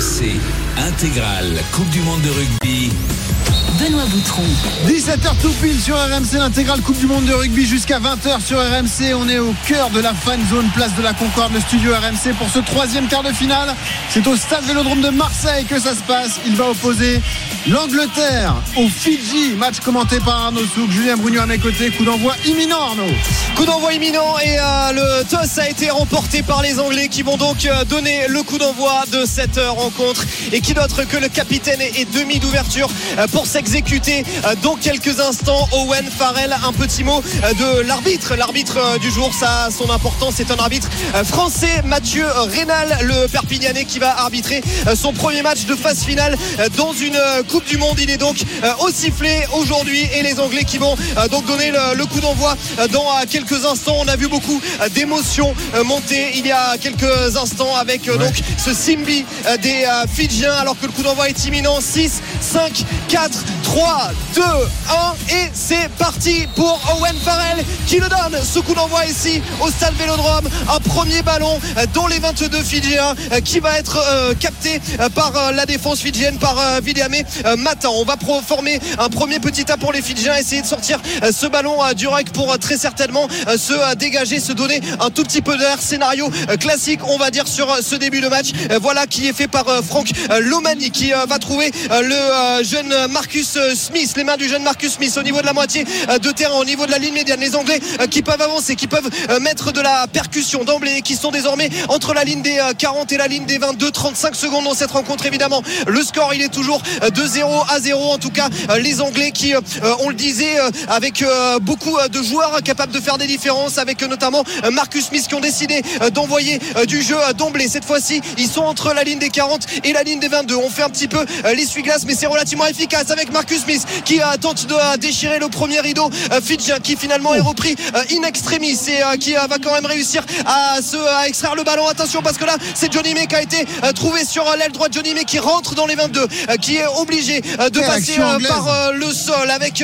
RMC intégrale Coupe du Monde de rugby. Benoît Boutron. 17h tout pile sur RMC, l'intégrale Coupe du Monde de rugby jusqu'à 20h sur RMC. On est au cœur de la fan zone, place de la Concorde, le studio RMC pour ce troisième quart de finale. C'est au stade Vélodrome de Marseille que ça se passe. Il va opposer l'Angleterre au Fidji. Match commenté par Arnaud Souk, Julien Brugno à mes côtés. Coup d'envoi imminent, Arnaud. Coup d'envoi imminent et euh, le toss a été remporté par les Anglais qui vont donc euh, donner le coup d'envoi de cette euh, rencontre et qui d'autre que le capitaine et demi d'ouverture euh, pour s'exécuter euh, dans quelques instants. Owen Farrell, un petit mot euh, de l'arbitre, l'arbitre du jour, ça a son importance. C'est un arbitre français, Mathieu Rénal, le Perpignanais qui va arbitrer son premier match de phase finale dans une Coupe du Monde. Il est donc au sifflet aujourd'hui et les Anglais qui vont donc donner le, coup d'envoi dans quelques instants. On a vu beaucoup d'émotions monter il y a quelques instants avec donc ce Simbi des euh, Fidjiens alors que le coup d'envoi est imminent. 6, 5, 4, 3, 2, 1 et c'est parti pour Owen Farrell qui le donne ce coup d'envoi ici au stade Vélodrome. Un premier ballon dans les 22 Fidjiens euh, qui va être euh, capté par la défense fidjienne par euh, Matan. On va former un premier petit tas pour les Fidjiens, essayer de sortir ce ballon du rack pour très certainement se dégager, se donner un tout petit peu d'air. Scénario classique, on va dire, sur ce début de match. Voilà qui est fait par Franck euh, Lomani qui euh, va trouver euh, le euh, jeune Marcus euh, Smith, les mains du jeune Marcus Smith au niveau de la moitié euh, de terrain, au niveau de la ligne médiane. Les Anglais euh, qui peuvent avancer, qui peuvent euh, mettre de la percussion d'emblée et qui sont désormais entre la ligne des euh, 40 et la ligne des 22, 35 secondes dans cette rencontre évidemment. Le score il est toujours euh, de 0 à 0 en tout cas euh, les Anglais qui euh, euh, on le disait euh, avec euh, beaucoup euh, de joueurs capables de faire des différences avec euh, notamment euh, Marcus Smith qui ont décidé euh, d'envoyer euh, du jeu euh, d'emblée cette fois-ci ils sont entre la ligne des 40 et la ligne des 22 on fait un petit peu euh, l'essuie-glace mais c'est relativement efficace avec Marcus Smith qui tente de euh, déchirer le premier rideau euh, fidjien qui finalement est repris euh, in extremis et qui va quand même réussir à se à extraire le ballon. Attention parce que là c'est Johnny May qui a été trouvé sur l'aile droite. Johnny May qui rentre dans les 22 euh, qui est obligé de passer par le sol avec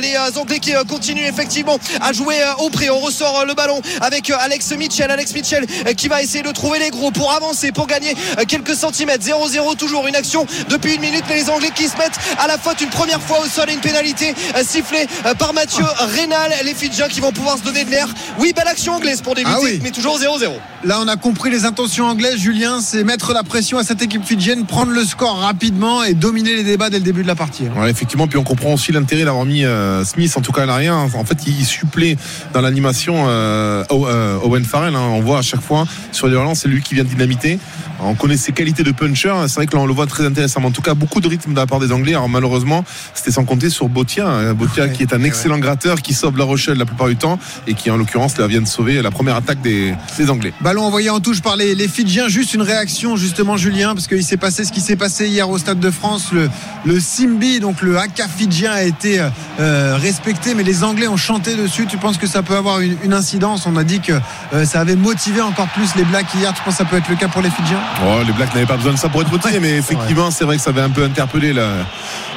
les Anglais qui continuent effectivement à jouer au pré. On ressort le ballon avec Alex Mitchell. Alex Mitchell qui va essayer de trouver les gros pour avancer pour gagner quelques centimètres 0-0 toujours une action depuis une minute mais les Anglais qui se mettent à la faute une première fois au sol et une pénalité euh, sifflée euh, par Mathieu Rénal les Fidjiens qui vont pouvoir se donner de l'air oui belle action anglaise pour débuter Ah oui. mais toujours 0-0 Là, on a compris les intentions anglaises, Julien. C'est mettre la pression à cette équipe fidjienne, prendre le score rapidement et dominer les débats dès le début de la partie. hein. Ouais, effectivement, puis on comprend aussi l'intérêt d'avoir mis euh, Smith, en tout cas à l'arrière. En fait, il supplée dans l'animation euh, Owen Farrell. hein. On voit à chaque fois sur les relances, c'est lui qui vient dynamiter. On connaît ses qualités de puncher. C'est vrai que là, on le voit très intéressant. En tout cas, beaucoup de rythme de la part des Anglais. Alors malheureusement, c'était sans compter sur Botia. hein. Botia Ouais, qui est un ouais, excellent gratteur, qui sauve la Rochelle la plupart du temps et qui, en l'occurrence, là, vient de sauver la première attaque des, des Anglais. Ballon envoyé en touche par les, les Fidjiens. Juste une réaction, justement, Julien, parce qu'il s'est passé ce qui s'est passé hier au Stade de France. Le, le Simbi, donc le haka fidjien, a été euh, euh, respecté, mais les Anglais ont chanté dessus. Tu penses que ça peut avoir une, une incidence? On a dit que euh, ça avait motivé encore plus les Blacks hier. Tu penses que ça peut être le cas pour les Fidjiens? Oh, les Blacks n'avaient pas besoin de ça pour être motivés, mais effectivement, c'est vrai que ça avait un peu interpellé la-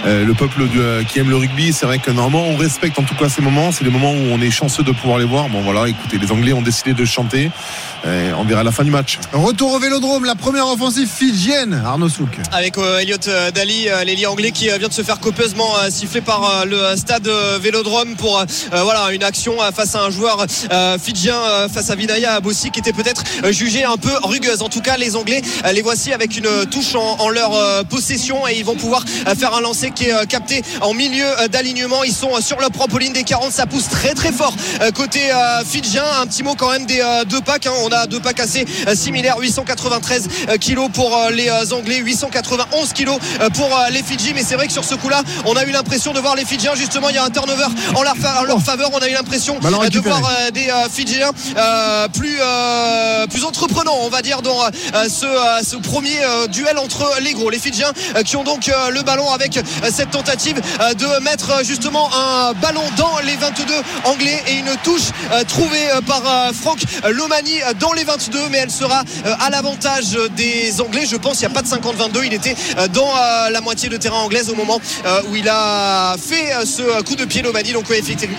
euh, le peuple du- euh, qui aime le rugby. C'est vrai que normalement, on respecte en tout cas ces moments. C'est des moments où on est chanceux de pouvoir les voir. Bon, voilà, écoutez, les Anglais ont décidé de chanter. Euh, on verra la fin du match. Retour au Vélodrome, la première offensive fidjienne. Arnaud Souk. avec euh, Elliot Daly, euh, l'ailier anglais qui euh, vient de se faire copieusement euh, siffler par euh, le stade euh, Vélodrome pour euh, voilà une action euh, face à un joueur euh, fidjien euh, face à Vinaya Abossi qui était peut-être euh, jugé un peu rugueuse. En tout cas, les Anglais euh, les voici avec une euh, touche en, en leur euh, possession et ils vont pouvoir euh, faire un lancer qui est euh, capté en milieu d'alignement. Ils sont sur leur propre ligne des 40, ça pousse très très fort côté fidjien. Un petit mot quand même des deux packs. hein. On a deux packs assez similaires, 893 euh, kilos pour les Anglais, 891 kilos pour les Fidji. Mais c'est vrai que sur ce coup-là, on a eu l'impression de voir les Fidjiens. Justement, il y a un turnover en leur, fa- en leur faveur. On a eu l'impression de voir des Fidjiens plus plus entreprenants, on va dire, dans ce, ce premier duel entre les gros. Les Fidjiens euh, qui ont donc euh, le ballon avec euh, cette tentative euh, de mettre euh, justement un ballon dans les 22 anglais et une touche euh, trouvée euh, par euh, Franck Lomani euh, dans les 22, mais elle sera euh, à l'avantage des Anglais. Je pense il n'y a pas de 50-22, il était euh, dans euh, la moitié de terrain anglaise au moment où il a fait ce coup de pied Lomani. Donc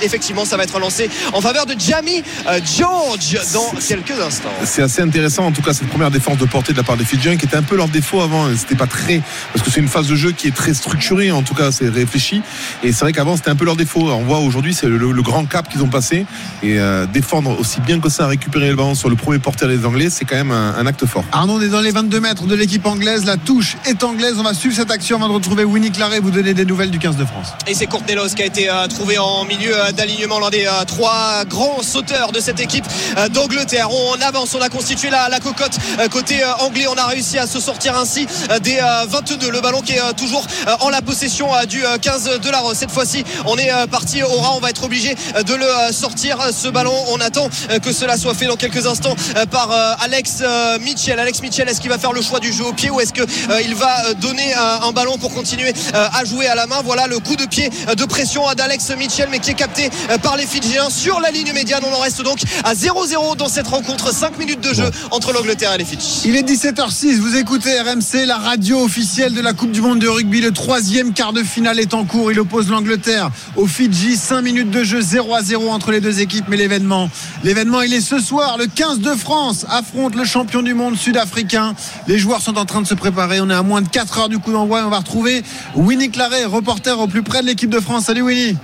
effectivement, ça va être lancé en faveur de Jamie George dans quelques instants. C'est assez intéressant en tout cas cette première défense de portée de la part des Fidjiens qui était un peu leur défaut avant. C'était pas très parce que c'est une phase de jeu qui est très structurée. En tout cas, c'est réfléchi. Et c'est vrai qu'avant c'était un peu leur défaut. On voit aujourd'hui c'est le, grand cap qu'ils ont passé et défendre aussi bien que ça, récupérer le ballon sur le premier porteur des Anglais, c'est quand même un, acte fort. Arnaud, on est dans les 22 mètres de l'équipe anglaise. La touche est anglaise. On va suivre cette action avant de retrouver Winnie Claret vous donner des nouvelles du 15 de France. Et c'est Courtelos qui a été euh, trouvé en milieu euh, d'alignement, l'un des euh, trois grands sauteurs de cette équipe d'Angleterre. On avance, on a constitué la, la cocotte côté anglais. On a réussi à se sortir ainsi des 22. Le ballon qui est toujours en la possession du 15 de la Rose. Cette fois-ci, on est parti au ras. On va être obligé de le sortir ce ballon. On attend que cela soit fait dans quelques instants par Alex Mitchell. Alex Mitchell, est-ce qu'il va faire le choix du jeu au pied ou est-ce qu'il va donner un ballon pour continuer à jouer à la main? Voilà le coup de pied de pression d'Alex Mitchell, mais qui est capté par les Fidjiens sur la ligne médiane. On en reste donc à 0-0 dans cette rencontre. 5 minutes de jeu entre l'Angleterre et les Fidji. Il est 17h06. Vous écoutez RMC, la radio officielle de la Coupe du Monde de rugby. Le troisième quart de finale est en cours. Il oppose l'Angleterre aux Fidji. 5 minutes de jeu 0 à 0 entre les deux équipes. Mais l'événement, l'événement, il est ce soir. Le 15 de France affronte le champion du monde sud-africain. Les joueurs sont en train de se préparer. On est à moins de 4 heures du coup d'envoi. On va retrouver Winnie Claret, reporter au plus près de l'équipe de France. Salut Winnie.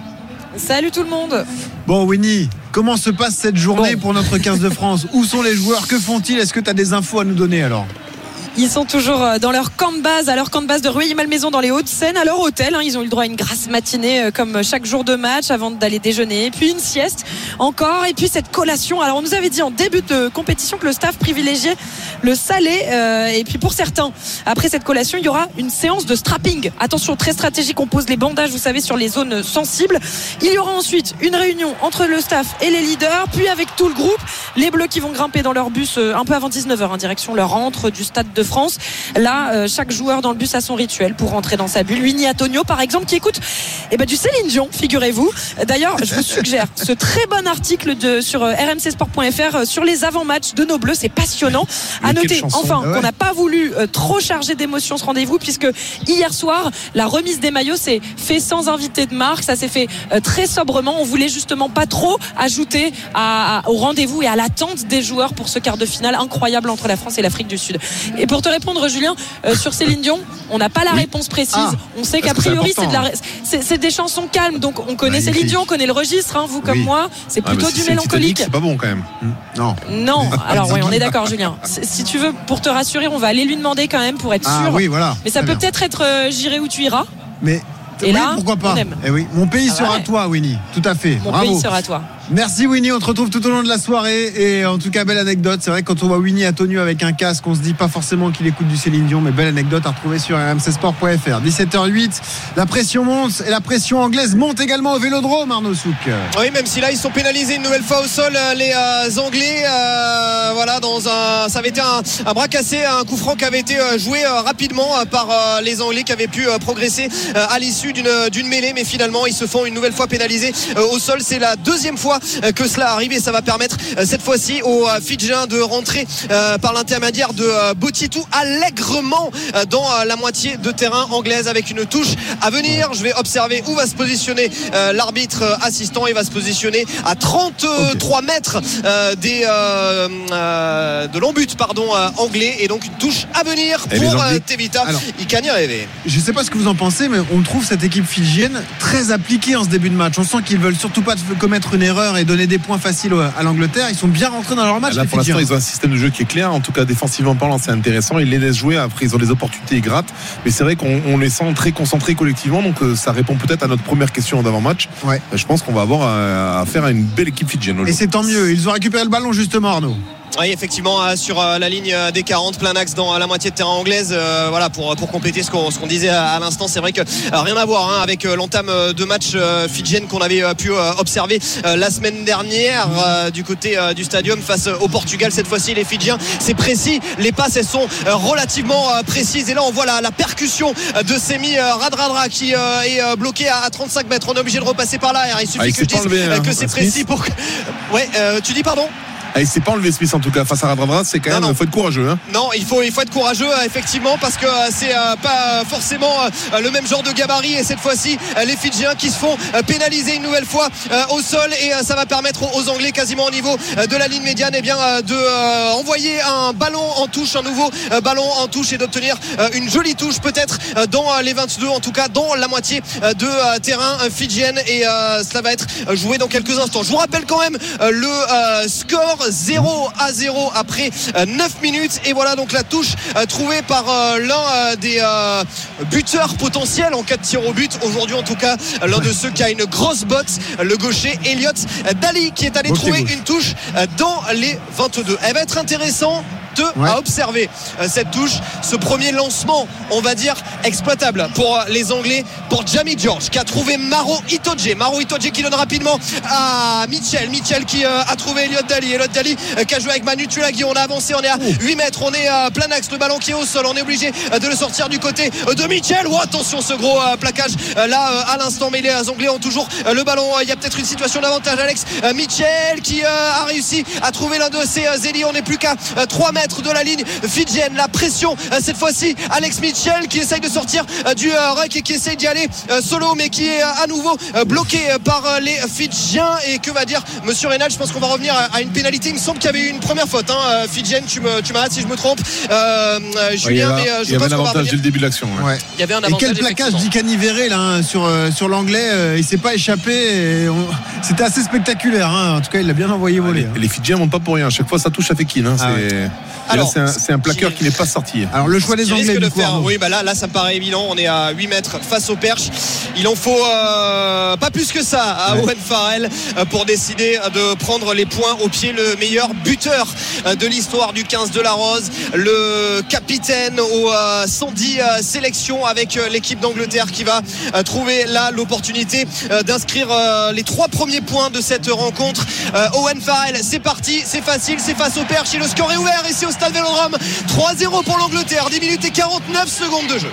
Salut tout le monde. Bon Winnie, comment se passe cette journée pour notre 15 de France? Où sont les joueurs? Que font-ils? Est-ce que tu as des infos à nous donner alors? Ils sont toujours euh, dans leur camp de base, à leur camp de base de Rueil-Malmaison dans les Hauts-de-Seine, à leur hôtel. Hein. Ils ont eu le droit à une grasse matinée euh, comme chaque jour de match avant d'aller déjeuner, puis une sieste encore, et puis cette collation. Alors on nous avait dit en début de compétition que le staff privilégiait le salé, euh, et puis pour certains, après cette collation, il y aura une séance de strapping. Attention, très stratégique, on pose les bandages, vous savez, sur les zones sensibles. Il y aura ensuite une réunion entre le staff et les leaders, puis avec tout le groupe, les Bleus qui vont grimper dans leur bus un peu avant 19h, en direction leur rentre du stade de France. Là, euh, chaque joueur dans le bus a son rituel pour rentrer dans sa bulle. Winnie Antonio, par exemple, qui écoute eh ben, du Céline Dion, figurez-vous. D'ailleurs, je vous suggère ce très bon article de, sur euh, rmcsport.fr euh, sur les avant-matchs de nos Bleus. C'est passionnant. À noter, enfin, ah qu'on n'a pas voulu trop charger d'émotions ce rendez-vous, puisque hier soir, la remise des maillots s'est fait sans invité de marque. Ça s'est fait très sobrement. On voulait justement pas trop ajouter au rendez-vous et à l'attente des joueurs pour ce quart de finale incroyable entre la France et l'Afrique du Sud. Et pour te répondre, Julien, euh, sur Céline Dion On n'a pas la réponse précise. Ah. on sait qu'a priori, c'est des chansons calmes. Donc, on connaît Céline Dion, on connaît le registre, hein, vous comme moi. C'est plutôt du mélancolique. C'est pas bon quand même. Non. Non. Alors, oui, on est d'accord, Julien. Si tu veux, pour te rassurer, on va aller lui demander quand même pour être ah sûr. oui, voilà. Mais ça peut peut-être être, euh, J'irai où tu iras. Mais et là, pourquoi pas eh oui. Mon pays ah sera toi, Winnie. Tout à fait. Mon pays sera toi. Merci Winnie, on te retrouve tout au long de la soirée et en tout cas belle anecdote. C'est vrai que quand on voit Winnie à tenue avec un casque, on se dit pas forcément qu'il écoute du Céline Dion, mais belle anecdote à retrouver sur rmcsport.fr. 17h08, la pression monte et la pression anglaise monte également au Vélodrome, Arnaud Souk. Oui, même si là ils sont pénalisés une nouvelle fois au sol, euh, les euh, Anglais. Euh, voilà, dans un, ça avait été un, bras cassé, un coup franc qui avait été joué rapidement par les Anglais qui avaient pu progresser à l'issue d'une mêlée, mais finalement ils se font une nouvelle fois pénaliser au sol. C'est la deuxième fois euh, que cela arrive et ça va permettre euh, cette fois-ci aux euh, Fidjiens de rentrer par l'intermédiaire de Botitou allègrement dans la moitié de terrain anglaise avec une touche à venir. Je vais observer où va se positionner l'arbitre assistant. Il va se positionner à 33 mètres des, de l'embut pardon, anglais et donc une touche à venir pour Tevita. Rêver. Je ne sais pas ce que vous en pensez, mais on trouve cette équipe fidjienne très appliquée en ce début de match. On sent qu'ils veulent surtout pas commettre une erreur et donner des points faciles à l'Angleterre. Ils sont bien rentrés dans leur match. Là, pour l'instant, ils ont un système de jeu qui est clair. En tout cas, défensivement parlant, c'est intéressant. Ils les laissent jouer. Après, ils ont des opportunités, ils grattent. Mais c'est vrai qu'on les sent très concentrés collectivement. Donc, euh, ça répond peut-être à notre première question d'avant-match. Ouais. Je pense qu'on va avoir affaire à une belle équipe fidjienne. Et c'est tant mieux. Ils ont récupéré le ballon justement, Arnaud. Oui, effectivement, euh, sur euh, la ligne des 40, plein axe dans la moitié de terrain anglaise. voilà, pour, pour compléter ce qu'on disait à, l'instant, c'est vrai que rien à voir hein, avec l'entame de match fidjienne qu'on avait pu observer la semaine dernière du côté du stadium face au Portugal. Cette fois-ci, les Fidjiens, c'est précis. Les passes, elles sont relativement précises. Et là, on voit la, percussion de Semi Radradra qui est bloqué à, 35 mètres. On est obligé de repasser par là. Il suffit ah, que je dise que c'est précis pour. Ouais, tu dis pardon? Ah, il s'est pas enlevé Smith en tout cas face à Radradra, c'est quand Non, même, non. faut être courageux. Hein. Non, il faut, il faut être courageux euh, effectivement parce que euh, c'est euh, pas forcément le même genre de gabarit et cette fois-ci les Fidjiens qui se font pénaliser une nouvelle fois au sol et ça va permettre aux Anglais quasiment au niveau de la ligne médiane eh bien de envoyer un ballon en touche, un nouveau ballon en touche et d'obtenir une jolie touche peut-être dans les 22 en tout cas dans la moitié de terrain fidjienne et cela va être joué dans quelques instants. Je vous rappelle quand même le euh, score 0 à 0 après euh, 9 minutes. Et voilà donc la touche euh, trouvée par euh, l'un euh, des euh, buteurs potentiels en cas de tir au but. Aujourd'hui en tout cas l'un de ceux qui a une grosse botte le gaucher Elliot Dali qui est allé trouver gauche. une touche euh, dans les 22 elle va être intéressante Ouais. à observer euh, cette touche ce premier lancement on va dire exploitable pour euh, les Anglais pour Jamie George qui a trouvé Maro Itoje Maro Itoje qui donne rapidement à Mitchell. Mitchell qui euh, a trouvé Elliot Daly. Elliot Daly euh, qui a joué avec Manu Tulagi on a avancé on est à 8 mètres. On est à plein axe. Le ballon qui est au sol. On est obligé de le sortir du côté de Mitchell. Oh, attention ce gros plaquage là à l'instant. Mais les Anglais ont toujours le ballon. Il y a peut-être une situation d'avantage Alex Mitchell qui a réussi à trouver l'un de ses ailiers. On n'est plus qu'à 3 mètres de la ligne fidjienne la pression euh, cette fois-ci Alex Mitchell qui essaye de sortir euh, du euh, ruck et qui essaye d'y aller solo mais qui est à nouveau bloqué par les Fidjiens et que va dire Monsieur Reynal je pense qu'on va revenir à, une pénalité il me semble qu'il y avait eu une première faute hein, Fidjienne tu me tu m'arrêtes si je me trompe euh, Ouais, il y Julien avait, mais euh, il je y avait un avantage dès le début de l'action. ouais. Ouais. il y avait un Et avantage quel plaquage effectivement. d'Icaniveré là hein, sur, sur l'anglais Il s'est pas échappé. et on- C'était assez spectaculaire. hein. En tout cas, il l'a bien envoyé voler. Les, hein. les Fidjiens montent pas pour rien. À chaque fois, ça touche à Fekir. Hein. Ah c'est... et Alors, c'est un, c'est un plaqueur qui n'est pas sorti. Alors le choix des Anglais de du coup. faire. Arnaud. Oui, bah là, là, ça me paraît évident. On est à 8 mètres face au perche. Il en faut euh, pas plus que ça à Ouais. Owen Farrell euh, pour décider de prendre les points au pied. Le meilleur buteur euh, de l'histoire du 15 de la Rose, le capitaine aux euh, 110 euh, sélections avec euh, l'équipe d'Angleterre qui va euh, trouver là l'opportunité euh, d'inscrire euh, les trois premiers points de cette rencontre. Euh, Owen Farrell, c'est parti, c'est facile, c'est face au perche et le score est ouvert ici au stade Vélodrome. 3-0 pour l'Angleterre, 10 minutes et 49 secondes de jeu.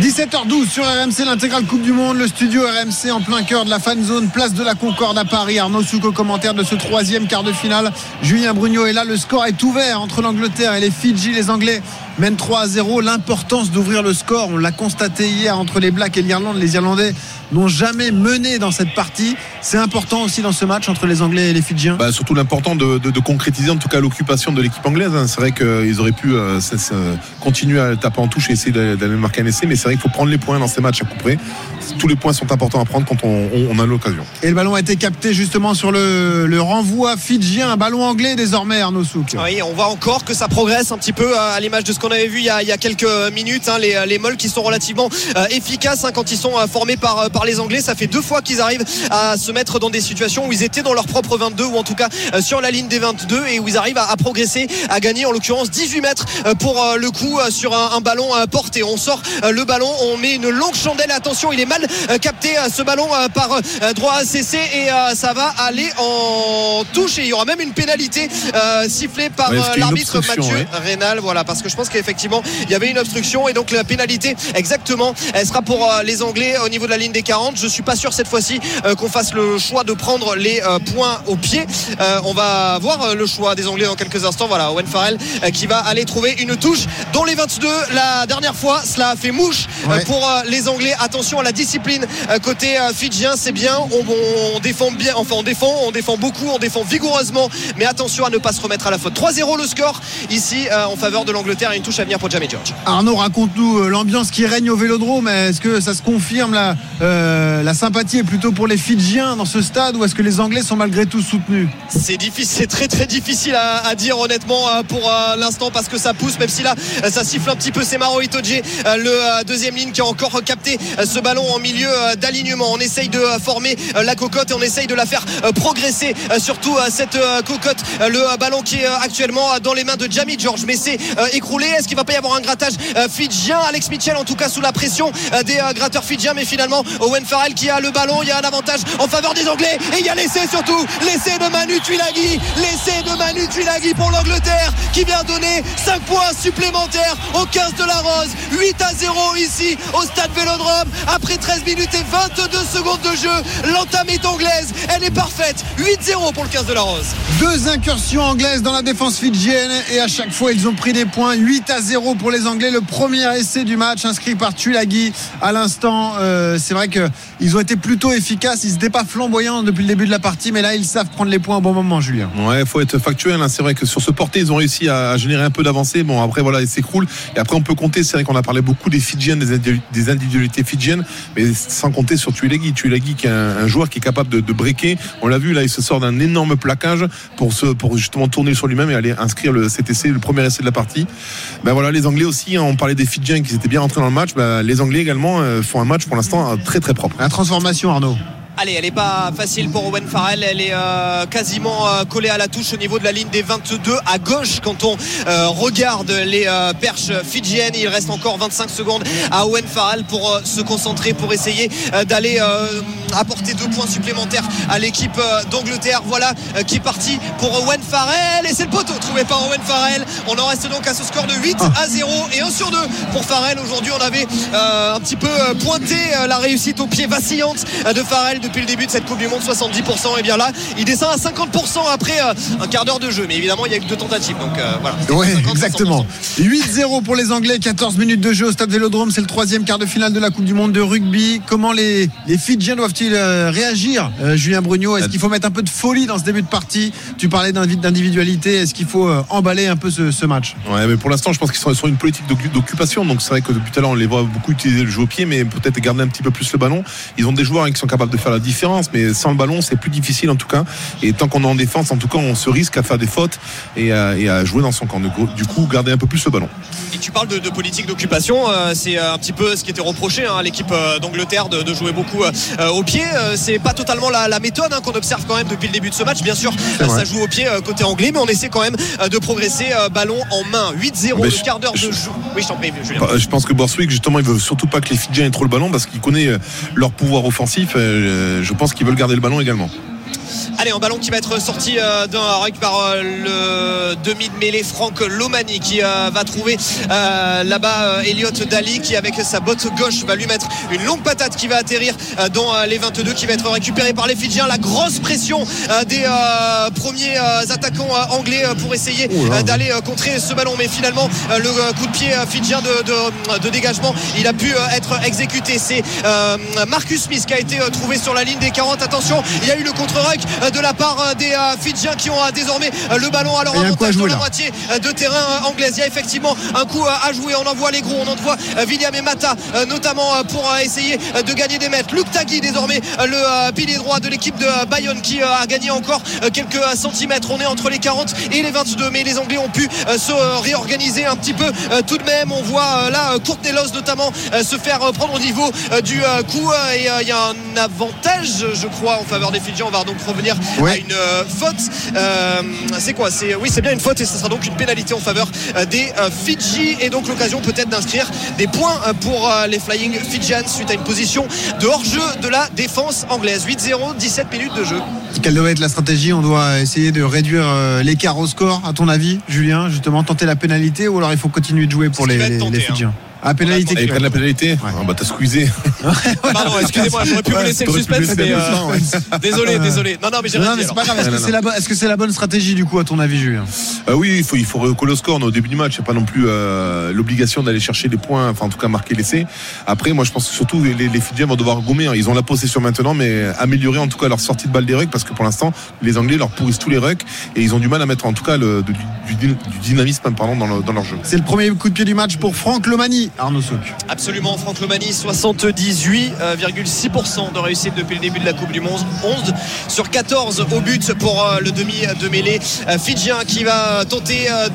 17h12 sur RMC, l'intégrale Coupe du Monde, le studio RMC en plein cœur de la fan zone, place de la Concorde à Paris. Arnaud Souko, commentaire de ce troisième quart de finale. Julien Brugnot est là, le score est ouvert entre l'Angleterre et les Fidji. Les Anglais mènent 3 à 0. L'importance d'ouvrir le score, on l'a constaté hier entre les Blacks et l'Irlande. Les Irlandais n'ont jamais mené dans cette partie. C'est important aussi dans ce match entre les Anglais et les Fidjiens. Bah, surtout l'important de, de- de concrétiser en tout cas l'occupation de l'équipe anglaise. hein. C'est vrai qu'ils auraient pu euh, continuer à taper en touche et essayer d'aller marquer un essai, mais c'est vrai qu'il faut prendre les points dans ces matchs à coup près. Tous les points sont importants à prendre quand on, on- on a l'occasion. Et le ballon a été capté justement sur le, le renvoi fidjien, un ballon anglais désormais, Arnaud Souk. Oui, on voit encore que ça progresse un petit peu euh, à l'image de ce qu'on avait vu il y a, il y a quelques minutes. hein, les, les molles qui sont relativement euh, efficaces hein, quand ils sont euh, formés par, par les Anglais. Ça fait deux fois qu'ils arrivent à se mettre dans des situations où ils étaient dans leur propre 22 ou en tout cas euh, sur la ligne des 22 et où ils arrivent à, à progresser, à gagner en l'occurrence 18 mètres euh, pour euh, le coup sur un, un ballon porté. On sort le ballon, on met une longue chandelle. Attention, il est mal capté ce ballon par droit ACC et ça va aller en touche et il y aura même une pénalité sifflée par Ouais, l'arbitre Mathieu ouais. Rénal. Voilà, parce que je pense qu'effectivement il y avait une obstruction et donc la pénalité exactement elle sera pour les Anglais au niveau de la ligne des 40. Je suis pas sûr cette fois-ci euh, qu'on fasse le choix de prendre les euh, points au pied. Euh, on va voir le choix des Anglais dans quelques instants. Voilà, Owen Farrell qui va aller trouver une touche dans les 22. La dernière fois, cela a fait mouche Ouais. pour les Anglais. Attention à la discipline côté fidjien, c'est bien. On, on défend bien, enfin on défend, on défend beaucoup, on défend vigoureusement, mais attention à ne pas se remettre à la faute. 3-0 le score ici en faveur de l'Angleterre et une touche à venir pour Jamie George. Arnaud, raconte-nous l'ambiance qui règne au Vélodrome. Est-ce que ça se confirme la, euh, la sympathie est plutôt pour les Fidjiens dans ce stade ou est-ce que les Anglais sont malgré tout soutenus? C'est difficile, c'est très très difficile à, dire honnêtement euh, pour euh, l'instant parce que ça pousse, même si là ça siffle un petit peu. C'est Maro Itoje, le deuxième ligne qui a encore capté ce ballon en milieu d'alignement. On essaye de former la cocotte et on essaye de la faire progresser. Surtout cette cocotte, le ballon qui est actuellement dans les mains de Jamie George, mais c'est écroulé. Est-ce qu'il va pas y avoir un grattage fidjien? Alex Mitchell en tout cas sous la pression des gratteurs fidjiens, mais finalement Owen Farrell qui a le ballon. Il y a un avantage en faveur des Anglais. Et il y a l'essai surtout. L'essai de Manu Tuilagi. L'essai de Manu Tuilagi pour l'Angleterre qui vient donner 5 points supplémentaires au 15 de la Rose. 8 à 0 ici au stade Vélodrome. Après 13 minutes et 22 secondes de jeu, l'entame est anglaise. Elle est parfaite. 8-0 pour le 15 de la Rose. Deux incursions anglaises dans la défense fidjienne et à chaque fois ils ont pris des points 8 à 0 pour les Anglais le premier essai du match inscrit par Tulagi à l'instant euh, c'est vrai qu'ils ont été plutôt efficaces ils n'étaient pas flamboyants depuis le début de la partie mais là ils savent prendre les points au bon moment Julien Ouais, faut être factuel. hein. C'est vrai que sur ce porté, ils ont réussi à, générer un peu d'avancée. Bon, après, voilà, ils s'écroulent. Et après, on peut compter. C'est vrai qu'on a parlé beaucoup des Fidjiennes, des, indi- des individualités fidjiennes, mais sans compter sur Tuilagi. Tuilagi, qui est un, joueur qui est capable de, de breaker. On l'a vu, là, il se sort d'un énorme plaquage pour justement tourner sur lui-même et aller inscrire le CTC, le premier essai de la partie. Ben voilà, les Anglais aussi, hein, on parlait des Fidjiens qui étaient bien rentrés dans le match. Ben, les Anglais également euh, font un match pour l'instant euh, très la transformation Arnaud Allez, elle est pas facile pour Owen Farrell. Elle est euh, quasiment euh, collée à la touche au niveau de la ligne des 22 à gauche quand on euh, regarde les perches fidjiennes. Il reste encore 25 secondes à Owen Farrell pour se concentrer, pour essayer d'aller apporter deux points supplémentaires à l'équipe d'Angleterre. Voilà qui est parti pour Owen Farrell et c'est le poteau trouvé par Owen Farrell. On en reste donc à ce score de 8 à 0 et 1 sur 2 pour Farrell. Aujourd'hui, on avait un petit peu pointé la réussite au pied vacillante de Farrell depuis le début de cette Coupe du Monde, 70%. Et bien là, il descend à 50% après euh, un quart d'heure de jeu. Mais évidemment, il y a eu que deux tentatives. Donc euh, voilà. Oui, 50, exactement. 8-0 pour les Anglais, 14 minutes de jeu au stade Vélodrome. C'est le troisième quart de finale de la Coupe du Monde de rugby. Comment les, les Fidjiens doivent-ils euh, réagir, euh, Julien Brugnot? Est-ce qu'il faut mettre un peu de folie dans ce début de partie? Tu parlais d'indi- d'individualité. Est-ce qu'il faut euh, emballer un peu ce, ce match? Ouais, mais pour l'instant, je pense qu'ils sont sur une politique d'occu- d'occupation. Donc c'est vrai que depuis tout à l'heure, on les voit beaucoup utiliser le jeu au pied, mais peut-être garder un petit peu plus le ballon. Ils ont des joueurs hein, qui sont capables de faire la différence, mais sans le ballon, c'est plus difficile en tout cas. Et tant qu'on est en défense, en tout cas, on se risque à faire des fautes et à, et à jouer dans son camp. Du coup- garder un peu plus le ballon. Et tu parles de, de politique d'occupation, euh, c'est euh, un petit peu ce qui était reproché hein, à l'équipe euh, d'Angleterre de, de jouer beaucoup au pied. C'est pas totalement la, la méthode hein, qu'on observe quand même depuis le début de ce match. Bien sûr, ça joue au pied côté anglais, mais on essaie quand même de progresser ballon en main. 8-0, Mais le quart d'heure de je- jeu. Oui, je t'en prie, Julien. Bah, Je pense que Borswick, justement, il veut surtout pas que les Fidjiens aient trop le ballon parce qu'il connaît leur pouvoir offensif. Je pense qu'ils veulent garder le ballon également. Allez, un ballon qui va être sorti euh, d'un rug par euh, le demi de mêlée Franck Lomani qui euh, va trouver là-bas Elliot Dali qui avec sa botte gauche va lui mettre une longue patate qui va atterrir dans les 22 qui va être récupéré par les Fidjiens. La grosse pression des premiers attaquants anglais pour essayer euh, d'aller contrer ce ballon. Mais finalement, le coup de pied fidjien de, de- de dégagement, il a pu être exécuté. C'est Marcus Smith qui a été trouvé sur la ligne des 40. Attention, il y a eu le contre-ruck euh, de la part euh, des euh, Fidjiens qui ont désormais le ballon à leur avantage jouer, la là. moitié de terrain anglaise. Il y a effectivement un coup à jouer. On envoie les gros, on envoie William et Mata, notamment pour essayer de gagner des mètres. Luke Tagui, désormais, le pilier droit de l'équipe de Bayonne qui a gagné encore quelques centimètres. On est entre les 40 et les 22, mais les Anglais ont pu se réorganiser un petit peu tout de même. On voit là Courtney Loss, notamment se faire prendre au niveau du coup et il y a un avantage, je crois, en faveur des Fidjiens. On va donc revenir à une euh, faute. Euh, c'est quoi? C'est oui, c'est bien une faute et ce sera donc une pénalité en faveur euh, des Fidji et donc l'occasion peut-être d'inscrire des points pour les Flying Fijians suite à une position de hors-jeu de la défense anglaise. 8-0, 17 minutes de jeu. Quelle doit être la stratégie? On doit essayer de réduire l'écart au score, à ton avis, Julien Justement, tenter la pénalité ou alors il faut continuer de jouer pour les, tenté, les Fidjiens? Ah, pénalité. Ils prennent la pénalité Ah bah t'as squeezé. Pardon, excusez-moi, j'aurais pu vous laisser le suspense, laisser mais euh, désolé, désolé. Non, non, mais j'ai rien c'est pas grave. Est-ce que c'est la, bonne- la stratégie du coup, à ton avis, Julien? Euh, oui, il faut, il faut recoller le score. On est au début du match. Il n'y a pas non plus euh, l'obligation d'aller chercher les points, enfin en tout cas marquer l'essai. Après, moi je pense que surtout les, les Fidjiens vont devoir gommer. hein. Ils ont la possession maintenant, mais améliorer en tout cas leur sortie de balle des rucks parce que pour l'instant, les Anglais leur pourrissent tous les rucks et ils ont du mal à mettre en tout cas le, du, du- du dynamisme pardon, dans, le- dans leur jeu. C'est le premier coup de pied du match pour Franck Lomani, Arnaud Souk. Absolument, Franck Lomani, 78,6% de réussite depuis le début de la Coupe du Monde. 11 sur 14 au but pour euh, le demi de mêlée euh, fidjien qui va tenter euh,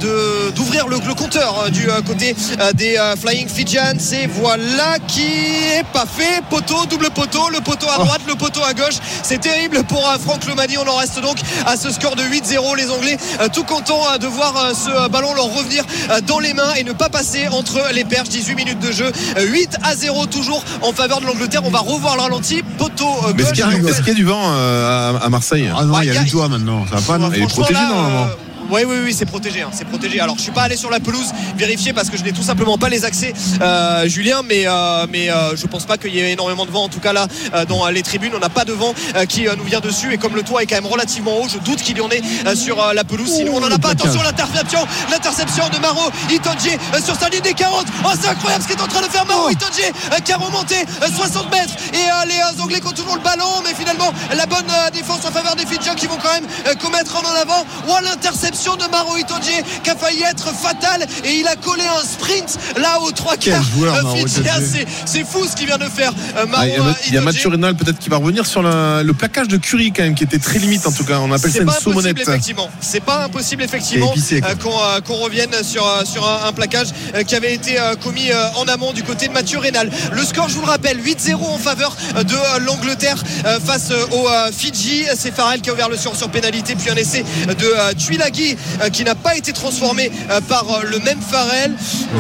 d'ouvrir le, le compteur du côté des Flying Fijians. Et voilà qui est pas fait. Poteau, double poteau, le poteau à droite, le poteau à gauche. C'est terrible pour Franck Lomani. On en reste donc à ce score de 8-0. Les Anglais tout contents de voir ce ballon leur revenir dans les mains et ne pas passer entre les perches. 18 minutes de jeu. 8 à 0 toujours en faveur de l'Angleterre. On va revoir le ralenti. Poteau Mais est-ce qu'il y, a- est-ce qu'il y a du vent euh, à, Marseille Ah non, Ouais, il y a y a- du toit maintenant. Ça va pas, non Il est protégé, normalement. Oui, oui, oui, c'est protégé, hein, c'est protégé. Alors, je suis pas allé sur la pelouse vérifier parce que je n'ai tout simplement pas les accès, euh, Julien, mais euh, mais euh, je pense pas qu'il y ait énormément de vent. En tout cas, là, euh, dans les tribunes, on n'a pas de vent qui nous vient dessus. Et comme le toit est quand même relativement haut, je doute qu'il y en ait sur la pelouse. Sinon, on n'en a pas. Attention, l'interception, l'interception de Maro Itoje sur sa ligne des 40. Oh, c'est incroyable ce qu'est en train de faire Maro Oh. Itoje qui a remonté euh, 60 mètres. Et les Anglais qui ont toujours le ballon, mais finalement, la bonne défense en faveur des Fidjiens qui vont quand même commettre en avant. Oh, l'interception de Maro Itoje qui a failli être fatale et il a collé un sprint là aux trois quarts. euh. C'est- fou ce qu'il vient de faire. euh, Maro Ah, il y a, il y a Itoje. Mathieu Rénal peut-être qui va revenir sur le, le plaquage de Curie quand même qui était très limite en tout cas. On appelle ça une saumonette. effectivement. C'est pas impossible effectivement euh, qu'on euh, revienne sur sur un, un plaquage euh, qui avait été euh, commis en amont du côté de Mathieu Rénal. Le score, je vous le rappelle, 8-0 en faveur de l'Angleterre face au euh, Fidji. C'est Farrell qui a ouvert le score sur pénalité, puis un essai de Tuilagi euh, qui n'a pas été transformé euh, par euh, le même Farrell.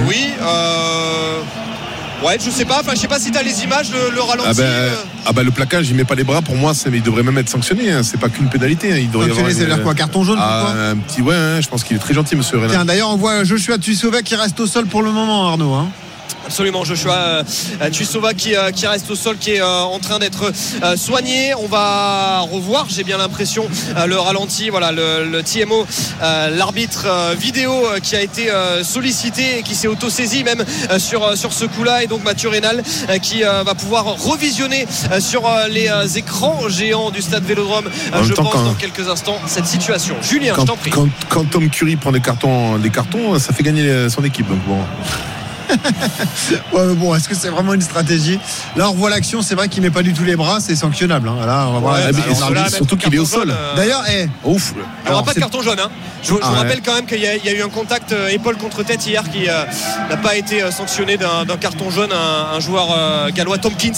Oui. euh, Ouais, je sais pas. Enfin, je sais pas si t'as les images, le, le ralenti. Ah ben, euh, ah ben, le plaquage, il met pas les bras. Pour moi, c'est- il devrait même être sanctionné. hein. C'est pas qu'une pénalité. hein. Il devrait Sanctionné, dire quoi Carton jaune Ah, pourquoi un petit ouais. hein, je pense qu'il est très gentil, Monsieur Rénal. Tiens, d'ailleurs, on voit Joshua Tuisova qui reste au sol pour le moment, Arnaud. Absolument, Joshua euh, Tuisova qui, euh, qui reste au sol, qui est euh, en train d'être euh, soigné. On va revoir, j'ai bien l'impression, euh, le ralenti, voilà, le, le TMO, euh, l'arbitre euh, vidéo euh, qui a été euh, sollicité et qui s'est auto-saisi même euh, sur, euh, sur ce coup-là. Et donc Mathieu Rénal euh, qui euh, va pouvoir revisionner euh, sur euh, les euh, écrans géants du stade Vélodrome, euh, En je pense, quand- dans quelques instants, cette situation. Julien, Quand, je t'en prie. quand, quand Tom Curry prend des cartons, des cartons, ça fait gagner euh, son équipe. Donc bon. Ouais, mais bon, est-ce que c'est vraiment une stratégie? Là, on revoit l'action, c'est vrai qu'il met pas du tout les bras, c'est sanctionnable. hein. Là, on va voir Ouais, la- Ah, mais alors surtout- là, surtout mettre qu'il est au sol. euh, D'ailleurs, eh, Ouf. Il n'y Alors, aura pas de carton jaune. hein. Je, je Ah vous ouais. rappelle quand même qu'il y, a- il y a eu un contact euh, épaule contre tête hier qui euh, n'a pas été euh, sanctionné d'un carton jaune. Un, un joueur euh, gallois, Tompkins,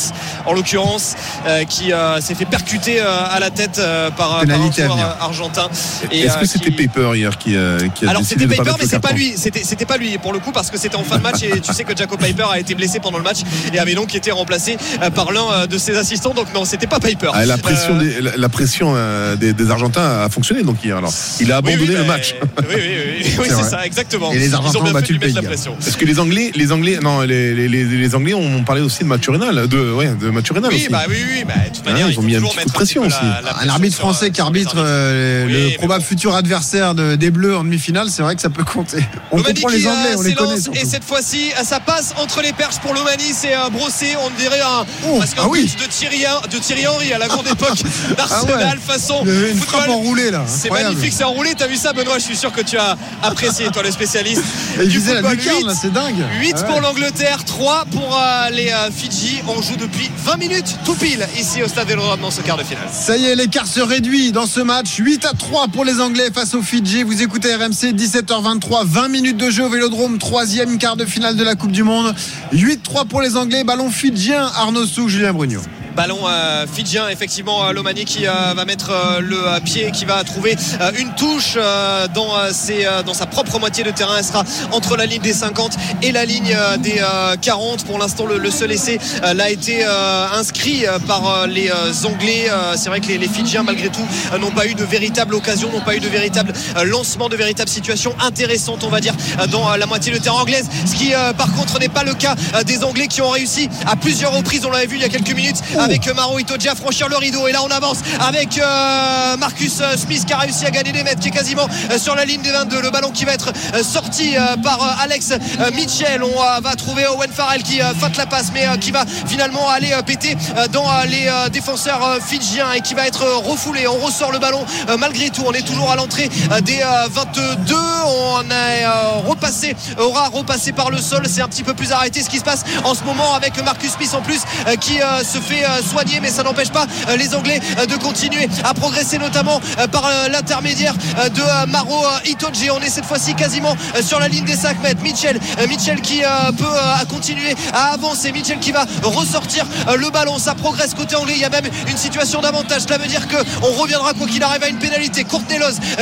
en l'occurrence, euh, qui euh, s'est fait percuter euh, à la tête euh, par, par un joueur euh, argentin. Est-ce euh, que c'était qui- Paper hier qui, euh, qui a alors c'était mettre mais c'est pas lui c'était c'était pas lui pour le coup parce que c'était en fin de match et tu sais que Jacob Piper a été blessé pendant le match et avait donc été remplacé euh, par l'un euh, de ses assistants donc non c'était pas Piper Ah, la pression, Euh, des, la, la pression euh, des, des Argentins a fonctionné donc hier. Alors, il a abandonné oui, le bah, match. oui oui oui, C'est ça exactement Et les Ils ont Argentins ont battu le pays. Parce que les Anglais, les Anglais, non, les, les, les, les Anglais ont parlé aussi de Maturinal, de, ouais, de Maturinal Oui, aussi. bah oui, oui, bah, de toute Ah, ils il ont mis un petit coup de pression aussi. la- la un arbitre français qui arbitre euh, Oui, le probable bon. futur adversaire de- des Bleus en demi-finale, c'est vrai que ça peut compter. On Lomani comprend les Anglais, on les connaît. surtout. et cette fois-ci, ça passe entre les perches pour Lomani, c'est euh, brossé, on dirait un, Oh, parce qu'un ah oui. de Thierry, de Thierry Henry à la grande époque d'Arsenal Ah ouais. façon une football. enroulée là. C'est magnifique, c'est enroulé. T'as vu ça, Benoît? Je suis sûr que tu as apprécié, toi, le spécialiste. Et du football. lucarne, 8, là, c'est dingue. 8 Ah ouais. pour l'Angleterre, 3 pour euh, les euh, Fidji. On joue depuis 20 minutes, tout pile, ici au stade Vélodrome dans ce quart de finale. Ça y est, l'écart se réduit dans ce match. 8 à 3 pour les Anglais face aux Fidji. Vous écoutez RMC, 17h23, 20 minutes de jeu au Vélodrome, troisième quart de finale de la Coupe du Monde. 8-3 pour les Anglais, ballon fidjien, Arnaud Souk, Julien Brugno. Ballon euh, fidjien, effectivement, euh, Lomani qui euh, va mettre le pied, qui va trouver une touche dans, ses, dans sa propre moitié de terrain. Elle sera entre la ligne des 50 et la ligne des euh, 40. Pour l'instant, le, seul essai l'a été inscrit par les Anglais. C'est vrai que les, Fidjiens, malgré tout, n'ont pas eu de véritable occasion, n'ont pas eu de véritable lancement, de véritable situation intéressante, on va dire, dans la moitié de terrain anglaise. Ce qui, par contre, n'est pas le cas des Anglais qui ont réussi à plusieurs reprises, on l'avait vu il y a quelques minutes, avec euh, Maro Itoje à franchir le rideau. Et là, on avance avec euh, Marcus euh, Smith qui a réussi à gagner des mètres, qui est quasiment sur la ligne des 22. Le ballon qui va être sorti par Alex Mitchell. On va trouver Owen Farrell qui feinte la passe, mais qui va finalement aller péter dans les défenseurs fidjiens et qui va être refoulé. On ressort le ballon malgré tout. On est toujours à l'entrée des euh, 22. On euh, repassé, aura repassé par le sol. C'est un petit peu plus arrêté ce qui se passe en ce moment avec Marcus Smith en plus qui se fait soigné, mais ça n'empêche pas les Anglais de continuer à progresser, notamment par l'intermédiaire de Maro Itoji. On est cette fois-ci quasiment sur la ligne des 5 mètres. Mitchell, Mitchell qui peut continuer à avancer. Mitchell qui va ressortir le ballon. Ça progresse côté anglais. Il y a même une situation d'avantage. Cela veut dire qu'on reviendra quoi qu'il arrive à une pénalité. Courtney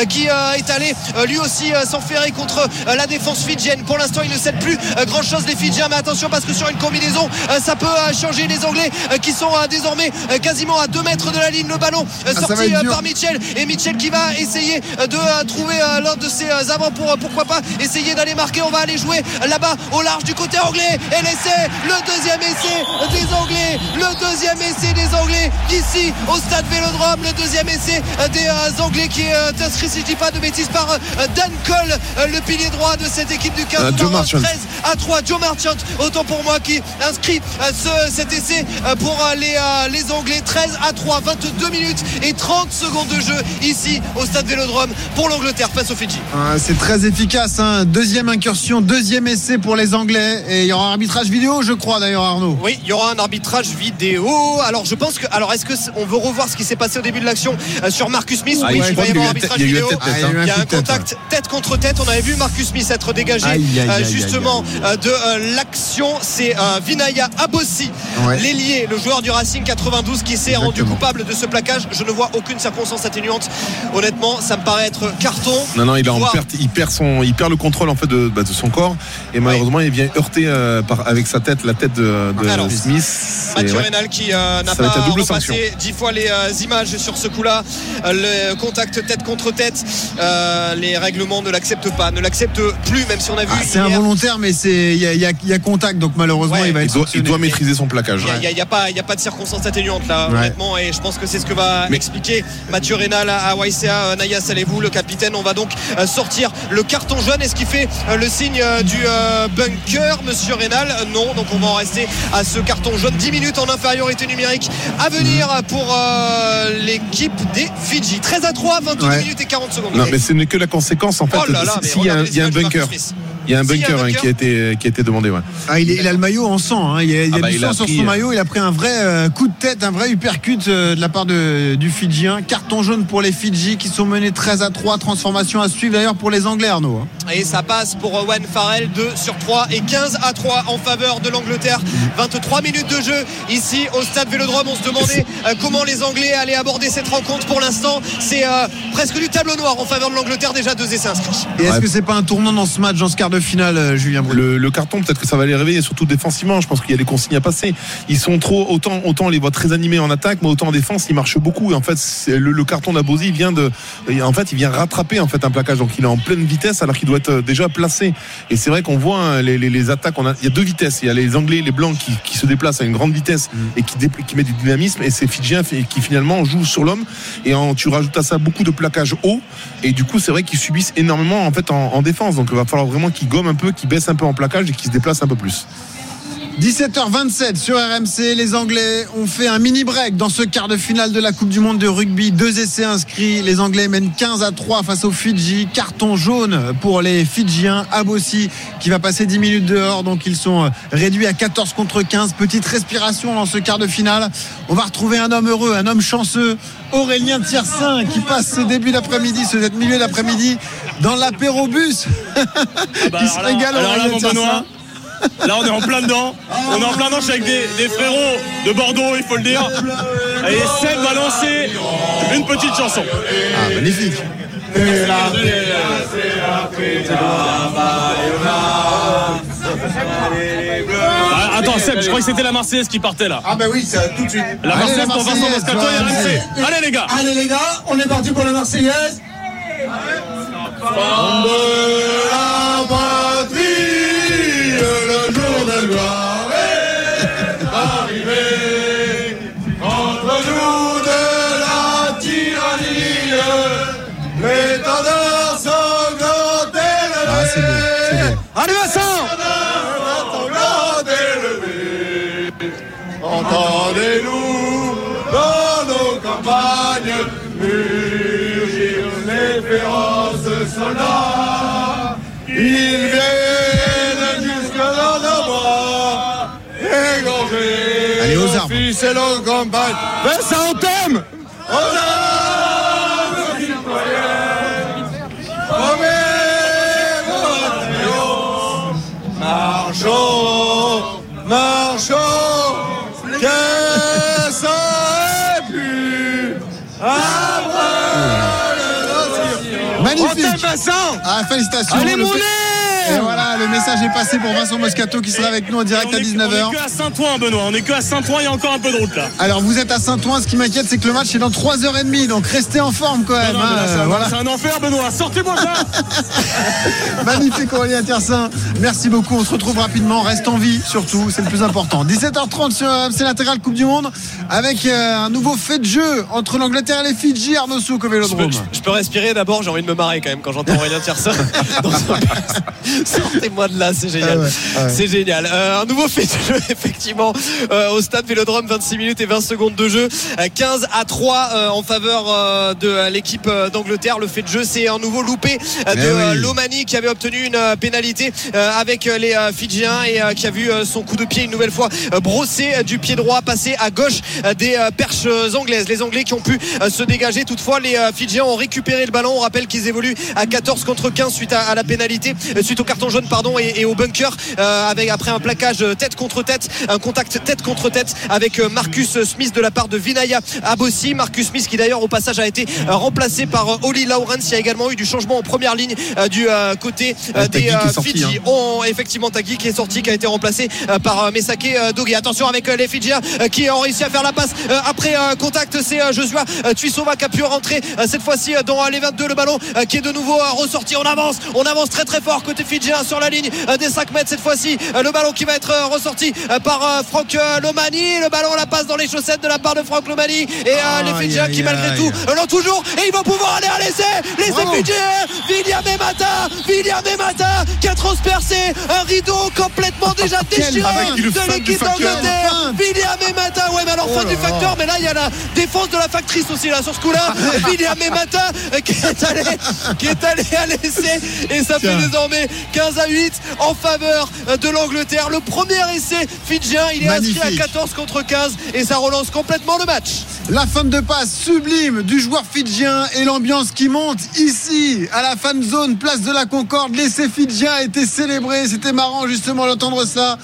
qui est allé lui aussi s'enferrer contre la défense fidjienne. Pour l'instant, il ne cède plus grand chose les Fidjiens. Mais attention parce que sur une combinaison, ça peut changer les Anglais qui sont désormais quasiment à 2 mètres de la ligne. Le ballon Ah, sorti par Mitchell et Mitchell qui va essayer de trouver l'un de ses avants pour pourquoi pas essayer d'aller marquer. On va aller jouer là-bas au large du côté anglais et l'essai, le deuxième essai des Anglais, le deuxième essai des Anglais ici au stade Vélodrome, le deuxième essai des Anglais qui est inscrit si je dis pas de bêtises par Dan Cole, le pilier droit de cette équipe du 15 Euh, Joe par Marchant. 13 à 3 Joe Marchant autant pour moi qui inscrit euh, ce- cet essai euh, pour euh, les, les Anglais 13 à 3 22 minutes et 30 secondes de jeu ici au stade Vélodrome pour l'Angleterre face aux Fidji Ah, C'est très efficace. hein. Deuxième incursion, deuxième essai pour les Anglais. Et il y aura un arbitrage vidéo, je crois d'ailleurs, Arnaud. Oui, il y aura un arbitrage vidéo. Alors, je pense que. Alors, est-ce que on veut revoir ce qui s'est passé au début de l'action sur Marcus Smith? Ah, Oui, je il va y qu'il y a avoir un arbitrage il y a eu tête- il y a contact tête contre tête. On avait vu Marcus Smith être dégagé Aïe, aïe, aïe, aïe, justement de euh, l'action. C'est euh, Vinaya Abossi, Ouais. l'ailier, le joueur du Racing 92 qui s'est rendu coupable de ce plaquage. Je ne vois aucune circonstance atténuante. Honnêtement, ça me paraît être carton. Non, non, il est en Voir- perte, il perd son, il perd le contrôle en fait de, bah, de son corps et malheureusement il vient heurter euh, par, avec sa tête la tête de, de Alors, Smith. C'est- Mathieu ouais. Rénal qui euh, n'a pas repassé sanction. dix fois les euh, images sur ce coup-là. Euh, le contact tête contre tête, euh, les règlements ne l'acceptent pas, ne l'acceptent plus, même si on a vu. Ah, c'est involontaire, mais c'est il y, a- y y contact, donc malheureusement Ouais, il va Il être doit, il doit maîtriser son plaquage. Il n'y a, il y a pas, il y a pas de circonstances atténuantes là, Ouais. honnêtement, et je pense que c'est ce que va Mais- expliquer Mathieu Rénal à, YCA, euh, Naya Salevou, le capitaine. On va donc euh, sortir le carton jaune. Est-ce qu'il fait euh, le signe du bunker, Monsieur Rénal Non, donc on va en rester à ce carton jaune. 10 minutes en infériorité numérique à venir pour euh, l'équipe des Fidji. 13 à 3, 22 Ouais. minutes et 40 secondes. Non, mais ce n'est que la conséquence en fait. Oh là S'il y a, un- y a bunker. Il y a un S'il y a un bunker hein, bunker. qui a été qui a été demandé. Ouais. Ah, il, est- il a le maillot en sang, hein. il y a, il y a Ah bah, du il sang a sur pris, son euh, maillot, il a pris un vrai euh, coup de tête, un vrai uppercut euh, de la part de, du Fidjien. Carton jaune pour les Fidji qui sont menés 13 à 3, transformation à suivre d'ailleurs pour les Anglais Arnaud. hein. Et ça passe pour Owen Farrell 2 sur 3 et 15 à 3 en faveur de l'Angleterre. 23 minutes de jeu ici au stade Vélodrome. On se demandait euh, comment les Anglais allaient aborder cette rencontre. Pour l'instant, c'est euh, presque du tableau noir en faveur de l'Angleterre. Déjà deux essais inscrits. Et est-ce Ouais. que c'est pas un tournant dans ce match, dans ce quart de finale, euh, Julien Le, le carton, peut-être que ça va les réveiller, surtout défensivement. Je pense qu'il y a des consignes à passer. Ils sont trop autant, autant on les voit très animés en attaque, mais autant en défense, ils marchent beaucoup. Et en fait, le, le carton d'Abosi il vient de, en fait, il vient rattraper en fait un plaquage. Donc, il est en pleine vitesse alors qu'il doit être déjà placé. Et c'est vrai qu'on voit hein, les, les- les attaques. On a, il y a deux vitesses. Il y a les Anglais, les Blancs qui, qui se déplacent à une grande vitesse et qui, qui mettent du dynamisme. Et c'est Fidjiens fait- qui finalement jouent sur l'homme. Et en, tu rajoutes à ça beaucoup de plaquages hauts. Et du coup, c'est vrai qu'ils subissent énormément en fait en, en défense. Donc, il va falloir vraiment qu'ils gomment un peu, qu'ils baissent un peu en plaquage et qu'ils se déplacent un peu plus. 17h27 sur RMC, les Anglais ont fait un mini break dans ce quart de finale de la Coupe du Monde de rugby. Deux essais inscrits, les Anglais mènent 15 à 3 face aux Fidji. Carton jaune pour les Fidjiens. Abossi qui va passer 10 minutes dehors, donc ils sont réduits à 14 contre 15. Petite respiration dans ce quart de finale. On va retrouver un homme heureux, un homme chanceux. Aurélien Tiersin qui passe ce début d'après-midi, ce milieu d'après-midi dans l'apérobus. bah qui se alors là- régale alors là, Aurélien mon Tiersin. Benoît, Là, on est en plein dedans. On est en plein dedans. Je suis avec des, des frérots de Bordeaux, il faut le dire. Et Seb va lancer une petite chanson. Ah, magnifique. Ah, attends, Seb, je crois que c'était la Marseillaise qui partait là. Ah bah oui, ça tout de suite. La Allez, Marseillaise la pour Vincent Marseillaise, Moscato et RMC. Allez les gars. Allez les gars, on est parti pour la Marseillaise. De la soldats. Ils viennent jusque nos bras, égorger Allez, aux fils et nos campagnes. Vincent, on t'aime Aux armes, citoyens Promets votre. Marchons, marchons, Magnifique. t'aime Vincent Ah, félicitations. Allez mon Et voilà, le message est passé pour Vincent Moscato qui sera avec nous en direct à est- 19h. On est que à Saint-Ouen, Benoît. On est que à Saint-Ouen, il y a encore un peu de route là. Alors vous êtes à Saint-Ouen, ce qui m'inquiète c'est que le match est dans 3h30, donc restez en forme quand même. Non, non, mais hein, là, c'est euh, un- voilà. C'est un enfer, Benoît. Sortez-moi là. Magnifique Aurélien Tersin. Merci beaucoup. On se retrouve rapidement. Reste en vie surtout, c'est le plus important. 17h30 sur c'est l'intégrale Coupe du Monde avec euh, un nouveau fait de jeu entre l'Angleterre et les Fidji. Arnaud Souk au Je peux, Vélodrome. je- je peux respirer d'abord, j'ai envie de me marrer quand même quand j'entends Aurélien Tiersin. Sortez-moi de là, c'est génial. Ah ouais, ah ouais. C'est génial. Euh, un nouveau fait de jeu, effectivement, euh, au stade Vélodrome, 26 minutes et 20 secondes de jeu. Euh, 15 à 3 euh, en faveur euh, de euh, l'équipe euh, d'Angleterre. Le fait de jeu, c'est un nouveau loupé euh, de Eh oui. euh, Lomani qui avait obtenu une euh, pénalité euh, avec euh, les euh, Fidjiens et euh, qui a vu euh, son coup de pied une nouvelle fois euh, brossé euh, du pied droit, passer à gauche euh, des euh, perches euh, anglaises. Les Anglais qui ont pu euh, se dégager. Toutefois, les euh, Fidjiens ont récupéré le ballon. On rappelle qu'ils évoluent à 14 contre 15 suite à, à la pénalité, euh, suite au carton jaune, pardon, et, et au bunker, euh, avec après un plaquage euh, tête contre tête, un contact tête contre tête avec euh, Marcus Smith de la part de Vinaya Abossi. Marcus Smith qui d'ailleurs au passage a été remplacé par Oli Lawrence. Il y a également eu du changement en première ligne du côté Ah, des sorti, Fidji. hein. On, effectivement Tagui qui est sorti, qui a été remplacé par Mesake euh, Dogi. Attention avec les Fidjiens qui ont réussi à faire la passe après contact. C'est Joshua Tuisova qui a pu rentrer cette fois-ci dans les 22. Le ballon qui est de nouveau ressorti. On avance, on avance très très fort côté Fidjien sur la ligne euh, des 5 mètres cette fois-ci. Euh, le ballon qui va être euh, ressorti par Franck Lomani. Le ballon la passe dans les chaussettes de la part de Franck Lomani et les Fidjiens qui malgré tout l'ont toujours et ils vont pouvoir aller à l'essai. Les Bravo. Fidjiens, William Emata, William Emata qui a transpercé un rideau complètement déjà Quel déchiré de l'équipe d'Angleterre. William Emata, ouais, mais alors Oh fin du facteur, mais là il y a la défense de la factrice aussi là sur ce coup-là. William Emata qui est allé, qui est allé à l'essai et ça Tiens. fait désormais 15 à 8 en faveur de l'Angleterre. Le premier essai fidjien, il est inscrit Magnifique. à 14 contre 15 et ça relance complètement le match. La fin de passe sublime du joueur fidjien et l'ambiance qui monte ici à la fan zone place de la Concorde. L'essai fidjien a été célébré. C'était marrant justement d'entendre ça.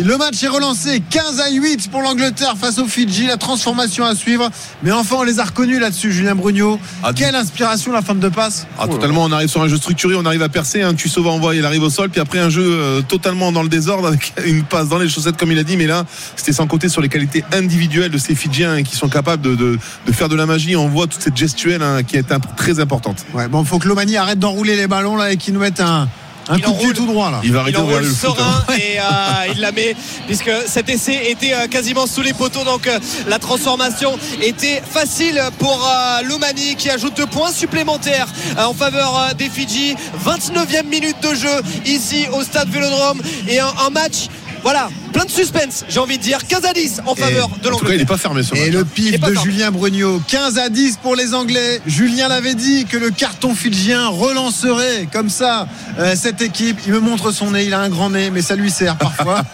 Le match est relancé 15 à 8 pour l'Angleterre face aux Fidji. La transformation à suivre. Mais enfin, on les a reconnus là-dessus, Julien Brugnot. Ah, Quelle inspiration la fin de passe. Ah, totalement, on arrive sur un jeu structuré, on arrive à percer, un Tussova envoie, il arrive au sol, puis après un jeu euh, totalement dans le désordre avec une passe dans les chaussettes comme il a dit, mais là c'était sans compter sur les qualités individuelles de ces Fidjiens hein, qui sont capables de, de- de faire de la magie. On voit toute cette gestuelle hein, qui est imp- très importante. Ouais, bon, faut que Lomani arrête d'enrouler les ballons là et qu'il nous mette un, un Il coup de pied tout droit là. Il va Il arrêter le hein. et euh, il la met puisque cet essai était euh, quasiment sous les poteaux donc euh, la transformation était facile pour euh, Loumani qui ajoute deux points supplémentaires euh, en faveur euh, des Fidji 29e minute de jeu ici au stade Vélodrome et un, un match voilà plein de suspense j'ai envie de dire 15 à 10 en faveur de En tout cas, il l'Angleterre n'est pas fermé ce Et match. le Il est pif de fermé. Julien Brugnot, 15 à 10 pour les Anglais. Julien l'avait dit que le carton fidjien relancerait comme ça euh, cette équipe. Il me montre son nez, il a un grand nez, mais ça lui sert parfois.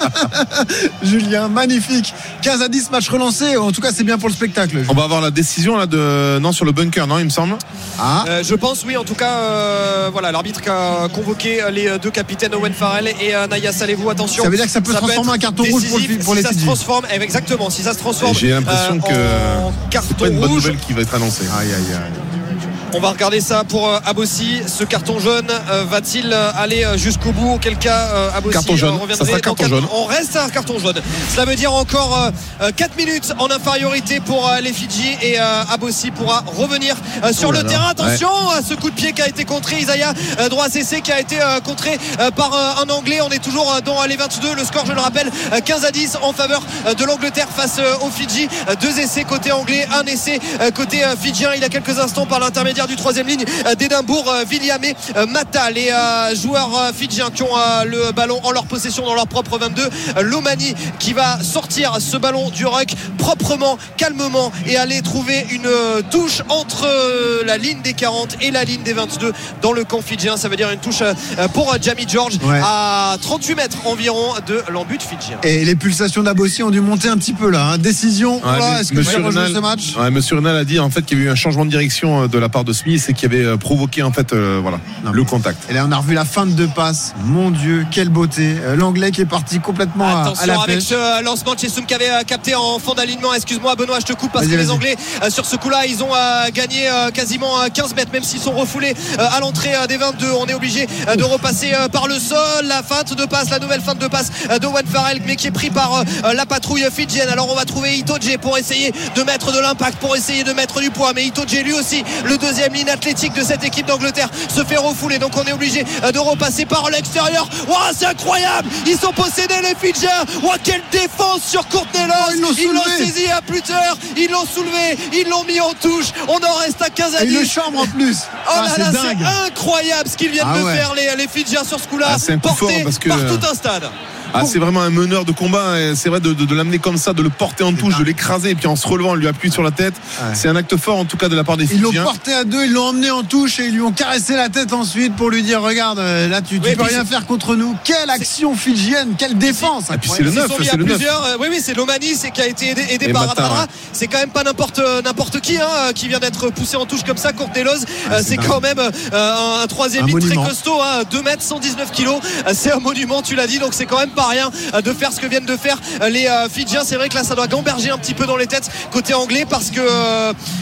Julien, magnifique. 15 à 10, match relancé. En tout cas, c'est bien pour le spectacle. On va avoir la décision là de non sur le bunker, non, il me semble. Ah, Euh, je pense oui en tout cas euh, voilà l'arbitre qui a convoqué les deux capitaines Owen Farrell et euh, Naya Salevou attention Ça veut dire que ça peut se transformer être carton rouge pour le- pour les si ça se transforme eh, exactement si ça se transforme J'ai l'impression euh, que c'est pas une bonne rouge nouvelle qui va être annoncée. aïe, aïe, aïe. On va regarder ça pour euh, Abossi. Ce carton jaune euh, va-t-il euh, aller jusqu'au bout? Auquel cas Abossi Carton jaune. Ça sera carton jaune. on reste à un carton jaune. Cela veut dire encore 4 minutes en infériorité pour les Fidji et Abossi pourra revenir sur Oh là le là. terrain. Attention à ce coup de pied qui a été contré Isaiah. Droit CC qui a été contré par un anglais. On est toujours dans les 22 le score je le rappelle euh, 15 à 10 en faveur de l'Angleterre face aux Fidji. Deux essais côté anglais un essai côté fidjien. Il y a quelques instants par l'intermédiaire du troisième ligne d'Édimbourg, Villiamé, Mata, les joueurs fidjiens qui ont le ballon en leur possession dans leur propre 22. Lomani qui va sortir ce ballon du ruck proprement, calmement et aller trouver une touche entre la ligne des 40 et la ligne des 22 dans le camp fidjien. Ça veut dire une touche pour Jamie George à 38 mètres environ de l'embut fidjien. Et les pulsations d'Abossi ont dû monter un petit peu là. hein. Décision. voilà, Est-ce que Monsieur Renal- ce match? Ouais, Monsieur Renal a dit en fait qu'il y avait eu un changement de direction euh, de la part de Smith et qui avait euh, provoqué en fait euh, voilà Non, le contact. Et là, on a revu la fin de deux passes. Mon Dieu, quelle beauté. Euh, L'anglais qui est parti complètement à, à Attention la avec pêche. ce lancement de Chesum qui avait capté en fond d'alignement. Excuse-moi Benoît, je te coupe parce que les. Anglais sur ce coup-là, ils ont gagné quasiment euh, 15 mètres, même s'ils sont refoulés à l'entrée des 22. On est obligé de repasser par le sol. La feinte de passe, la nouvelle feinte de passe d'Owen Farrell, mais qui est pris par la patrouille fidjienne. Alors on va trouver Itoje pour essayer de mettre de l'impact, pour essayer de mettre du poids. Mais Itoje lui aussi, le deuxième ligne athlétique de cette équipe d'Angleterre, se fait refouler. Donc on est obligé euh, de repasser par l'extérieur. Waouh, c'est incroyable Ils sont possédés les Fidjiens. Waouh, quelle défense sur Courtney. Oh, ils l'ont saisi à plus tard. Ils l'ont soulevé. Ils l'ont mis en touche. On en reste à 15 à Et 10. le chambre en plus. Oh Ah, là c'est là, c'est incroyable ce qu'ils viennent Ah de ouais. faire les, les Fidjiens sur ce coup-là, Ah, fort parce que- par tout un stade. Ah, c'est vraiment un meneur de combat. et C'est vrai de, de- de l'amener comme ça, de le porter en touche, de l'écraser et puis en se relevant, lui appuie sur la tête. Ouais. C'est un acte fort en tout cas de la part des Ils l'ont Fidjiens. porté à deux, ils l'ont emmené en touche et ils lui ont caressé la tête ensuite pour lui dire regarde euh, là tu, tu Oui, peux rien faire contre nous. Quelle action fidjienne, quelle défense. Et puis c'est le Ils sont neuf, mis c'est à le neuf. plusieurs. euh, oui, oui, c'est Lomani, c'est qui a été aidé, par ouais. C'est quand même pas n'importe n'importe qui hein, euh, qui vient d'être poussé en touche comme ça. Courtelos, Ah, c'est quand même euh, un troisième ligne très costaud, hein, 2 mètres 119 kilos. Euh, C'est un monument, tu l'as dit, donc c'est quand même pas rien euh, de faire ce que viennent de faire euh, les euh, Fidjiens. C'est vrai que là, ça doit gamberger un petit peu dans les têtes côté anglais parce que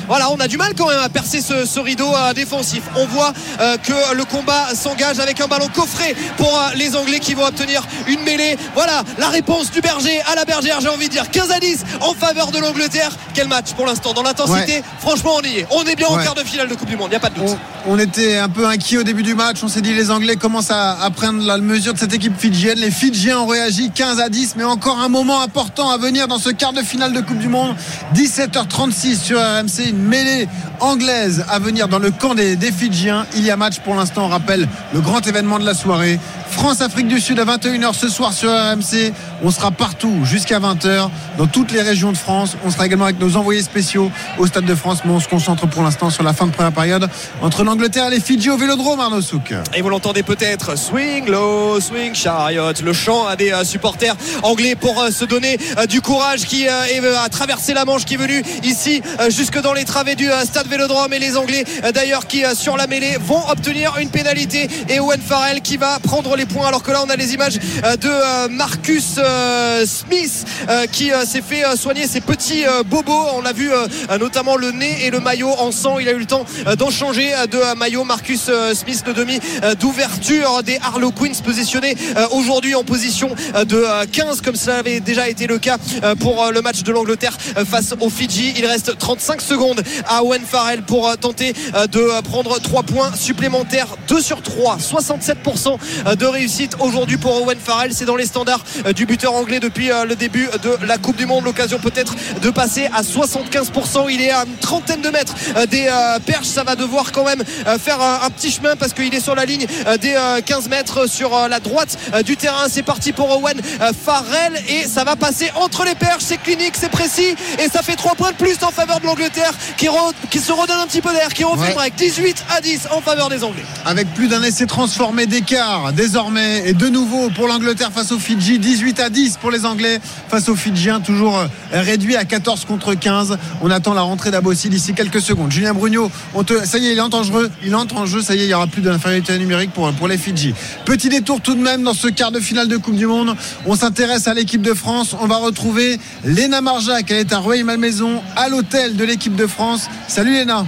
voilà, on a du mal quand même à percer ce, ce rideau défensif. On voit que le combat s'engage avec un ballon coffré pour les Anglais qui vont obtenir une mêlée. Voilà la réponse du berger à la bergère, j'ai envie de dire 15 à 10 en faveur de l'Angleterre. Quel match pour l'instant dans l'intensité. Franchement, on y est. On est bien en Ouais. quart de finale de Coupe du Monde, il n'y a pas de doute. On, on était un peu inquiet au début du match. On s'est dit les Anglais commencent à, à prendre la mesure de cette équipe fidjienne. Les Fidjiens ont réagi 15 à 10, mais encore un moment important à venir dans ce quart de finale de Coupe du Monde. 17h36 sur RMC, une mêlée anglaise à venir dans le camp des, des Fidjiens. Il y a match pour l'instant. On rappelle le grand événement de la soirée. France-Afrique du Sud à 21h ce soir sur RMC. On sera partout jusqu'à 20h dans toutes les régions de France. On sera également avec nos envoyés spéciaux au Stade de France, mais on se concentre pour l'instant sur la fin de première période entre l'Angleterre et les Fidji au Vélodrome, Arnaud Souk. Et vous l'entendez peut-être, swing low, swing chariot, le chant à des euh, supporters anglais pour euh, se donner euh, du courage qui a traversé la Manche, qui est venu ici jusque dans les travées du stade Vélodrome et les Anglais d'ailleurs qui sur la mêlée vont obtenir une pénalité et Owen Farrell qui va prendre les points alors que là on a les images euh, de euh, Marcus euh, Smith qui s'est fait soigner ses petits bobos, on l'a vu notamment le nez et le maillot en sang, il a eu le temps d'en changer de maillot. Marcus Smith le demi d'ouverture des Harlequins positionné aujourd'hui en position de euh, 15 comme cela avait déjà été le cas pour le match de l'Angleterre face aux Fidji. Il reste 35 secondes à Owen Farrell pour tenter de prendre 3 points supplémentaires. 2 sur 3 67% euh, de réussite aujourd'hui pour Owen Farrell. C'est dans les standards euh, du buteur anglais depuis euh, le début de la Coupe du Monde. L'occasion peut-être de passer à 75% il est à une trentaine de mètres euh, des perches. Ça va devoir quand même faire un, petit chemin parce qu'il est sur la ligne des euh, 15 mètres sur la droite du terrain. C'est parti pour Owen Farrell et ça va passer entre les perches. C'est clinique c'est précis et ça fait 3 points de plus en faveur de l'Angleterre qui, re- qui se redonne un petit peu d'air qui refait Ouais. le break. 18 à 10 en faveur des Anglais. Avec plus d'un essai transformé d'écart désormais et de nouveau pour l'Angleterre face aux Fidji 18 à 10 pour les Anglais face aux Fidjiens toujours euh, réduit à 14 contre 15 on attend la rentrée d'Abossi d'ici quelques secondes. Julien Brugnot on te... ça y est il entre en jeu il entre en jeu ça y est il y aura plus d'infériorité numérique pour, pour les Fidji. Petit détour tout de même dans ce quart de finale de Coupe du Monde. On s'intéresse à l'équipe de France. On va retrouver Léna Marjac. Elle est à Rueil-Malmaison à l'hôtel de l'équipe de France. Salut Léna.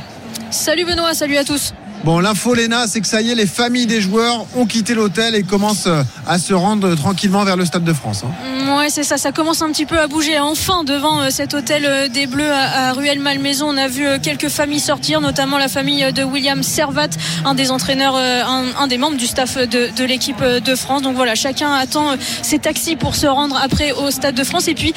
Salut Benoît, salut à tous. Bon, l'info, Léna, c'est que ça y est, les familles des joueurs ont quitté l'hôtel et commencent euh, à se rendre tranquillement vers le Stade de France. hein. Ouais, c'est ça. Ça commence un petit peu à bouger. Enfin, devant euh, cet hôtel euh, des Bleus à, à Ruelle-Malmaison, on a vu euh, quelques familles sortir, notamment la famille de William Servat, un des entraîneurs, un, des membres du staff de, l'équipe de France. Donc voilà, chacun attend ses taxis pour se rendre après au Stade de France. Et puis,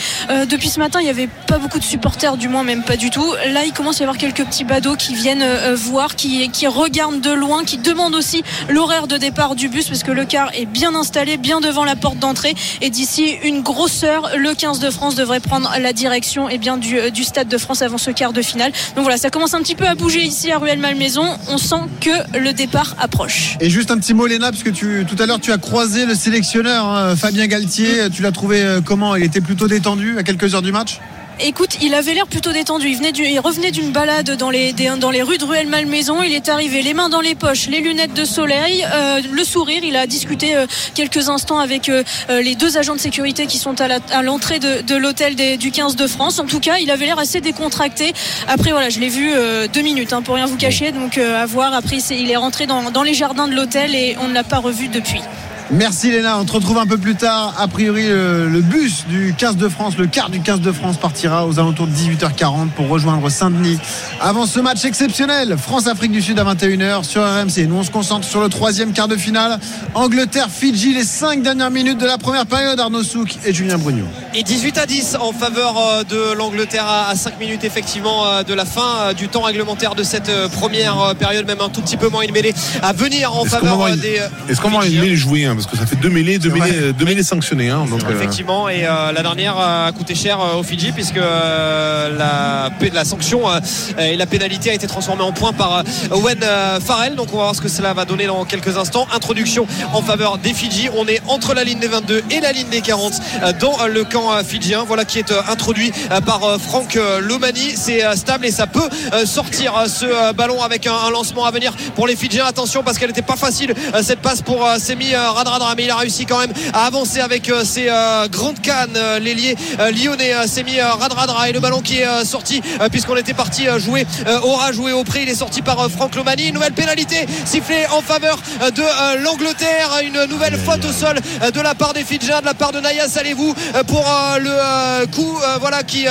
depuis ce matin, il n'y avait pas beaucoup de supporters, du moins même pas du tout. Là, il commence à y avoir quelques petits badauds qui viennent voir, qui, qui regardent de loin, qui demandent aussi l'horaire de départ du bus, parce que le car est bien installé, bien devant la porte d'entrée. Et d'ici une grosse heure, le 15 de France devrait prendre la direction eh bien, du, du Stade de France avant ce quart de finale. Donc voilà, ça commence un petit peu à bouger ici à Ruelle-Malmaison. On sent que le départ approche. Et juste un petit mot, Léna, parce que tout à l'heure, tu as croisé le sélectionneur, hein, Fabien Galtier. Tu l'as trouvé euh, comment? Il était plutôt détendu à quelques heures du match? Écoute, il avait l'air plutôt détendu. Il, venait du- il revenait d'une balade dans les, des- dans les rues de Ruelle-Malmaison. Il est arrivé les mains dans les poches, les lunettes de soleil, euh, le sourire. Il a discuté euh, quelques instants avec euh, les deux agents de sécurité qui sont à l'entrée de, de l'hôtel du 15 de France. En tout cas, il avait l'air assez décontracté. Après, voilà, je l'ai vu euh, deux minutes, hein, pour rien vous cacher. Donc, euh, à voir. Après, il est rentré dans, dans les jardins de l'hôtel et on ne l'a pas revu depuis. Merci Léna, on te retrouve un peu plus tard. A priori, le, le bus du 15 de France, le quart du 15 de France partira aux alentours de 18h40 pour rejoindre Saint-Denis. Avant ce match exceptionnel, France-Afrique du Sud à 21h sur RMC. Nous, on se concentre sur le troisième quart de finale. Angleterre-Fidji, les cinq dernières minutes de la première période. Arnaud Souk et Julien Brugnon. Et 18 à 10 en faveur euh, de l'Angleterre à 5 minutes effectivement euh, de la fin euh, du temps réglementaire de cette première période, même un tout petit peu moins une mêlée à venir en Est-ce qu'on va faveur des. est-ce qu'on va Fidjiens. Parce que ça fait deux mêlées, deux mêlées, deux mêlées sanctionnées. hein, donc, euh, Effectivement, et euh, la dernière euh, a coûté cher euh, aux Fidji puisque euh, la, sanction euh, et la pénalité a été transformée en point par euh, Owen Farrell. Donc on va voir ce que cela va donner dans quelques instants. Introduction en faveur des Fidji. On est entre la ligne des 22 et la ligne des 40 euh, dans le camp euh, fidjien. Voilà qui est euh, introduit euh, par euh, Franck euh, Lomani. C'est euh, stable et ça peut euh, sortir euh, ce euh, ballon avec un, un lancement à venir pour les Fidjiens. Attention parce qu'elle n'était pas facile euh, cette passe pour euh, Semi euh, Radradra, mais il a réussi quand même à avancer avec euh, ses euh, grandes cannes, euh, l'ailier lyonnais Semi euh, Radradra et le ballon qui est sorti puisqu'on était parti jouer aura joué au prix. Il est sorti par Franck Lomani. Une nouvelle pénalité sifflée en faveur de l'Angleterre. Une nouvelle faute au sol de la part des Fidjiens, de la part de Naya Salez-vous pour le coup voilà qui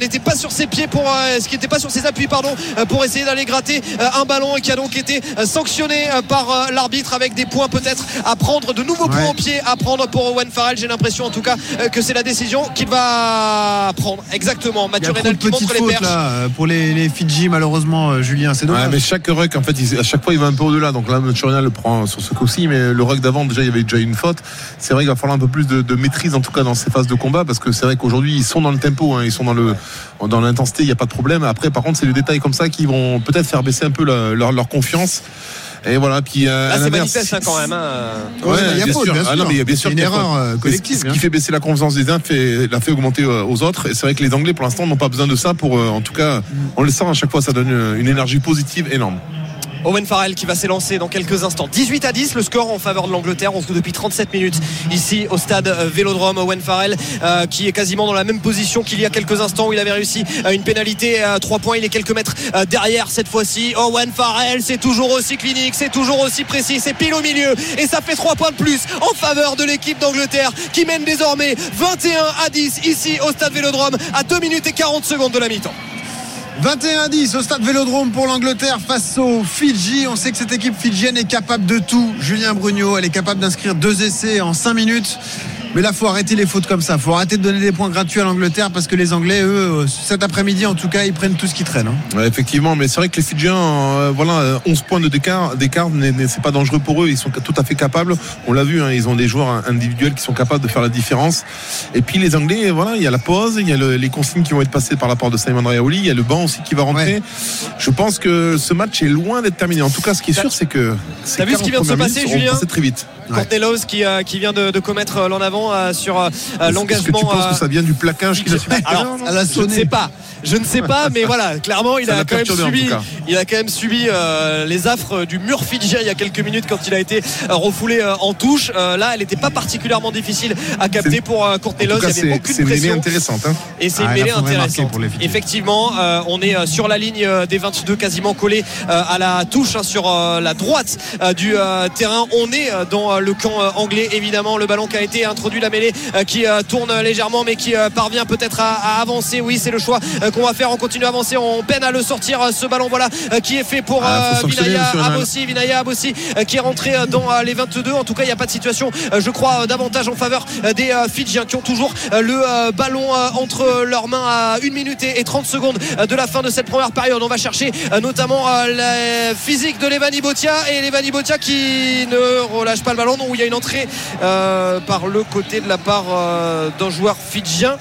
n'était pas sur ses pieds pour ce qui n'était pas sur ses appuis pardon pour essayer d'aller gratter un ballon et qui a donc été sanctionné par l'arbitre avec des points peut-être à prendre de nouveaux points Ouais. au pied à prendre pour Owen Farrell j'ai l'impression en tout cas que c'est la décision qu'il va prendre exactement Mathieu Reynal qui montre les perches là pour les, les Fidji, malheureusement, euh, Julien. C'est Ouais, dommage. mais chaque ruck, en fait, il- à chaque fois, il va un peu au-delà. Donc là, Chorian le prend sur ce coup-ci, mais le ruck d'avant, déjà, il y avait déjà une faute. C'est vrai qu'il va falloir un peu plus de, de maîtrise, en tout cas, dans ces phases de combat, parce que c'est vrai qu'aujourd'hui, ils sont dans le tempo, hein, ils sont dans le, dans l'intensité, il n'y a pas de problème. Après, par contre, c'est les détails comme ça qui vont peut-être faire baisser un peu leur confiance. Et voilà, puis euh, là à c'est l'inverse, manifeste hein, quand même hein. Ouais, il y a faute, sûr. bien Ah non, sûr. mais bien sûr C'est une qu'il y a erreur euh, collective. Ce bien qui fait baisser la confiance des uns fait, l'a fait augmenter euh, aux autres. Et c'est vrai que les Anglais, pour l'instant, n'ont pas besoin de ça pour, euh, en tout cas, on le sent à chaque fois, ça donne euh, une énergie positive énorme. Owen Farrell qui va s'élancer dans quelques instants. 18 à 10, le score en faveur de l'Angleterre. On se trouve depuis 37 minutes ici au stade euh, Vélodrome. Owen Farrell euh, qui est quasiment dans la même position qu'il y a quelques instants où il avait réussi euh, une pénalité à 3 points. Il est quelques mètres derrière cette fois-ci. Owen Farrell, c'est toujours aussi clinique, c'est toujours aussi précis, c'est pile au milieu. Et ça fait 3 points de plus en faveur de l'équipe d'Angleterre qui mène désormais 21 à 10 ici au stade Vélodrome à 2 minutes et 40 secondes de la mi-temps. 21 à 10 au stade Vélodrome pour l'Angleterre face aux Fidji. On sait que cette équipe fidjienne est capable de tout. Julien Brugnot, elle est capable d'inscrire deux essais en 5 minutes. Mais là, faut arrêter les fautes comme ça. Faut arrêter de donner des points gratuits à l'Angleterre parce que les Anglais, eux, euh, cet après-midi, en tout cas, ils prennent tout ce qui traîne. hein. Ouais, effectivement, mais c'est vrai que les Fidjiens, euh, voilà, euh, 11 points de d'écart, d'écart, c'est pas dangereux pour eux. Ils sont tout à fait capables. On l'a vu, hein, ils ont des joueurs individuels qui sont capables de faire la différence. Et puis les Anglais, voilà, il y a la pause, il y a le- les consignes qui vont être passées par la part de Simon Raouli, il y a le banc aussi qui va rentrer. Ouais. Je pense que ce match est loin d'être terminé. En tout cas, ce qui est sûr, c'est que. T'as vu ce qui vient de se 40 premières passer, Julien passées très vite. Ouais. Qui, euh, qui vient de, de commettre euh, l'en avant évidemment euh, sur euh, Est-ce que l'engagement. tu penses euh, que ça vient du plaquage qu'il a subi alors, je ne sais pas. Je ne sais pas, mais voilà, clairement, il Ça a quand même subi, tout cas. il a quand même subi euh, les affres du mur fidjien il y a quelques minutes quand il a été refoulé euh, en touche. Euh, là, elle n'était pas particulièrement difficile à capter pour euh, Courtney Love. Il y avait c'est intéressante. hein. Et c'est Ah, une il a mêlée intéressante. pour les. Effectivement, euh, on est sur la ligne des 22 quasiment collé euh, à la touche hein, sur euh, la droite euh, du euh, terrain. On est dans euh, le camp euh, anglais évidemment. Le ballon qui a été introduit, la mêlée euh, qui euh, tourne légèrement mais qui euh, parvient peut-être à, à avancer. Oui, c'est le choix qu'on va faire. On continue à avancer. On peine à le sortir ce ballon voilà qui est fait pour Ah, Vinaya. Abossi. Vinaya Abossi qui est rentré dans les 22. En tout cas, il n'y a pas de situation, je crois, davantage en faveur des Fidjiens qui ont toujours le ballon entre leurs mains à 1 minute et et 30 secondes de la fin de cette première période. On va chercher notamment la physique de Levani Botia et Levani Botia qui ne relâche pas le ballon. Non, où il y a une entrée par le côté de la part euh, d'un joueur fidjien.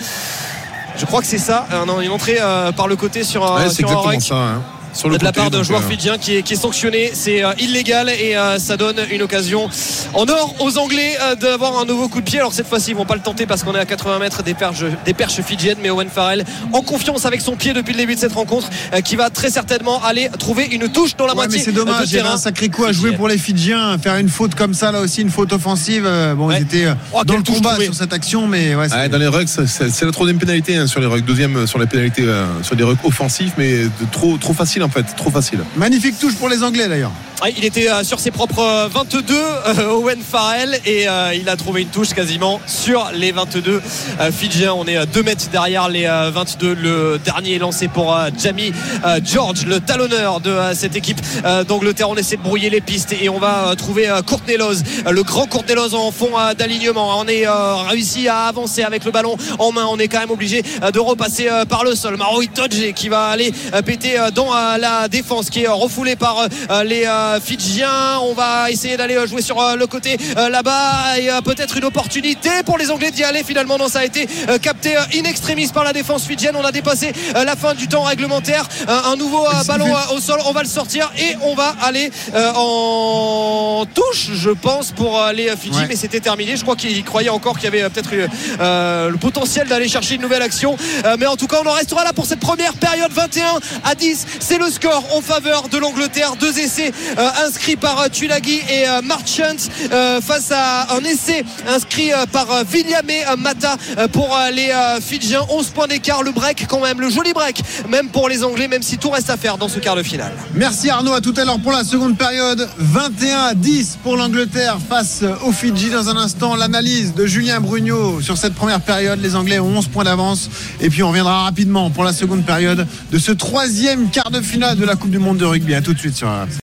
Je crois que c'est ça. Non, une entrée euh, par le côté sur, euh, Ouais, c'est sur un rec ça. hein. Sur le de la côté, part d'un joueur euh, fidjien qui est, qui est sanctionné. C'est euh, illégal et euh, ça donne une occasion en or aux Anglais euh, d'avoir un nouveau coup de pied. Alors cette fois-ci, ils vont pas le tenter parce qu'on est à 80 mètres des perches, des perches fidjiennes. Mais Owen Farrell, en confiance avec son pied depuis le début de cette rencontre, euh, qui va très certainement aller trouver une touche dans la Ouais, mais moitié c'est de dommage, il y avait un sacré coup à jouer pour les Fidjiens. Faire une faute comme ça, là aussi, une faute offensive. euh, Bon, Ouais. ils étaient euh, Oh, dans le combat trouvée. sur cette action, mais ouais, c'est- Ouais, dans les rugs, c'est- la troisième pénalité hein, sur les rugs. Deuxième sur les pénalités euh, sur des rugs offensifs, mais de trop, trop facile en fait. Trop facile. magnifique touche pour les Anglais d'ailleurs. Ah, il était euh, sur ses propres euh, 22 euh, Owen Farrell et euh, il a trouvé une touche quasiment sur les 22 euh, Fidjiens on est 2 mètres derrière les euh, 22 le dernier est lancé pour euh, Jamie euh, George le talonneur de euh, cette équipe euh, d'Angleterre on essaie de brouiller les pistes et on va euh, trouver euh, Courtney euh, le grand Courtney Lawes en fond euh, d'alignement on est euh, réussi à avancer avec le ballon en main on est quand même obligé euh, de repasser euh, par le sol Maroui Todje qui va aller euh, péter euh, dans la défense qui est refoulée par euh, les euh, Fidjiens. On va essayer d'aller euh, jouer sur le côté là-bas. Et peut-être une opportunité pour les Anglais d'y aller finalement. Non ça a été capté in extremis par la défense fidjienne. On a dépassé la fin du temps réglementaire. Un, nouveau ballon au sol. On va le sortir et on va aller en touche je pense pour les Fidji. Ouais. mais c'était terminé. Je crois qu'il croyait encore qu'il y avait peut-être eu, le potentiel d'aller chercher une nouvelle action. Mais en tout cas on en restera là pour cette première période. 21 à 10 c'est le score en faveur de l'Angleterre deux essais euh, inscrits par euh, Tulagi et euh, Marchant euh, face à un essai inscrit par Vigname euh, Mata pour les Fidjiens 11 points d'écart le break quand même le joli break même pour les Anglais même si tout reste à faire dans ce quart de finale Merci Arnaud, à tout à l'heure pour la seconde période. 21 à 10 pour l'Angleterre face aux Fidji. Dans un instant, l'analyse de Julien Brugnot sur cette première période. Les Anglais ont 11 points d'avance. Et puis on reviendra rapidement pour la seconde période de ce troisième quart de finale de la Coupe du Monde de rugby. À tout de suite sur RMC.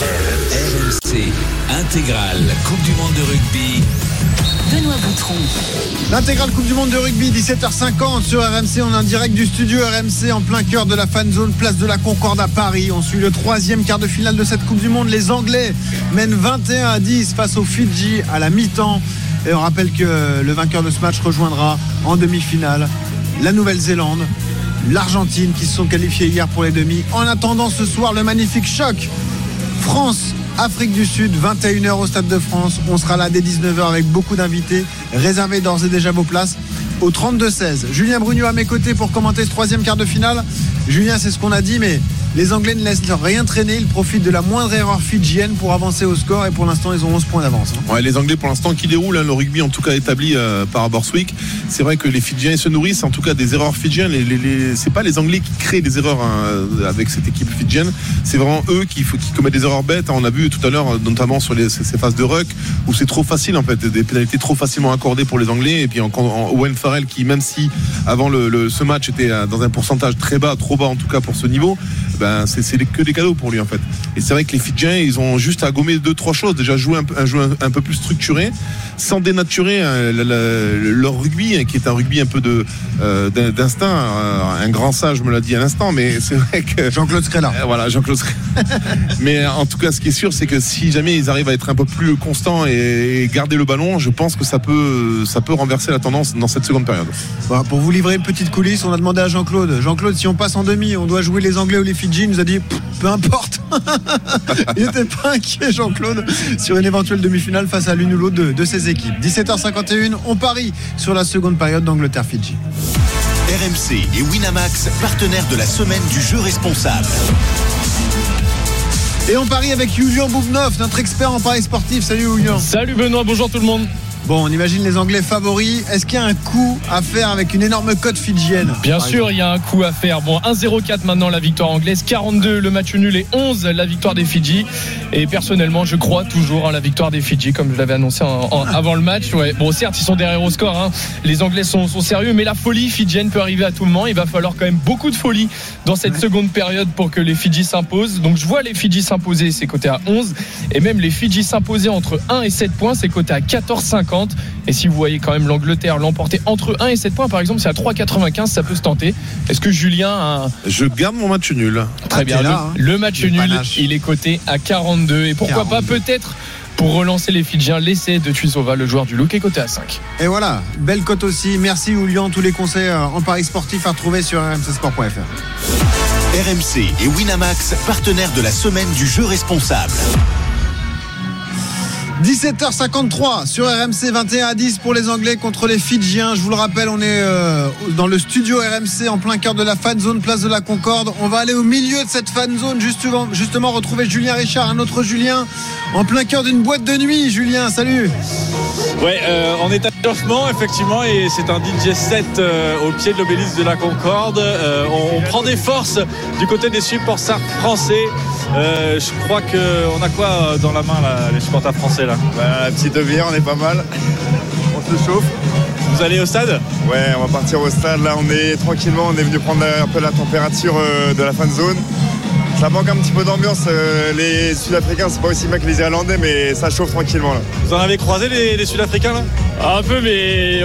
RMC intégrale Coupe du Monde de rugby. Benoît Boutron. L'intégrale Coupe du Monde de rugby, 17h50 sur RMC. On est en direct du studio RMC en plein cœur de la fan zone, place de la Concorde à Paris. On suit le troisième quart de finale de cette Coupe du Monde. Les Anglais mènent 21 à 10 face aux Fidji à la mi-temps. Et on rappelle que le vainqueur de ce match rejoindra en demi-finale la Nouvelle-Zélande, l'Argentine qui se sont qualifiés hier pour les demi. En attendant ce soir, le magnifique choc France. Afrique du Sud, 21h au Stade de France. On sera là dès 19h avec beaucoup d'invités. Réservez d'ores et déjà vos places au 32-16. Julien Brugnot à mes côtés pour commenter ce troisième quart de finale. Julien, c'est ce qu'on a dit, mais les Anglais ne laissent rien traîner. Ils profitent de la moindre erreur fidjienne pour avancer au score et pour l'instant, ils ont 11 points d'avance. hein. Ouais, les Anglais pour l'instant qui déroulent hein, le rugby en tout cas établi euh, par Borswick. C'est vrai que les Fidjiens se nourrissent en tout cas des erreurs fidjiennes. Les, les, les- c'est pas les Anglais qui créent des erreurs hein, avec cette équipe fidjienne. C'est vraiment eux qui, commettent des erreurs bêtes. On a vu tout à l'heure euh, notamment sur ces, phases de ruck où c'est trop facile en fait, des pénalités trop facilement accordées pour les Anglais. Et puis en, en Owen Farrell qui même si avant ce match était euh, dans un pourcentage très bas, trop bas en tout cas pour ce niveau, ben c'est que des cadeaux pour lui en fait. Et c'est vrai que les Fidjiens ils ont juste à gommer deux trois choses. Déjà jouer un, jeu un, un peu plus structuré, sans dénaturer euh, le- leur rugby hein, qui est un rugby un peu de euh, d'in- d'instinct. Euh, Un grand sage me l'a dit à l'instant, mais c'est vrai que Jean-Claude Scrella. euh, Voilà, Jean-Claude. Mais en tout cas, ce qui est sûr, c'est que si jamais ils arrivent à être un peu plus constants et et garder le ballon, je pense que ça peut, ça peut renverser la tendance dans cette seconde période. Pour vous livrer une petite coulisse, on a demandé à Jean-Claude. Jean-Claude, si on passe en demi, on doit jouer les Anglais ou les Fidji. Il nous a dit, peu importe. Il n'était pas inquiet, Jean-Claude, sur une éventuelle demi-finale face à l'une ou l'autre de, deux équipes. 17h51, on parie sur la seconde période d'Angleterre-Fidji. RMC et Winamax, partenaires de la semaine du jeu responsable. Et on parie avec Julien Boubnov, notre expert en paris sportif. Salut Julien. Salut Benoît, bonjour tout le monde. Bon, on imagine les Anglais favoris. Est-ce qu'il y a un coup à faire avec une énorme cote fidjienne Bien sûr, il y a un coup à faire. Bon, 1-0-4 maintenant la victoire anglaise, 42 le match nul et 11 la victoire des Fidji. Et personnellement, je crois toujours à la victoire des Fidji, comme je l'avais annoncé en- en- avant le match. Ouais. Bon, certes, ils sont derrière au score. hein. Les Anglais sont, sont sérieux, mais la folie fidjienne peut arriver à tout moment. Il va falloir quand même beaucoup de folie dans cette seconde période pour que les Fidji s'imposent. Donc, je vois les Fidji s'imposer, c'est coté à 11. Et même les Fidji s'imposer entre 1 et 7 points, c'est coté à 14,50. Et si vous voyez quand même l'Angleterre l'emporter entre 1 et 7 points, par exemple, c'est à 3,95, ça peut se tenter. Est-ce que Julien a Je garde mon match nul. Très Ah, bien. Le, hein. le match Le nul, panache. il est coté à 42. Et pourquoi 42. pas, peut-être, pour relancer les Fidjiens, l'essai de Tuisova, le joueur du look, est coté à 5. Et voilà, belle cote aussi. Merci Julien. Tous les conseils euh, en paris sportif à retrouver sur rmcsport.fr. RMC et Winamax, partenaires de la semaine du jeu responsable. 17h53 sur RMC 21 à 10 pour les Anglais contre les Fidjiens. Je vous le rappelle, on est euh, dans le studio RMC en plein cœur de la fan zone, place de la Concorde. On va aller au milieu de cette fan zone, justement, justement retrouver Julien Richard, un autre Julien, en plein cœur d'une boîte de nuit. Julien, salut. Ouais, euh, en état d'échauffement, effectivement, et c'est un DJ set euh, au pied de l'obélisque de la Concorde. On, on prend des forces du côté des supporters français. Je crois qu'on a quoi dans la main, là, les supporters français là Bah, petit demi-heure, on est pas mal. On se chauffe. Vous allez au stade? Ouais, on va partir au stade. Là, on est tranquillement. On est venu prendre un peu la température euh, de la fan zone. Ça manque un petit peu d'ambiance. euh, Les Sud-Africains, c'est pas aussi bien que les Irlandais, mais ça chauffe tranquillement là. Vous en avez croisé les, les Sud-Africains là? Un peu, mais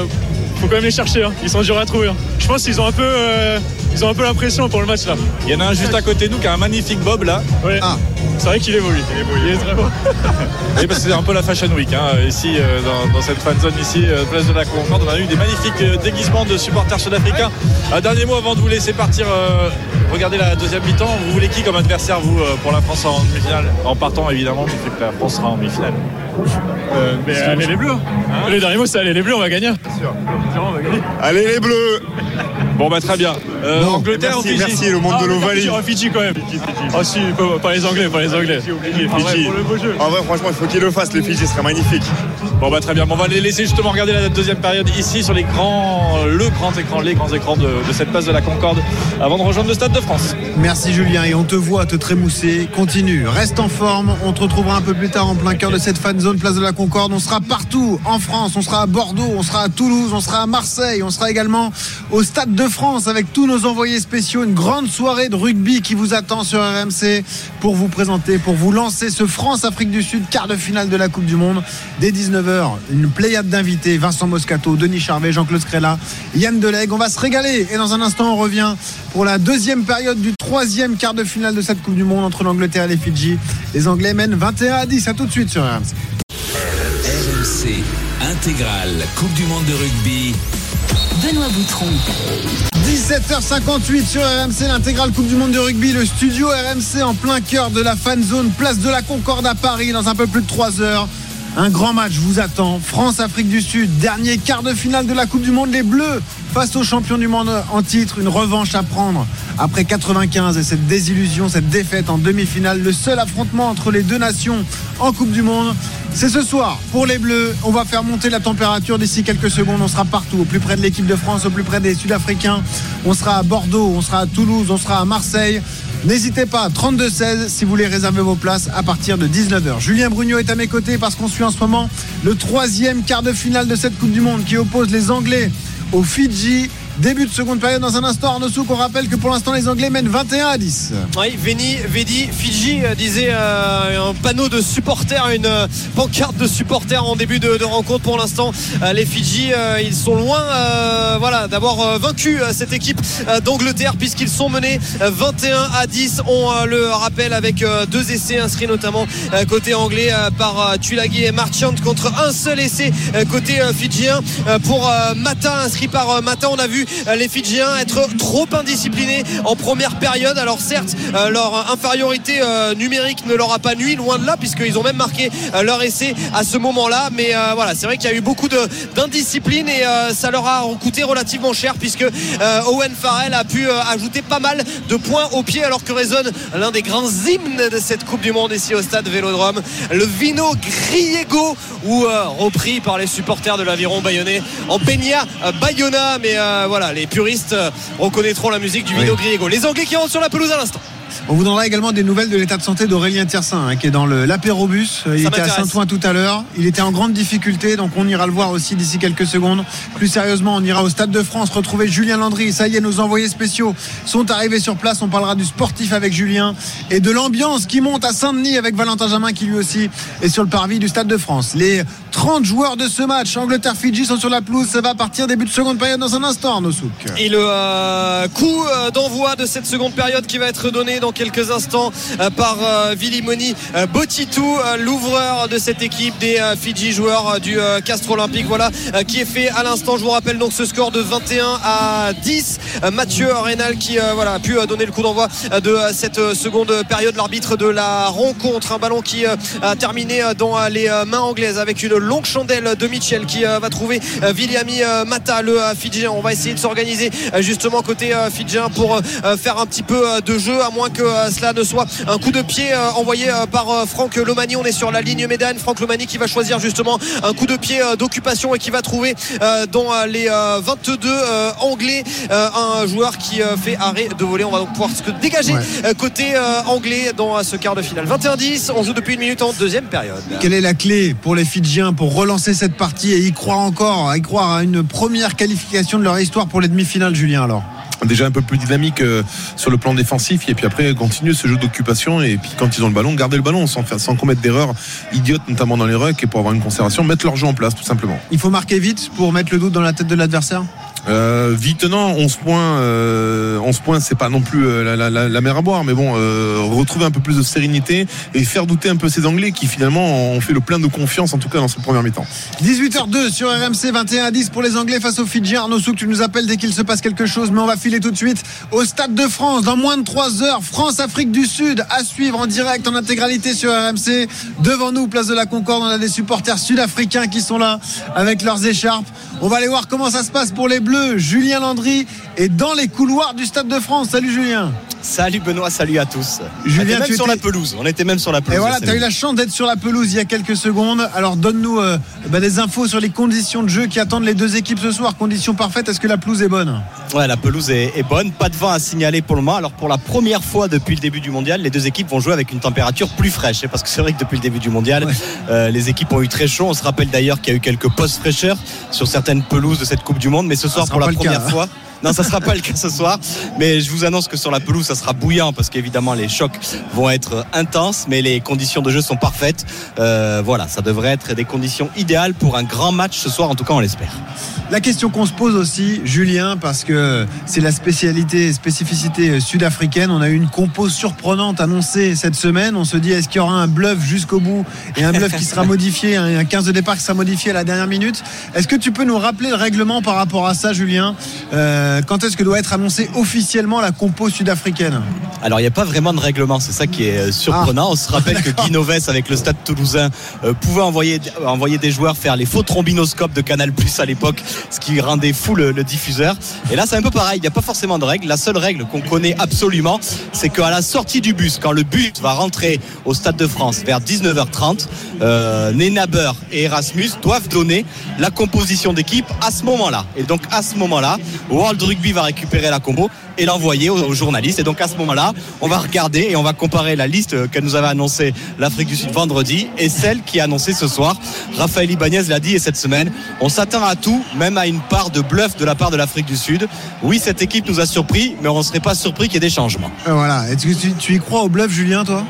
faut quand même les chercher. hein. Ils sont durs à trouver. hein. Je pense qu'ils ont un peu, euh, ils ont un peu la pression pour le match là. Il y en a un juste à côté de nous qui a un magnifique bob là. Ouais. Ah. C'est vrai qu'il évolue. Il est très beau. Oui, parce que c'est un peu la Fashion Week hein, ici euh, dans, dans cette fan zone ici, euh, place de la Concorde. On a eu des magnifiques euh, déguisements de supporters sud-africains. Un dernier mot avant de vous laisser partir. euh, regardez la deuxième mi-temps. Vous voulez qui comme adversaire vous euh, pour la France en demi-finale? En partant évidemment fait que la France sera en demi-finale. Euh, mais allez les bleus. hein. Le dernier mot c'est allez les bleus, on va gagner. Sûr, on va gagner. Allez les bleus Bon bah très bien. Euh, Non, Angleterre merci, Fidji merci, le monde Ah, de l'Ovalie. Fidji, Fidji quand même. Oh si, pas, pas les Anglais, pas les Anglais. Ah ouais, Fidji. pour le beau jeu. En vrai, franchement, il faut qu'ils le fassent. Les Fidji serait magnifique. Bon bah très bien. Bon, on va les laisser justement regarder la deuxième période ici sur les grands, le grand écran, les grands écrans de, de cette place de la Concorde avant de rejoindre le Stade de France. Merci Julien et on te voit te trémousser. Continue, reste en forme. On te retrouvera un peu plus tard en plein cœur de cette fan zone place de la Concorde. On sera partout en France. On sera à Bordeaux, on sera à Toulouse, on sera à Marseille, on sera également au Stade de France avec tous nos envoyés spéciaux. Une grande soirée de rugby qui vous attend sur RMC pour vous présenter, pour vous lancer ce France-Afrique du Sud quart de finale de la Coupe du Monde dès 19h. Une pléiade d'invités Vincent Moscato, Denis Charvet, Jean-Claude Scrella, Yann Delegue. On va se régaler et dans un instant on revient pour la deuxième période du troisième quart de finale de cette Coupe du Monde entre l'Angleterre et les Fidji. Les Anglais mènent 21 à 10. À tout de suite sur RMC. RMC intégrale Coupe du monde de rugby. Benoît Boutron. 17h58 sur RMC, l'intégrale Coupe du Monde de rugby, le studio RMC en plein cœur de la fan zone, place de la Concorde à Paris dans un peu plus de 3 heures. Un grand match vous attend. France-Afrique du Sud, dernier quart de finale de la Coupe du Monde. Les Bleus face aux champions du monde en titre. Une revanche à prendre après 95 et cette désillusion, cette défaite en demi-finale. Le seul affrontement entre les deux nations en Coupe du Monde. C'est ce soir pour les Bleus. On va faire monter la température d'ici quelques secondes. On sera partout, au plus près de l'équipe de France, au plus près des Sud-Africains. On sera à Bordeaux, on sera à Toulouse, on sera à Marseille. N'hésitez pas, 32-16 si vous voulez réserver vos places à partir de 19h. Julien Brugnot est à mes côtés parce qu'on suit en ce moment le troisième quart de finale de cette Coupe du Monde qui oppose les Anglais aux Fidji. Début de seconde période dans un instant. Arnaud Souk, on rappelle que pour l'instant les Anglais mènent 21 à 10. Oui, Veni, Vedi, Fidji euh, disait euh, un panneau de supporters, une euh, pancarte de supporters en début de, rencontre. Pour l'instant, les Fidji, ils sont loin voilà, d'avoir vaincu cette équipe d'Angleterre puisqu'ils sont menés euh, 21 à 10. On le rappelle avec deux essais inscrits notamment côté anglais par Tulagi et Marchand contre un seul essai côté fidjien. Pour Mata, inscrit par Mata, on a vu les Fidjiens être trop indisciplinés en première période. Alors certes, euh, leur infériorité euh, numérique ne leur a pas nuit, loin de là, puisqu'ils ont même marqué euh, leur essai à ce moment-là. Mais euh, voilà, c'est vrai qu'il y a eu beaucoup d'indiscipline et euh, ça leur a coûté relativement cher, puisque euh, Owen Farrell a pu euh, ajouter pas mal de points au pied, alors que résonne l'un des grands hymnes de cette Coupe du Monde ici au stade Vélodrome, le Vino Griego, ou euh, repris par les supporters de l'aviron bayonnais en Peña euh, Bayona. Mais euh, voilà, les puristes euh, reconnaîtront la musique du Vino Griego. Les Anglais qui rentrent sur la pelouse à l'instant. On vous donnera également des nouvelles de l'état de santé d'Aurélien Tiersin, hein, qui est dans l'apérobus. Il Ça était à. Saint-Ouen tout à l'heure. Il était en grande difficulté, donc on ira le voir aussi d'ici quelques secondes. Plus sérieusement, on ira au Stade de France retrouver Julien Landry. Ça y est, nos envoyés spéciaux sont arrivés sur place. On parlera du sportif avec Julien et de l'ambiance qui monte à Saint-Denis avec Valentin Jamin qui lui aussi est sur le parvis du Stade de France. Les 30 joueurs de ce match, Angleterre-Fidji, sont sur la pelouse. Ça va partir début de seconde période dans un instant, Arnaud Souk. Et le euh, coup euh, d'envoi de cette seconde période qui va être donné dans quelques instants euh, par euh, Vilimoni euh, Botitou, euh, l'ouvreur de cette équipe des euh, Fidji, joueur euh, du euh, Castre Olympique. Voilà euh, qui est fait à l'instant. Je vous rappelle donc ce score de 21 à 10. Euh, Mathieu Reynal qui euh, voilà, a pu euh, donner le coup d'envoi euh, de euh, cette euh, seconde période. L'arbitre de la rencontre, un ballon qui euh, a terminé euh, dans euh, les euh, mains anglaises avec une longue chandelle de Mitchell qui euh, va trouver euh, Viliami euh, Mata, le euh, Fidjien. On va essayer de s'organiser euh, justement côté euh, Fidjien pour euh, faire un petit peu euh, de jeu, à moins que euh, cela ne soit un coup de pied euh, envoyé euh, par Franck Lomani. On est sur la ligne médane. Franck Lomani qui va choisir justement un coup de pied d'occupation et qui va trouver dans les euh, 22 euh, anglais un joueur qui fait arrêt de voler. On va donc pouvoir se dégager Ouais. côté anglais dans ce quart de finale. 21-10, on joue depuis une minute en deuxième période. Quelle est la clé pour les Fidjiens pour relancer cette partie et y croire encore, y croire à une première qualification de leur histoire pour les demi-finales, Julien alors? Déjà un peu plus dynamique euh, sur le plan défensif. Et puis après continuer ce jeu d'occupation. Et puis quand ils ont le ballon garder le ballon sans commettre d'erreurs idiotes notamment dans les rucks et pour avoir une conservation mettre leur jeu en place tout simplement. Il faut marquer vite pour mettre le doute dans la tête de l'adversaire? Euh, vite non 11 points euh, 11 points c'est pas non plus euh, la, mer à boire mais bon retrouver un peu plus de sérénité et faire douter un peu ces anglais qui finalement ont fait le plein de confiance en tout cas dans ce premier mi-temps 18h02 sur RMC 21 à 10 pour les Anglais face aux Fidjiens. Arnaud Souk, tu nous appelles dès qu'il se passe quelque chose, mais on va filer tout de suite au Stade de France dans moins de 3 heures. France-Afrique du Sud à suivre en direct en intégralité sur RMC. Devant nous, place de la Concorde, on a des supporters sud-africains qui sont là avec leurs écharpes. On va aller voir comment ça se passe pour les Bleus. Julien Landry est dans les couloirs du Stade de France. Salut Julien. Salut Benoît, salut à tous. Julien, on était même sur étais- la pelouse. On était même sur la pelouse. Et voilà, tu as eu la chance d'être sur la pelouse il y a quelques secondes. Alors donne-nous euh, bah, des infos sur les conditions de jeu qui attendent les deux équipes ce soir. Conditions parfaites, est-ce que la pelouse est bonne? Ouais, la pelouse est, est bonne. Pas de vent à signaler pour le moment. Alors pour la première fois depuis le début du mondial, les deux équipes vont jouer avec une température plus fraîche. Parce que c'est vrai que depuis le début du mondial, euh, les équipes ont eu très chaud. On se rappelle d'ailleurs qu'il y a eu quelques postes fraîcheurs sur certaines pelouses de cette Coupe du Monde. Mais ce soir, sera pour la première cas, hein. Non, ça sera pas le cas ce soir. Mais je vous annonce que sur la pelouse, ça sera bouillant parce qu'évidemment les chocs vont être intenses, mais les conditions de jeu sont parfaites. Euh, voilà, ça devrait être des conditions idéales pour un grand match ce soir. En tout cas, on l'espère. La question qu'on se pose aussi, Julien, parce que c'est la spécialité, spécificité sud-africaine. On a eu une compo surprenante annoncée cette semaine. On se dit, est-ce qu'il y aura un bluff jusqu'au bout et un bluff qui sera modifié, un un 15 de départ qui sera modifié à la dernière minute? Est-ce que tu peux nous rappeler le règlement par rapport à ça, Julien? Euh, Quand est-ce que doit être annoncée officiellement la compo sud-africaine Alors il n'y a pas vraiment de règlement, c'est ça qui est euh, surprenant. Ah. On se rappelle que Guy Noves avec le Stade Toulousain euh, pouvait envoyer, envoyer des joueurs faire les faux trombinoscopes de Canal Plus à l'époque, ce qui rendait fou le, le diffuseur. Et là c'est un peu pareil, il n'y a pas forcément de règle. La seule règle qu'on connaît absolument, c'est qu'à la sortie du bus, quand le bus va rentrer au Stade de France vers 19h30, euh, Nenaber et Erasmus doivent donner la composition d'équipe à ce moment-là. Et donc à ce moment-là, World Rugby va récupérer la combo et l'envoyer aux, journalistes. Et donc à ce moment-là, on va regarder et on va comparer la liste que nous avait annoncée l'Afrique du Sud vendredi et celle qui est annoncée ce soir. Raphaël Ibanez l'a dit et cette semaine, on s'attend à tout, même à une part de bluff de la part de l'Afrique du Sud. Oui, cette équipe nous a surpris, mais on ne serait pas surpris qu'il y ait des changements. Euh, Voilà. Est-ce que tu y crois au bluff, Julien, toi?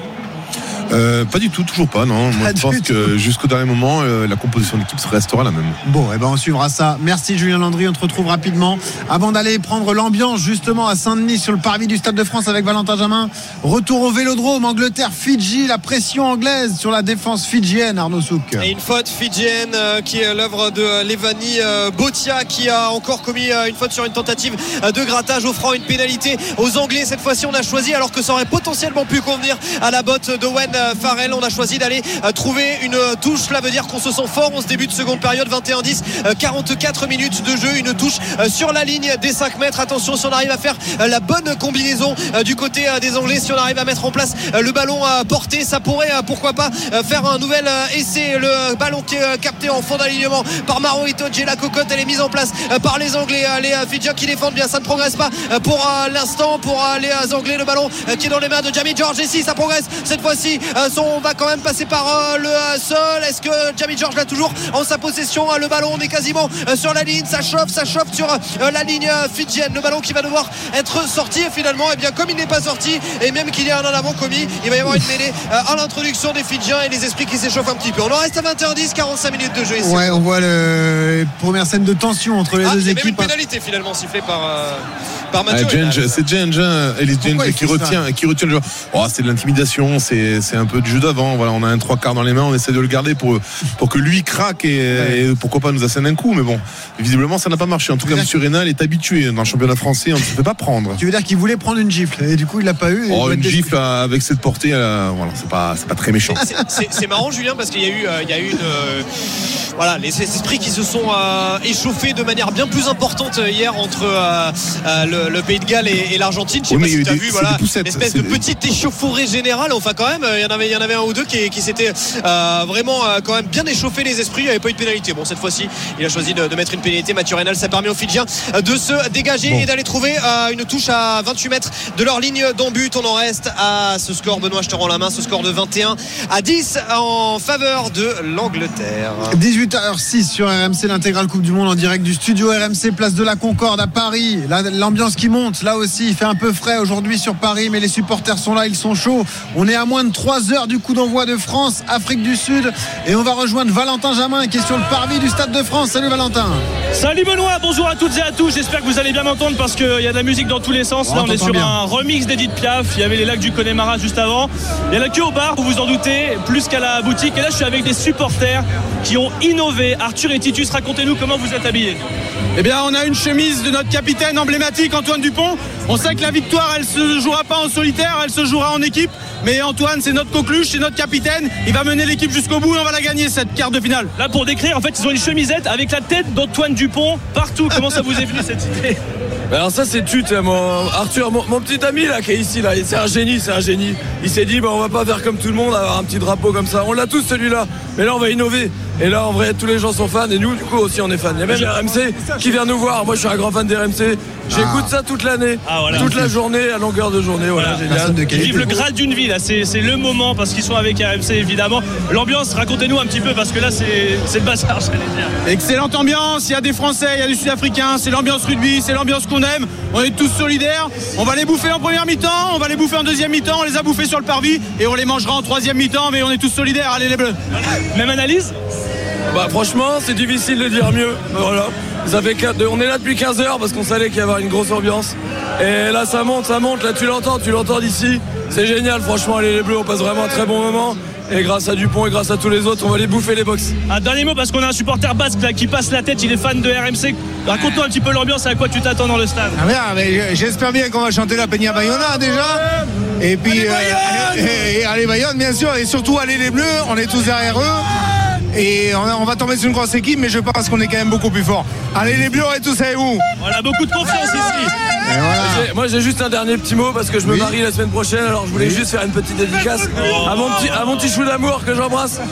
Euh, pas du tout, toujours pas, non. Moi, Pas je pense que jusqu'au dernier moment, euh, la composition de l'équipe restera la même. Bon, eh ben on suivra ça. Merci Julien Landry, on te retrouve rapidement. Avant d'aller prendre l'ambiance justement à Saint-Denis sur le parvis du Stade de France avec Valentin Jamin. Retour au Vélodrome, Angleterre, Fidji, la pression anglaise sur la défense fidjienne, Arnaud Souk. Et une faute fidjienne euh, qui est l'œuvre de euh, Levani euh, Botia qui a encore commis euh, une faute sur une tentative de grattage offrant une pénalité aux Anglais. Cette fois-ci on a choisi alors que ça aurait potentiellement pu convenir à la botte d'Owen Farrell. On a choisi d'aller euh, trouver une euh, touche. Cela veut dire qu'on se sent fort. On se débute seconde période 21-10, euh, 44 minutes de jeu. Une touche euh, sur la ligne des 5 mètres. Attention si on arrive à faire euh, la bonne combinaison euh, du côté euh, des Anglais, si on arrive à mettre en place euh, le ballon à portée, ça pourrait euh, pourquoi pas euh, faire un nouvel euh, essai. Le ballon qui est euh, capté en fond d'alignement par Maro Itoje. La cocotte elle est mise en place euh, par les Anglais. Euh, Les euh, Fidjiens qui défendent bien. Ça ne progresse pas euh, pour euh, l'instant pour euh, les euh, Anglais. Le ballon euh, qui est dans les mains de Jamie George. Et si ça progresse cette fois-ci, euh, on va quand même passer par euh, le euh, sol. Est-ce que Jamie George l'a toujours en sa possession Euh, Le ballon on est quasiment sur la ligne. Ça chauffe, ça chauffe sur la ligne fidjienne. Le ballon qui va devoir être sorti. Et finalement, et bien comme il n'est pas sorti et même qu'il y a un en avant commis, il va y avoir une mêlée à l'introduction des Fidjiens et les esprits qui s'échauffent un petit peu. On en reste à 21-10, 45 minutes de jeu ici. Ouais, on voit le première scène de tension entre les Ah, deux a même une équipes. pénalité finalement sifflée par, euh, par Ah, Mathieu. C'est Jenge, hein, qui retient, qui retient le joueur. Oh, c'est de l'intimidation, c'est, un peu du jeu d'avant. Voilà, on a un trois quarts dans les mains, on essaie de le garder pour, pour que lui craque et, et pourquoi pas nous assène un coup. Mais bon, visiblement, ça n'a pas marché. En tout cas, Monsieur Rénal est habitué dans le championnat français, on ne se fait pas prendre. Tu veux dire qu'il voulait prendre une gifle et du coup il l'a pas eu. Oh, une gifle avec cette portée, euh, voilà, c'est pas, c'est pas très méchant. C'est marrant Julien parce qu'il y a eu, euh, il y a eu une, euh, voilà, les esprits qui se sont euh, échauffés de manière bien plus importante hier entre euh, euh, le, le Pays de Galles et, et l'Argentine. Je sais Oui, pas si tu as des- vu, c'est voilà, espèce de des- petite échauffourée générale. Enfin quand même, euh, il y en avait, il y en avait un ou deux qui, qui s'étaient euh, vraiment euh, quand même bien échauffé les esprits. Il n'y avait pas eu de pénalité. Bon, cette fois-ci, il a choisi de, de mettre une pénalité. Mathieu Reynal, ça permet aux Fidjiens euh, de se dégager Bon. et d'aller trouver euh, une touche à 28 mètres de leur ligne d'embut. On en reste à ce score. Benoît, je te rends la main. Ce score de 21 à 10 en faveur de l'Angleterre. 18h06 sur RMC, l'intégrale Coupe du Monde en direct du studio RMC, place de la Concorde à Paris. L'ambiance qui monte, là aussi, il fait un peu frais aujourd'hui sur Paris, mais les supporters sont là, ils sont chauds. On est à moins de 3 heures du coup d'envoi de France, Afrique du Sud, et on va rejoindre Valentin Jamin qui est sur le parvis du Stade de France. Salut Valentin. Salut Benoît, bonjour à toutes et à tous. J'espère que vous allez bien m'entendre parce qu'il y a de la musique dans tous les sens. Là, on est sur bien. un remix d'Edith Piaf. Il y avait les lacs du Connemara juste avant. Il y a la queue au bar, vous vous en doutez, plus qu'à la boutique. Et là, je suis avec des supporters qui ont innové. Arthur et Titus, racontez-nous comment vous êtes habillés. Eh bien, on a une chemise de notre capitaine emblématique, Antoine Dupont. On sait que la victoire, elle se jouera pas en solitaire, elle se jouera en équipe. Mais Antoine, c'est notre coqueluche, c'est notre capitaine. Il va mener l'équipe jusqu'au bout et on va la gagner cette quart de finale. Là, pour décrire, en fait, ils ont une chemisette avec la tête d'Antoine Dupont partout. Comment ça vous est venu cette idée? Mais Alors ça c'est tut, hein, mon Arthur, mon, mon petit ami là qui est ici là, c'est un génie, c'est un génie. Il s'est dit bah on va pas faire comme tout le monde, avoir un petit drapeau comme ça. On l'a tous celui-là, mais là on va innover. Et là en vrai tous les gens sont fans et nous du coup aussi on est fans. Il y a même RMC qui vient nous voir. Moi je suis un grand fan des RMC. J'écoute ça toute l'année, Ah, voilà. toute la journée, à longueur de journée. Voilà, génial. Ils vivent le Graal d'une vie, là. C'est c'est le moment parce qu'ils sont avec RMC, évidemment. L'ambiance, racontez-nous un petit peu parce que là, c'est c'est le bazar, j'allais dire. Excellente ambiance, il y a des Français, il y a des Sud-Africains, c'est l'ambiance rugby, c'est l'ambiance qu'on aime. On est tous solidaires. On va les bouffer en première mi-temps, on va les bouffer en deuxième mi-temps, on les a bouffés sur le parvis et on les mangera en troisième mi-temps, mais on est tous solidaires. Allez les bleus. Même analyse? Bah franchement c'est difficile de dire mieux. Voilà. Ça fait quatre- on est là depuis 15 heures parce qu'on savait qu'il y avait une grosse ambiance. Et là ça monte, ça monte, là tu l'entends, tu l'entends d'ici. C'est génial, franchement, allez les bleus, on passe vraiment un très bon moment. Et grâce à Dupont et grâce à tous les autres, on va les bouffer les box. Un dernier mot parce qu'on a un supporter basque là qui passe la tête, il est fan de RMC. Raconte-nous un petit peu l'ambiance, à quoi tu t'attends dans le stade. Ah bien, mais j'espère bien qu'on va chanter la Peña Bayona déjà. Et puis, euh, et, et allez Bayonne, bien sûr, et surtout allez les Bleus, on est tous derrière eux. Et on, va tomber sur une grosse équipe, mais je pense qu'on est quand même beaucoup plus fort. Allez les Bleus, est tous avec vous. On a beaucoup de confiance ici. Moi j'ai juste un dernier petit mot parce que je me marie la semaine prochaine alors je voulais juste faire une petite dédicace à mon petit, à mon petit chou d'amour que j'embrasse.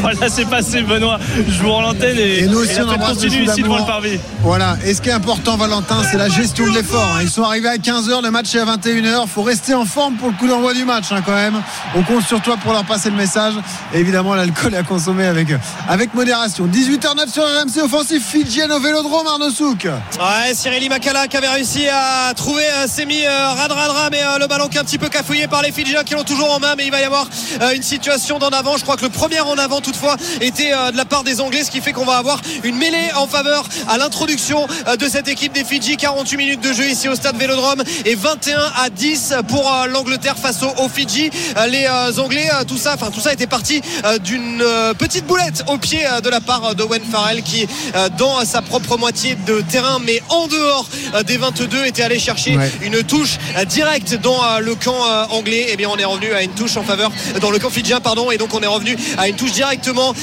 Voilà, c'est passé, Benoît. Je vous rends l'antenne et, Et nous aussi, et on embrasse continue ici devant le parvis. Voilà. Et ce qui est important, Valentin, c'est la gestion de l'effort. hein. Ils sont arrivés à 15h, le match est à 21h. Il faut rester en forme pour le coup d'envoi du match, hein, quand même. On compte sur toi pour leur passer le message. Et évidemment, l'alcool est à consommer avec, avec modération. 18h09 sur RMC offensif Fidjienne au Vélodrome Arnaud Souk. Ouais, Cyril Makala qui avait réussi à trouver euh, Semi euh, Radradra, mais euh, le ballon qui est un petit peu cafouillé par les Fidjiens qui l'ont toujours en main, mais il va y avoir une situation d'en avant. Je crois que le premier en avant, toutefois, était de la part des Anglais, ce qui fait qu'on va avoir une mêlée en faveur à l'introduction de cette équipe des Fidji. 48 minutes de jeu ici au stade Vélodrome et 21 à 10 pour l'Angleterre face aux, Fidji. Les Anglais, tout ça, enfin tout ça était parti d'une petite boulette au pied de la part de Owen Farrell qui, dans sa propre moitié de terrain, mais en dehors des 22, était allé chercher Ouais. une touche euh, directe dans euh, le camp euh, anglais. Et bien on est revenu à une touche en faveur dans le camp fidjien, pardon, et donc on est revenu à une touche directement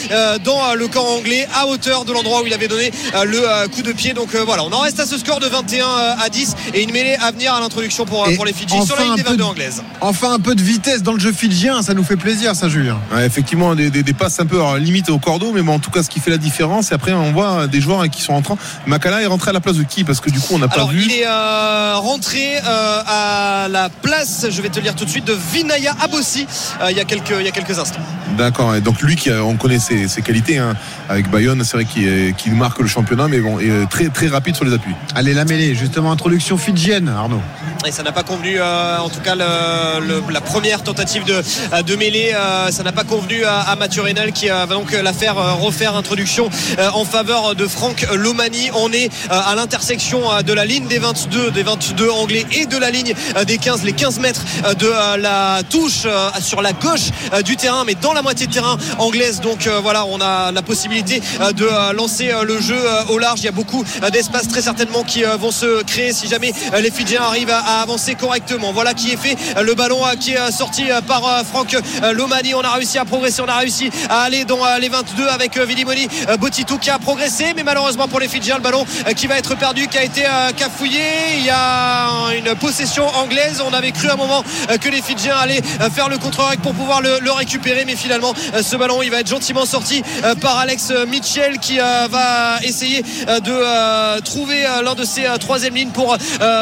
dans le camp anglais à hauteur de l'endroit où il avait donné le coup de pied. Donc voilà, on en reste à ce score de 21 euh, à 10 et une mêlée à venir à l'introduction pour, pour les Fidji sur la ligne un des peu 22 de- anglaises. Enfin un peu de vitesse dans le jeu fidjien, ça nous fait plaisir ça Julien. Ouais, effectivement, des, des- des passes un peu alors, limite au cordeau, mais bon, en tout cas, ce qui fait la différence. Et après, on voit des joueurs hein, qui sont entrants. Makala est rentré à la place de qui? Parce que du coup, on n'a pas Alors vu. il est euh, rentré euh, à la place, je vais te le dire tout de suite, de Vinaya Abossi euh, il, y a quelques, il y a quelques instants. D'accord. Et donc lui, qui, a- on connaît ses, ses qualités hein, avec Bayonne, c'est vrai qu'il est- qu'il marque le championnat, mais bon, et, euh, très très rapide sur les appuis. Allez la mêlée, justement introduction fidjienne Arnaud. Et ça n'a pas convenu, euh, en tout cas le- le- la première tentative de, de mêlée, euh, ça n'a pas convenu à, à Mathieu Reynal qui euh, va donc la faire euh, refaire introduction euh, en faveur de Franck Lomani. On est euh, à l'intersection euh, de la ligne des 22, des 22 anglais et de la ligne euh, des 15, les 15 mètres euh, de euh, la touche sur la gauche du terrain, mais dans la moitié de terrain anglaise. Donc voilà, on a la possibilité de lancer le jeu au large. Il y a beaucoup euh, d'espace très certainement qui vont se créer si jamais les Fidjiens arrivent à, avancer correctement. Voilà qui est fait. Le ballon qui est sorti par Franck Lomani. On a réussi à progresser, on a réussi à aller dans les 22 avec Vilimoni euh, Botitou qui a progressé, mais malheureusement pour les Fidjiens, le ballon qui va être perdu, qui a été cafouillé. Il y a une possession anglaise. On avait cru à un moment euh, que les Fidjiens allaient euh, faire le contre-rec pour pouvoir le, récupérer, mais finalement euh, ce ballon il va être gentiment sorti par Alex Mitchell qui va essayer de trouver l'un de ses troisième lignes pour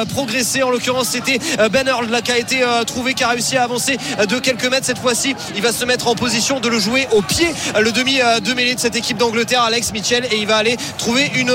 progresser. En l'occurrence, c'était Ben Earl qui a été trouvé, qui a réussi à avancer de quelques mètres. Cette fois-ci, il va se mettre en position de le jouer au pied, le demi de mêlée de cette équipe d'Angleterre, Alex Mitchell, et il va aller trouver une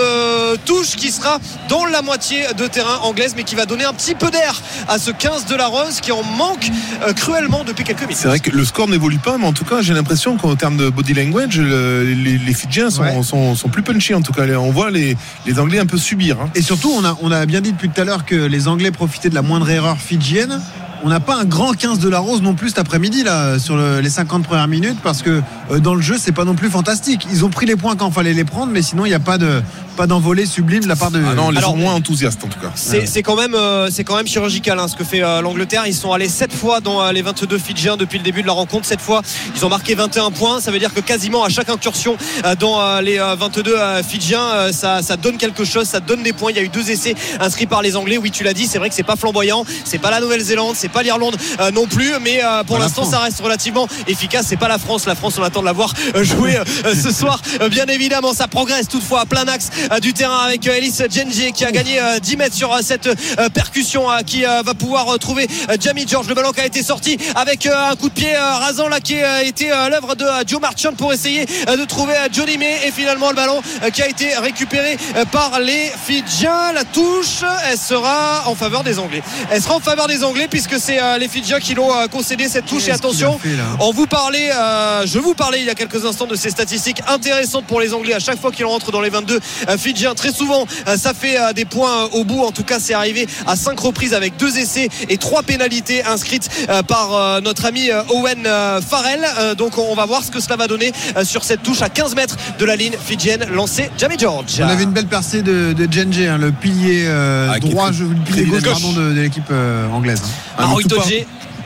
touche qui sera dans la moitié de terrain anglaise, mais qui va donner un petit peu d'air à ce 15 de la Rose qui en manque euh, cruellement depuis quelques minutes. C'est vrai que le score n'évolue pas, mais en tout cas, j'ai l'impression qu'en termes de body language, le- les, les Fidjiens sont, Ouais. sont, sont plus punchy. En tout cas, on voit les, les Anglais un peu subir. hein. Et surtout, on a, on a bien dit depuis tout à l'heure que les Anglais profitaient de la moindre erreur fidjienne. On n'a pas un grand 15 de la Rose non plus cet après-midi là sur le- les 50 premières minutes parce que euh, dans le jeu c'est pas non plus fantastique. Ils ont pris les points quand fallait les prendre, mais sinon il n'y a pas de pas d'envolée sublime de la part de. Ah non, les Alors- gens moins enthousiastes en tout cas. C'est c'est quand même euh, c'est quand même chirurgical hein, ce que fait euh, l'Angleterre. Ils sont allés 7 fois dans euh, les 22 Fidjiens depuis le début de la rencontre. Cette fois, ils ont marqué 21 points. Ça veut dire que quasiment à chaque incursion euh, dans euh, les euh, 22 euh, Fidjiens, euh, ça, ça donne quelque chose, ça donne des points. Il y a eu deux essais inscrits par les Anglais. Oui, tu l'as dit, c'est vrai que c'est pas flamboyant, c'est pas la Nouvelle-Zélande, c'est pas l'Irlande euh, non plus, mais euh, pour l'instant ça reste relativement efficace. C'est pas la France. La France, on attend de la voir jouer euh, ce soir. Euh, Bien évidemment, ça progresse toutefois à plein axe du terrain avec euh, Ellis Genji qui a gagné euh, 10 mètres sur euh, cette euh, percussion euh, qui euh, va pouvoir euh, trouver euh, Jamie George. Le ballon qui a été sorti avec euh, un coup de pied euh, rasant là qui a été euh, l'œuvre de euh, Joe Marchand pour essayer euh, de trouver euh, Johnny May et finalement le ballon euh, qui a été récupéré euh, par les Fidjiens. La touche, elle sera en faveur des Anglais. Elle sera en faveur des Anglais puisque c'est euh, les Fidjiens qui l'ont euh, concédé cette touche et attention. fait, On vous parlait, euh, je vous parlais il y a quelques instants de ces statistiques intéressantes pour les Anglais à chaque fois qu'ils rentrent dans les 22 Fidjiens. Très souvent, euh, ça fait euh, des points euh, au bout. En tout cas, c'est arrivé à cinq reprises avec deux essais et trois pénalités inscrites par notre ami Owen Farrell. Donc, on va voir ce que cela va donner sur cette touche à 15 mètres de la ligne fidjienne lancée Jamie George. On avait une belle percée de, de Genji, hein, le pilier euh, Ah, droit, très- je, le pilier très gauche, pardon, de, de l'équipe euh, anglaise. hein. Ah, Maroui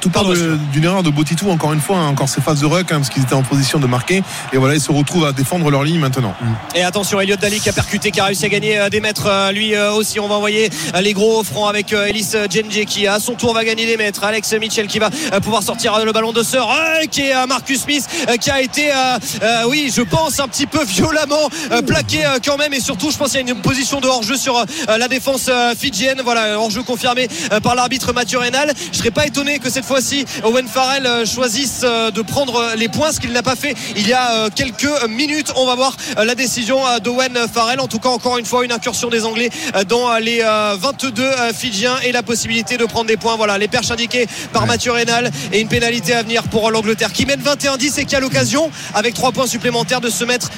tout part- d'une erreur de Botitou, encore une fois, hein, encore ces phases de ruck, hein, parce qu'ils étaient en position de marquer. Et voilà, ils se retrouvent à défendre leur ligne maintenant. Et attention, Elliot Daly qui a percuté, qui a réussi à gagner euh, des mètres. euh, Lui euh, aussi, on va envoyer les gros francs avec Ellis euh, Genji qui à son tour va gagner des mètres. Alex Mitchell qui va pouvoir sortir le ballon de sœur, qui est Marcus Smith qui a été, euh, euh, oui, je pense un petit peu violemment plaqué quand même. Et surtout, je pense qu'il y a une position de hors-jeu sur la défense fidjienne. Voilà, hors-jeu confirmé par l'arbitre Mathieu Reynal. Je serais pas étonné que cette fois fois-ci Owen Farrell euh, choisisse euh, de prendre les points, ce qu'il n'a pas fait il y a euh, quelques minutes. On va voir euh, la décision euh, d'Owen Farrell. En tout cas, encore une fois, une incursion des Anglais euh, dans euh, les euh, 22 euh, Fidjiens et la possibilité de prendre des points. Voilà, les perches indiquées par Mathieu Rénal et une pénalité à venir pour l'Angleterre qui mène 21-10 et qui a l'occasion, avec 3 points supplémentaires, de se mettre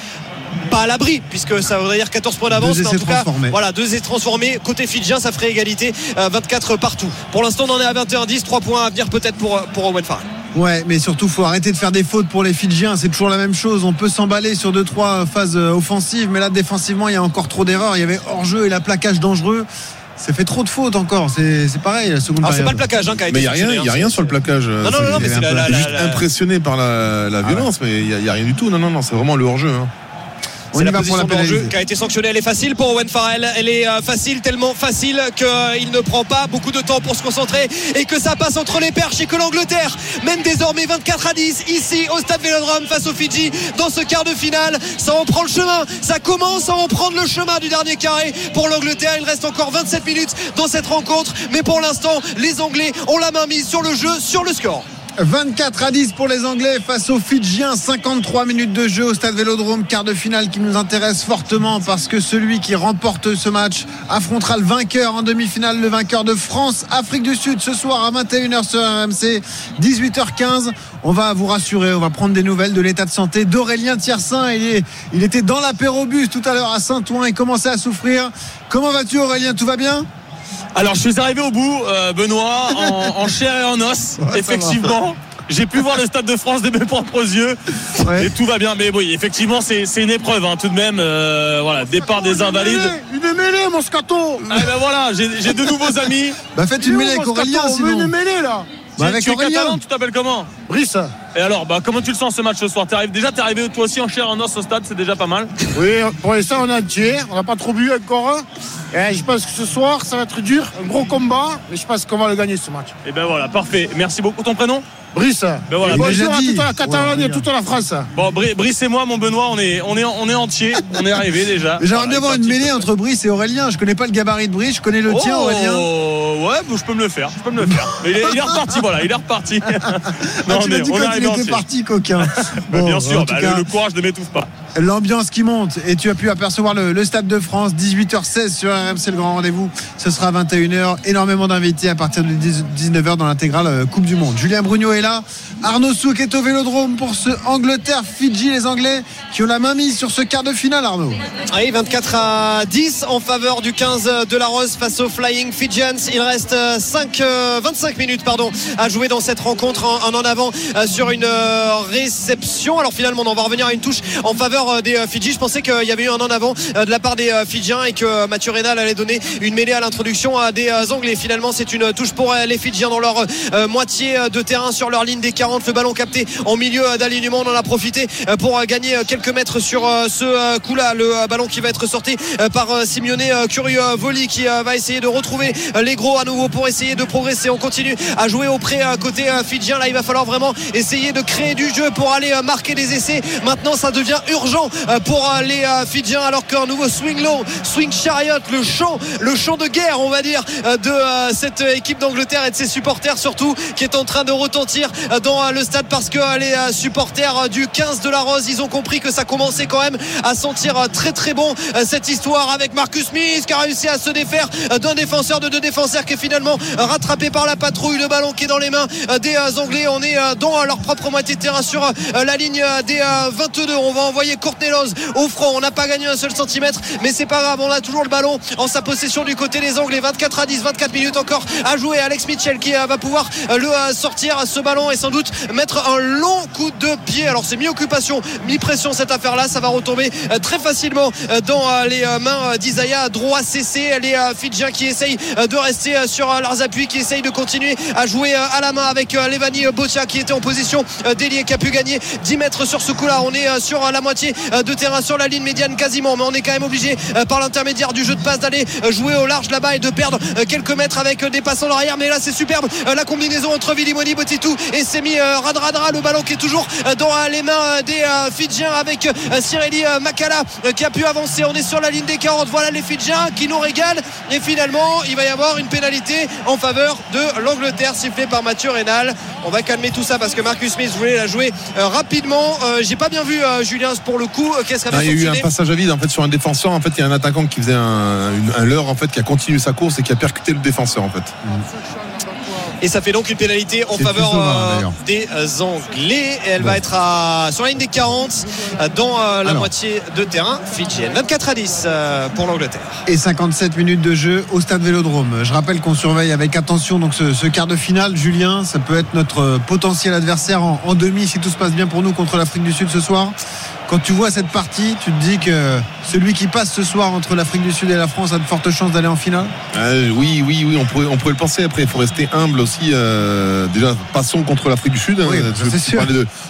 pas à l'abri puisque ça voudrait dire 14 points d'avance en tout cas voilà deux essais transformés côté Fidjien ça ferait égalité euh, 24 partout pour l'instant on en est à 21-10 3 points à venir peut-être pour, pour Owen Farrell Ouais, mais surtout, faut arrêter de faire des fautes pour les Fidjiens. C'est toujours la même chose. On peut s'emballer sur deux, trois phases euh, offensives, mais là, défensivement, il y a encore trop d'erreurs. Il y avait hors-jeu et la plaquage dangereux. Ça fait trop de fautes encore. C'est c'est pareil, la seconde alors c'est pas le plaquage hein, qui a été Mais il n'y a rien, y a hein. rien sur le plaquage. Non, non, non, non, mais c'est la- la- juste la- la- impressionné par la, la violence, mais il n'y a, rien du tout. Non, non, non, c'est vraiment le hors-jeu. hein. C'est la position la de jeu qui a été sanctionnée. Elle est facile pour Owen Farrell. Elle est euh, facile, tellement facile qu'il ne prend pas beaucoup de temps pour se concentrer et que ça passe entre les perches et que l'Angleterre mène désormais 24 à 10 ici au stade Vélodrome face aux Fidji dans ce quart de finale. Ça en prend le chemin. Ça commence à en prendre le chemin du dernier carré pour l'Angleterre. Il reste encore 27 minutes dans cette rencontre. Mais pour l'instant, les Anglais ont la main mise sur le jeu, sur le score. 24 à 10 pour les Anglais face aux Fidjiens. 53 minutes de jeu au stade Vélodrome, quart de finale qui nous intéresse fortement parce que celui qui remporte ce match affrontera le vainqueur en demi-finale, le vainqueur de France, Afrique du Sud ce soir à 21h sur RMC, 18h15. On va vous rassurer, on va prendre des nouvelles de l'état de santé d'Aurélien Tiersin. Il, il était dans l'apérobus tout à l'heure à Saint-Ouen, il commençait à souffrir. Comment vas-tu Aurélien? Tout va bien? Alors je suis arrivé au bout, euh, Benoît, en, en chair et en os, Ouais, effectivement. J'ai pu voir le Stade de France de mes propres yeux et tout va bien. Mais oui, effectivement, c'est c'est une épreuve hein, tout de même. euh, voilà, départ des invalides. Une mêlée, mon scato Ah ben voilà, j'ai de nouveaux amis. Bah faites une mêlée avec Aurélien sinon. une mêlée là Bah, Tu- avec tu es Aurélien. catalan, tu t'appelles comment? Brice. Et alors, bah, comment tu le sens ce match ce soir? T'es arrivé- Déjà, t'es arrivé toi aussi en chair en os au stade, c'est déjà pas mal. Oui, pour l'instant on est entier, on n'a pas trop bu encore. Et je pense que ce soir ça va être dur, un gros combat, mais je pense qu'on va le gagner ce match. Et ben voilà, parfait. Merci beaucoup. Ton prénom? Brice. Ben voilà. Bonjour à dit. toute la Catalogne Ouais, et toute la France. Bon, Bri- Brice et moi, mon Benoît, on est, on est, on est entier. On est arrivé déjà. Mais J'aimerais Voilà, bien voir avec une mêlée entre Brice et Aurélien. Je connais pas le gabarit de Brice, je connais le tien, Aurélien. Oh, ouais, bon, je peux me le faire. Je peux me le faire. Mais il, est, il est reparti, voilà, il est reparti. Ah, Non, tu on est- dit on est quand il était parti, coquin. Bah, Bon, bien en sûr, bah, cas, le, le courage ne m'étouffe pas. L'ambiance qui monte et tu as pu apercevoir le, le Stade de France 18h16 sur RMC le grand rendez-vous ce sera à 21h énormément d'invités à partir de 19h dans l'intégrale euh, Coupe du Monde Julien Brugnot est là Arnaud Souk est au Vélodrome pour ce Angleterre-Fidji les Anglais qui ont la main mise sur ce quart de finale Arnaud Allez, 24 à 10 en faveur du 15 de la Rose face aux Flying Fijians. Il reste euh, 5, euh, 25 minutes pardon, à jouer dans cette rencontre en en, avant euh, sur une euh, réception. Alors finalement, on va revenir à une touche en faveur euh, des euh, Fidji. Je pensais qu'il y avait eu un en avant euh, de la part des euh, Fidjiens et que euh, Mathieu Rénal allait donner une mêlée à l'introduction à des euh, Anglais. Finalement, c'est une touche pour euh, les Fidjiens dans leur euh, moitié euh, de terrain sur ligne des 40. Le ballon capté en milieu euh, d'alignement. On en a profité euh, pour euh, gagner quelques mètres sur ce coup-là. Le ballon qui va être sorti par Simeone Curieux Voli qui va essayer de retrouver les gros à nouveau pour essayer de progresser. On continue à jouer auprès côté fidjien. Là, il va falloir vraiment essayer de créer du jeu pour aller marquer des essais. Maintenant, ça devient urgent pour les Fidjiens alors qu'un nouveau swing long, swing chariot, le champ, le champ de guerre, on va dire, de cette équipe d'Angleterre et de ses supporters surtout, qui est en train de retentir euh, dans euh, le stade parce que euh, les supporters du 15 de la Rose, ils ont compris que ça commençait quand même à sentir très très bon cette histoire avec Marcus Smith qui a réussi à se défaire d'un défenseur de deux défenseurs qui est finalement rattrapé par la patrouille. Le ballon qui est dans les mains des Anglais. On est dans leur propre moitié de terrain sur la ligne des euh, 22 on va envoyer Courtney Lawes au front. On n'a pas gagné un seul centimètre mais c'est pas grave. On a toujours le ballon en sa possession du côté des Anglais. 24 à 10 24 minutes encore à jouer. Alex Mitchell qui va pouvoir le sortir ce ballon et sans doute mettre un long coup de pied alors c'est mi-occupation mi-pression cette affaire là ça va retomber euh, très facilement euh, dans euh, les mains d'Isaiah droit cessé les Fidjiens qui essayent de rester sur leurs appuis qui essayent de continuer à jouer à la main avec Levani Botia qui était en position d'ailier qui a pu gagner 10 mètres sur ce coup là on est sur la moitié de terrain sur la ligne médiane quasiment. Mais on est quand même obligé par l'intermédiaire du jeu de passe d'aller jouer au large là-bas et de perdre quelques mètres avec des passants l'arrière. Mais là c'est superbe la combinaison entre Vilimoni, Botitou et Semi Radradra. Le ballon qui est toujours dans les mains des Fidjiens avec Cyrili Makala qui a pu avancer. On est sur la ligne des 40. Voilà les Fidjiens qui nous régalent. Et finalement, il va y avoir une pénalité en faveur de l'Angleterre sifflée par Mathieu Rénal. On va calmer tout ça parce que Marcus Smith voulait la jouer rapidement. J'ai pas bien vu Julien pour le coup. Qu'est-ce Il y a eu un passage à vide en fait sur un défenseur. En fait, il y a un attaquant qui faisait un, un leurre en fait qui a continué sa course et qui a percuté le défenseur en fait. Et ça fait donc une pénalité en faveur euh, des Anglais. Et elle va être à, sur la ligne des 40 dans euh, la moitié de terrain fidjienne. 24 à 10 euh, pour l'Angleterre. Et 57 minutes de jeu au stade Vélodrome. Je rappelle qu'on surveille avec attention donc ce, quart de finale. Julien, ça peut être notre potentiel adversaire en, en demi si tout se passe bien pour nous contre l'Afrique du Sud ce soir quand tu vois cette partie, tu te dis que celui qui passe ce soir entre l'Afrique du Sud et la France a de fortes chances d'aller en finale euh, Oui, oui, oui, on pourrait, on pourrait le penser. Après, il faut rester humble aussi. Euh, déjà, passons contre l'Afrique du Sud. Oui, hein, sûr.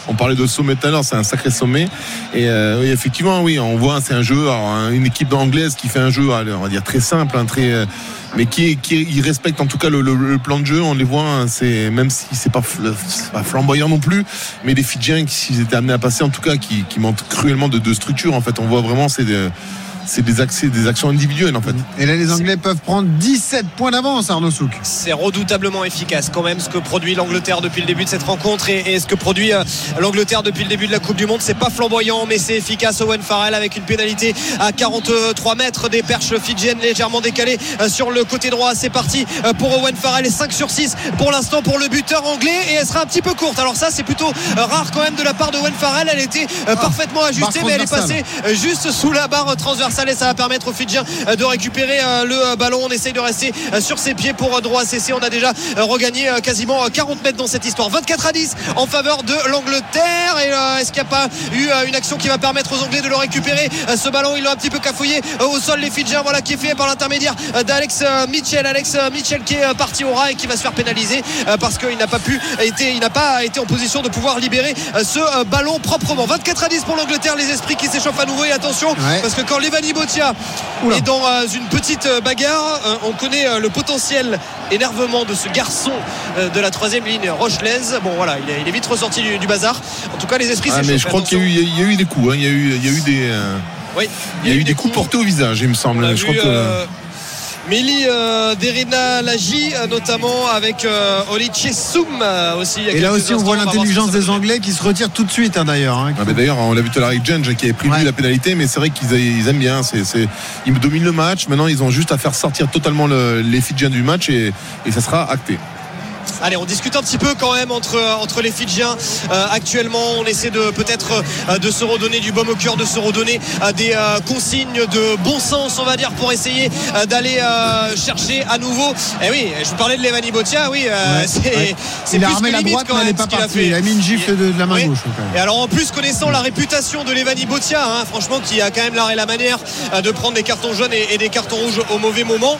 on parlait de sommet tout à l'heure, c'est un sacré sommet. Et euh, oui, effectivement, oui, on voit, c'est un jeu, alors, une équipe anglaise qui fait un jeu, on va dire très simple, hein, très mais qui, qui respecte en tout cas le, plan de jeu. On les voit, hein, c'est même si c'est pas, pas flamboyant non plus, mais les Fidjiens qui s'ils étaient amenés à passer, en tout cas, qui, qui manquent cruellement de, de, structure. En fait, on voit vraiment c'est äh, c'est des, accès, des actions individuelles en fait. Et là, les Anglais peuvent prendre 17 points d'avance, Arnaud Souk. C'est redoutablement efficace quand même ce que produit l'Angleterre depuis le début de cette rencontre et, ce que produit euh, l'Angleterre depuis le début de la Coupe du Monde. C'est pas flamboyant, mais c'est efficace. Owen Farrell avec une pénalité à 43 mètres des perches fidjiennes légèrement décalées euh, sur le côté droit. C'est parti euh, pour Owen Farrell et 5 sur 6 pour l'instant pour le buteur anglais et elle sera un petit peu courte. Alors ça, c'est plutôt rare quand même de la part de Owen Farrell. Elle était ah, parfaitement ajustée, mais elle est passée juste sous la barre transversale ça va permettre aux Fidjiens de récupérer euh, le euh, ballon. On essaye de rester euh, sur ses pieds pour droit cesser. On a déjà regagné quasiment 40 mètres dans cette histoire. 24 à 10 en faveur de l'Angleterre. Et est-ce qu'il n'y a pas eu une action qui va permettre aux Anglais de le récupérer Ce ballon, ils l'ont un petit peu cafouillé au sol. Les Fidjiens, voilà qui est fait par l'intermédiaire d'Alex Mitchell. Alex Mitchell qui est parti au ras et qui va se faire pénaliser parce qu'il n'a pas pu été, il n'a pas été en position de pouvoir libérer ce ballon proprement. 24 à 10 pour l'Angleterre. Les esprits qui s'échauffent à nouveau et attention parce que quand Botia et dans euh, une petite euh, bagarre. Euh, on connaît le potentiel énervement de ce garçon de la troisième ligne rochelaise. Bon voilà, il est, vite ressorti du, bazar. En tout cas, les esprits ah, mais je crois qu'il y, a eu des coups. Hein. Il, y a eu, il y a eu des. Oui, il y a, eu, des, coups, portés au visage, il me semble. Je crois que. Mélie euh, Derina Laji euh, notamment avec euh, Soum euh, aussi. Et là aussi on voit l'intelligence des Anglais qui se retirent tout de suite hein, d'ailleurs. Hein, ah, d'ailleurs on l'a vu tout à l'heure avec Jenge qui avait prévu la pénalité mais c'est vrai qu'ils aiment bien. ils dominent le match. Maintenant ils ont juste à faire sortir totalement les Fidjiens du match et, et ça sera acté. Allez, on discute un petit peu quand même entre, entre les Fidjiens. Euh, actuellement, on essaie de peut-être euh, de se redonner du baume au cœur, de se redonner euh, des consignes de bon sens, on va dire, pour essayer d'aller chercher à nouveau. Et eh oui, je vous parlais de Levani Botia, oui, c'est Il a armé la droite, mais elle n'est pas partie. Il a mis une gifle de, la main gauche. Et alors, en plus, connaissant la réputation de Levani Botia, hein, franchement, qui a quand même l'art et la manière de prendre des cartons jaunes et, des cartons rouges au mauvais moment.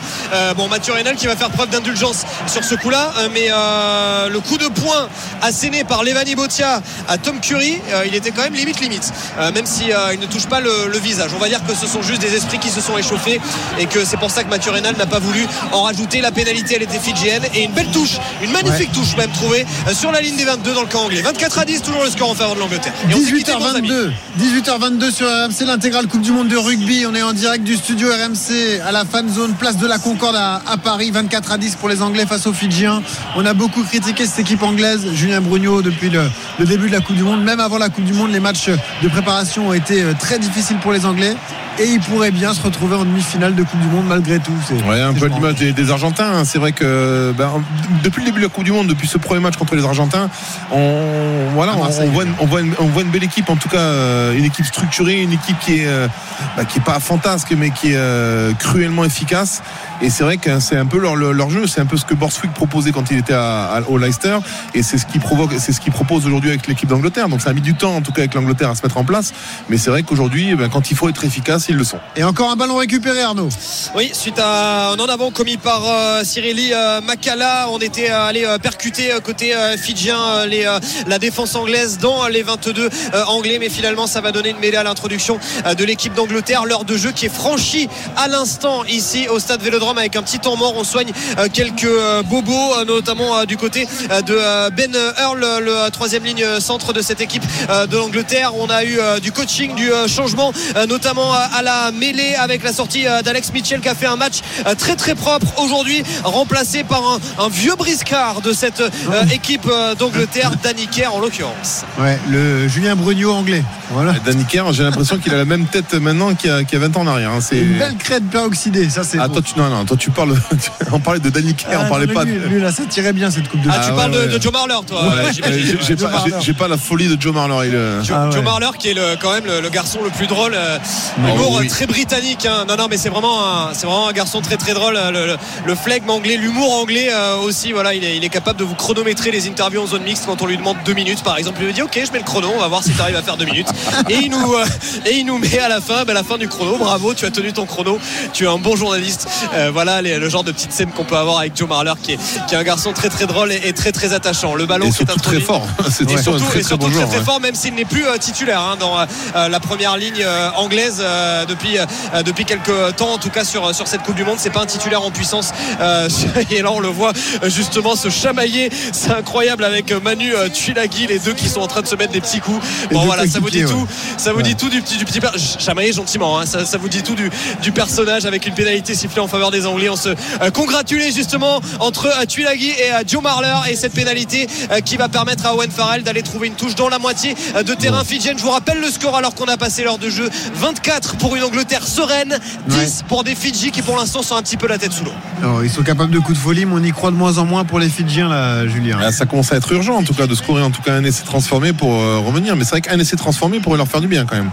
bon, Mathieu Reynal qui va faire preuve d'indulgence sur ce coup-là, mais euh, le coup de poing asséné par Levani Botia à Tom Curry, euh, il était quand même limite limite, euh, même si il ne touche pas le, visage. On va dire que ce sont juste des esprits qui se sont échauffés et que c'est pour ça que Mathieu Reynal n'a pas voulu en rajouter. La pénalité, elle était fidjienne et une belle touche, une magnifique touche même trouvée sur la ligne des 22 dans le camp anglais. 24 à 10, toujours le score en faveur de l'Angleterre. 18h22, 18h22 sur RMC, l'intégrale Coupe du Monde de rugby. On est en direct du studio RMC à la fan zone, place de la Concorde à, à Paris. 24 à 10 pour les Anglais face aux Fidjiens. On a beaucoup critiqué cette équipe anglaise, Julien Brugnot, depuis le, début de la Coupe du Monde. Même avant la Coupe du Monde, les matchs de préparation ont été euh, très difficiles pour les Anglais. Et ils pourraient bien se retrouver en demi-finale de Coupe du Monde malgré tout. Ouais, un peu l'image des, Argentins. Hein. C'est vrai que ben, depuis le début de la Coupe du Monde, depuis ce premier match contre les Argentins, on, voilà, on, voit, une, on, voit on, voit une, belle équipe, en tout cas euh, une équipe structurée, une équipe qui est, euh, bah, qui est pas fantasque, mais qui est cruellement efficace. Et c'est vrai que c'est un peu leur, leur jeu, c'est un peu ce que Borswick proposait quand il était à, au Leicester, et c'est ce qui provoque, c'est ce qu'il propose aujourd'hui avec l'équipe d'Angleterre. Donc ça a mis du temps, en tout cas avec l'Angleterre, à se mettre en place. Mais c'est vrai qu'aujourd'hui, eh ben, quand il faut être efficace, ils le sont. Et encore un ballon récupéré, Arnaud. Oui, suite à un en avant commis par euh, Cyrili euh, Makala, on était euh, allé euh, percuter euh, côté euh, fidjien euh, les, euh, la défense anglaise dans les 22 euh, anglais, mais finalement ça va donner une mêlée à l'introduction euh, de l'équipe d'Angleterre. L'heure de jeu qui est franchie à l'instant ici au stade Vélodrome avec un petit temps mort. On soigne euh, quelques euh, bobos, euh, notamment euh, du côté euh, de euh, Ben Earl, le troisième ligne centre de cette équipe euh, de l'Angleterre. On a eu euh, du coaching, du euh, changement, euh, notamment à la mêlée avec la sortie euh, d'Alex Mitchell qui a fait un match euh, très très propre aujourd'hui, remplacé par un, un vieux briscard de cette euh, équipe euh, d'Angleterre, Danny Kerr en l'occurrence. Ouais, le Julien Brugno anglais. Voilà. Danny Kerr, j'ai l'impression qu'il a la même tête maintenant qu'il y a, qu'il y a 20 ans en arrière. hein. C'est Une belle crête peroxydée, ça c'est. Ah, toi, tu, non, non, toi, tu parles. on parlait de Danny Kerr, Ah, on parlait non, pas lui, de. lui, là, ça bien cette coupe de Ah, tu parles de- ouais. de, Joe Marler, toi, Ouais, j'imagine. j'ai- pas, j'ai- j'ai pas la folie de Joe Marler. il, euh, Joe, Ah Joe Marler qui est le, quand même le, le garçon le plus drôle euh, Ah humour oui. euh, très britannique hein. non non mais c'est vraiment un, c'est vraiment un garçon très très drôle euh, le, le, le flegme anglais l'humour anglais euh, aussi voilà il est, il est capable de vous chronométrer les interviews en zone mixte quand on lui demande deux minutes par exemple il lui dit ok je mets le chrono on va voir si tu arrives à faire deux minutes et il nous euh, et il nous met à la fin ben, la fin du chrono bravo tu as tenu ton chrono tu es un bon journaliste Euh, voilà les- le genre de petite scène qu'on peut avoir avec Joe Marler qui est, qui est un garçon très très drôle et, et très très attachant le ballon qui est surtout très introduit fort. C'est et surtout très, et très surtout bon très, joueur, très ouais. fort, même s'il n'est plus euh, titulaire hein, dans euh, la première ligne euh, anglaise euh, depuis, euh, depuis quelques temps, en tout cas sur, sur cette Coupe du Monde. C'est pas un titulaire en puissance. Euh, et là, on le voit justement se chamailler. C'est incroyable avec Manu Tuilagi, les deux qui sont en train de se mettre des petits coups. Bon, voilà, ça vous dit tout. ouais. Ça vous dit tout du petit, du petit chamailler gentiment. hein. ça, ça vous dit tout du, du personnage avec une pénalité sifflée en faveur des Anglais. On se euh, congratulait justement entre Tuilagi et euh, Joe Marler et cette pénalité euh, qui va permettre à Owen Farrell d'aller trouver une touche dans la moitié euh, de terrain fidjienne. Je vous rappelle le score alors qu'on a passé l'heure de jeu 24 pour une Angleterre sereine, 10 pour des Fidji qui pour l'instant sont un petit peu la tête sous l'eau. Alors, ils sont capables de coups de folie, mais on y croit de moins en moins pour les Fidjiens, là, Julien. Ah, ça commence à être urgent en tout cas de scorer en tout cas un essai transformé pour euh, revenir mais c'est vrai qu'un essai transformé pourrait leur faire du bien quand même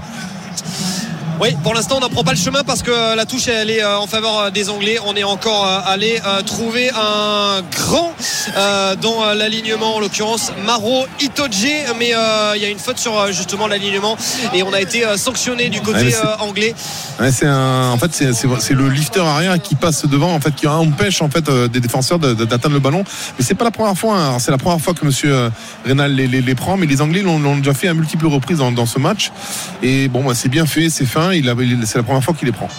Oui, pour l'instant, on n'en prend pas le chemin parce que euh, la touche, elle est euh, en faveur euh, des Anglais. On est encore allé trouver un grand dans l'alignement, en l'occurrence Maro Itoje. Mais il y a une faute sur justement l'alignement et on a été sanctionné du côté anglais. Ouais, c'est un, en fait, c'est, le lifter arrière qui passe devant, en fait, qui empêche en fait des défenseurs d'atteindre le ballon. Mais c'est pas la première fois. hein. C'est la première fois que Monsieur Reynal les, les, les prend, mais les Anglais l'ont, l'ont déjà fait à multiples reprises dans, dans ce match. Et bon, bah, c'est bien fait, c'est fin. C'est la première fois qu'il les prend.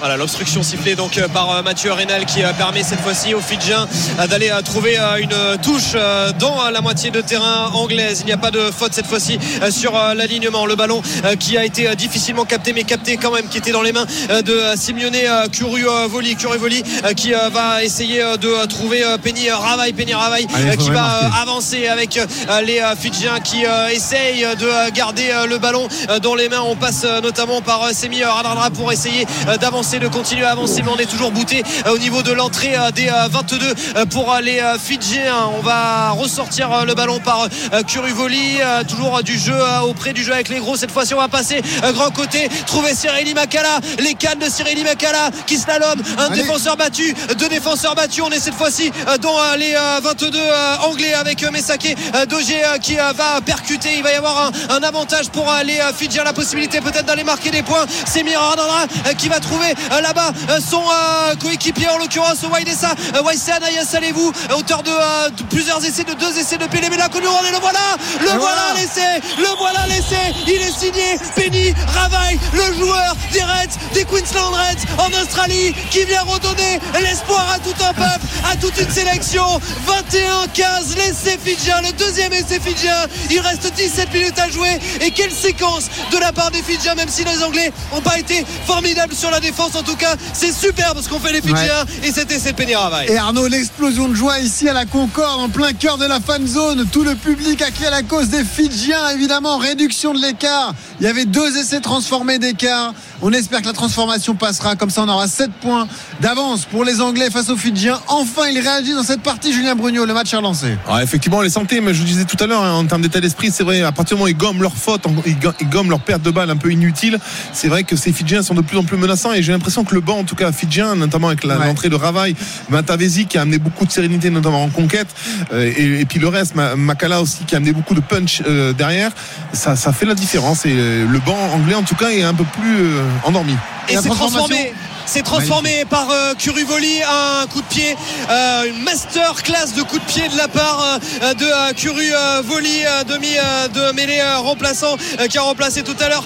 Voilà, l'obstruction sifflée donc euh, par euh, Mathieu Reynal qui euh, permet cette fois-ci aux Fidjiens d'aller trouver une touche dans la moitié de terrain anglaise. Il n'y a pas de faute cette fois-ci sur l'alignement. Le ballon qui a été difficilement capté, mais capté quand même, qui était dans les mains de Simeone Curuvoli, Curuvoli qui va essayer de trouver Penny Ravaille, Penny Ravaille Allez, qui va avancer avec les Fidjiens qui essayent de garder le ballon dans les mains. On passe notamment par Semi Radradra pour essayer d'avancer, de continuer à avancer, mais on est toujours bouté euh, au niveau de l'entrée euh, des euh, 22 euh, pour euh, les euh, Fidjiens. On va ressortir euh, le ballon par euh, Curuvoli, euh, toujours euh, du jeu euh, auprès du jeu avec les gros. Cette fois-ci, on va passer euh, grand côté, trouver Cyrili Makala, les cannes de Cyrili Makala qui slalom, un Allez. défenseur battu, deux défenseurs battus. On est cette fois-ci euh, dans euh, les euh, 22 euh, anglais avec euh, euh, Dogé euh, qui euh, va percuter. Il va y avoir un, un avantage pour euh, les euh, Fidjiens, la possibilité peut-être d'aller marquer des points. C'est Miradandra euh, qui va trouver euh, là-bas euh, son euh, coéquipier en l'occurrence Waidessa euh, Waïssan Salez-vous auteur de, de plusieurs essais de deux essais de Pelé. Mais là et le voilà! Le voilà voilà. l'essai le voilà l'essai il est signé Penny Ravaille le joueur des Reds des Queensland Reds en Australie qui vient redonner l'espoir à tout un peuple à toute une sélection. 21-15 l'essai fidjien le deuxième essai fidjien. Il reste 17 minutes à jouer. Et quelle séquence de la part des Fidjiens même si les Anglais n'ont pas été formidables sur la défense en tout cas c'est super parce qu'on fait les Fidjiens et cet essai de Penny Ravaille Et Arnaud, l'explosion de joie ici à la Concorde, en plein cœur de la fan zone. Tout le public a crié à la cause des Fidjiens, évidemment. Réduction de l'écart. Il y avait deux essais transformés d'écart. On espère que la transformation passera. Comme ça, on aura 7 points d'avance pour les Anglais face aux Fidjiens. Enfin, il réagit dans cette partie, Julien Brugno. Le match est relancé. Alors, effectivement, on les sentait, mais je vous disais tout à l'heure, hein, en termes d'état d'esprit, c'est vrai, à partir du moment où ils gomment leur faute, ils gomment- leur perte de balle un peu inutile, c'est vrai que ces Fidjiens sont de plus en plus et j'ai l'impression que le banc, en tout cas Fidjien, notamment avec Ouais. l'entrée de Ravaille, Matavesi qui a amené beaucoup de sérénité, notamment en conquête, euh, et, et puis le reste, Ma- Makala aussi qui a amené beaucoup de punch euh, derrière, ça, ça fait la différence et euh, le banc anglais, en tout cas, est un peu plus, euh, endormi. Et c'est transformé. C'est transformé par euh, Curuvoli, un coup de pied, euh, une master class de coup de pied de la part euh, de Curuvoli, demi de mêlée remplaçant qui a remplacé tout à l'heure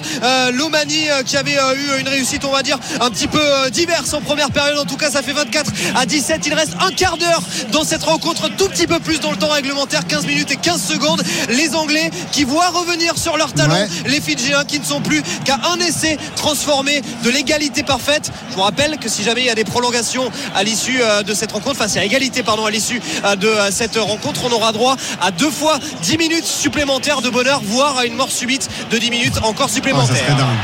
Lomani qui avait eu une réussite, on va dire, un petit peu diverse en première période. En tout cas, ça fait 24 à 17. Il reste un quart d'heure dans cette rencontre, tout petit peu plus dans le temps réglementaire, 15 minutes et 15 secondes. Les Anglais qui voient revenir sur leur talon Ouais. les Fidjiens qui ne sont plus qu'à un essai transformé de l'égalité parfaite. Je vous rappelle que si jamais il y a des prolongations à l'issue euh, de cette rencontre, enfin y a égalité pardon à l'issue euh, de euh, cette rencontre, on aura droit à deux fois 10 minutes supplémentaires de bonheur, voire à une mort subite de 10 minutes encore Ah, supplémentaires. serait dingue.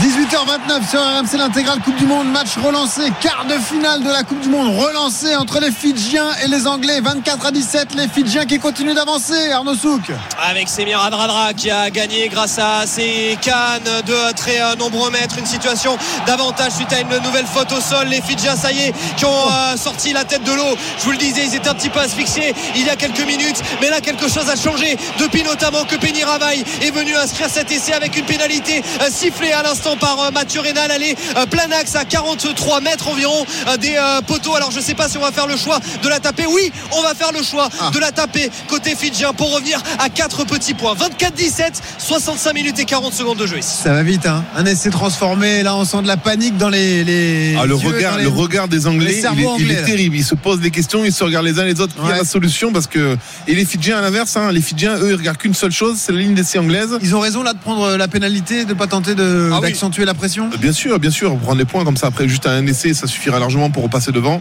18h29 sur RMC l'intégrale Coupe du Monde, match relancé, quart de finale de la Coupe du Monde relancé entre les Fidjiens et les Anglais, 24 à 17, les Fidjiens qui continuent d'avancer, Arnaud Souk. avec Semir Adradra qui a gagné grâce à ses cannes de très nombreux mètres une situation d'avantage suite à une nouvelle faute au sol les Fidjiens ça y est qui ont euh, sorti la tête de l'eau. Je vous le disais ils étaient un petit peu asphyxiés il y a quelques minutes mais là quelque chose a changé. Depuis notamment que Penny Ravaille est venu inscrire cet essai avec une pénalité euh, sifflée à l'instant par euh, Mathieu Rénal elle est plein axe à 43 mètres environ des poteaux. Alors je sais pas si on va faire le choix de la taper. Oui on va faire le choix de la taper côté Fidjien pour revenir à 4 petits points. 24-17 65 minutes et 40 secondes de jeu ici. Ça va vite, hein. un essai transformé, là on sent de la panique dans les. les Ah, le, regard, les- le regard des Anglais, il est, il terrible. Ils se posent des questions, ils se regardent les uns les autres. Il y a Ouais. la solution? Parce que. Et les Fidjiens à l'inverse, hein, les Fidjiens, eux, ils regardent qu'une seule chose, c'est la ligne d'essai anglaise. Ils ont raison là de prendre la pénalité, de pas tenter de- Ah oui. d'accentuer la pression? Bien sûr, bien sûr, prendre les points comme ça après juste un essai, ça suffira largement pour repasser devant.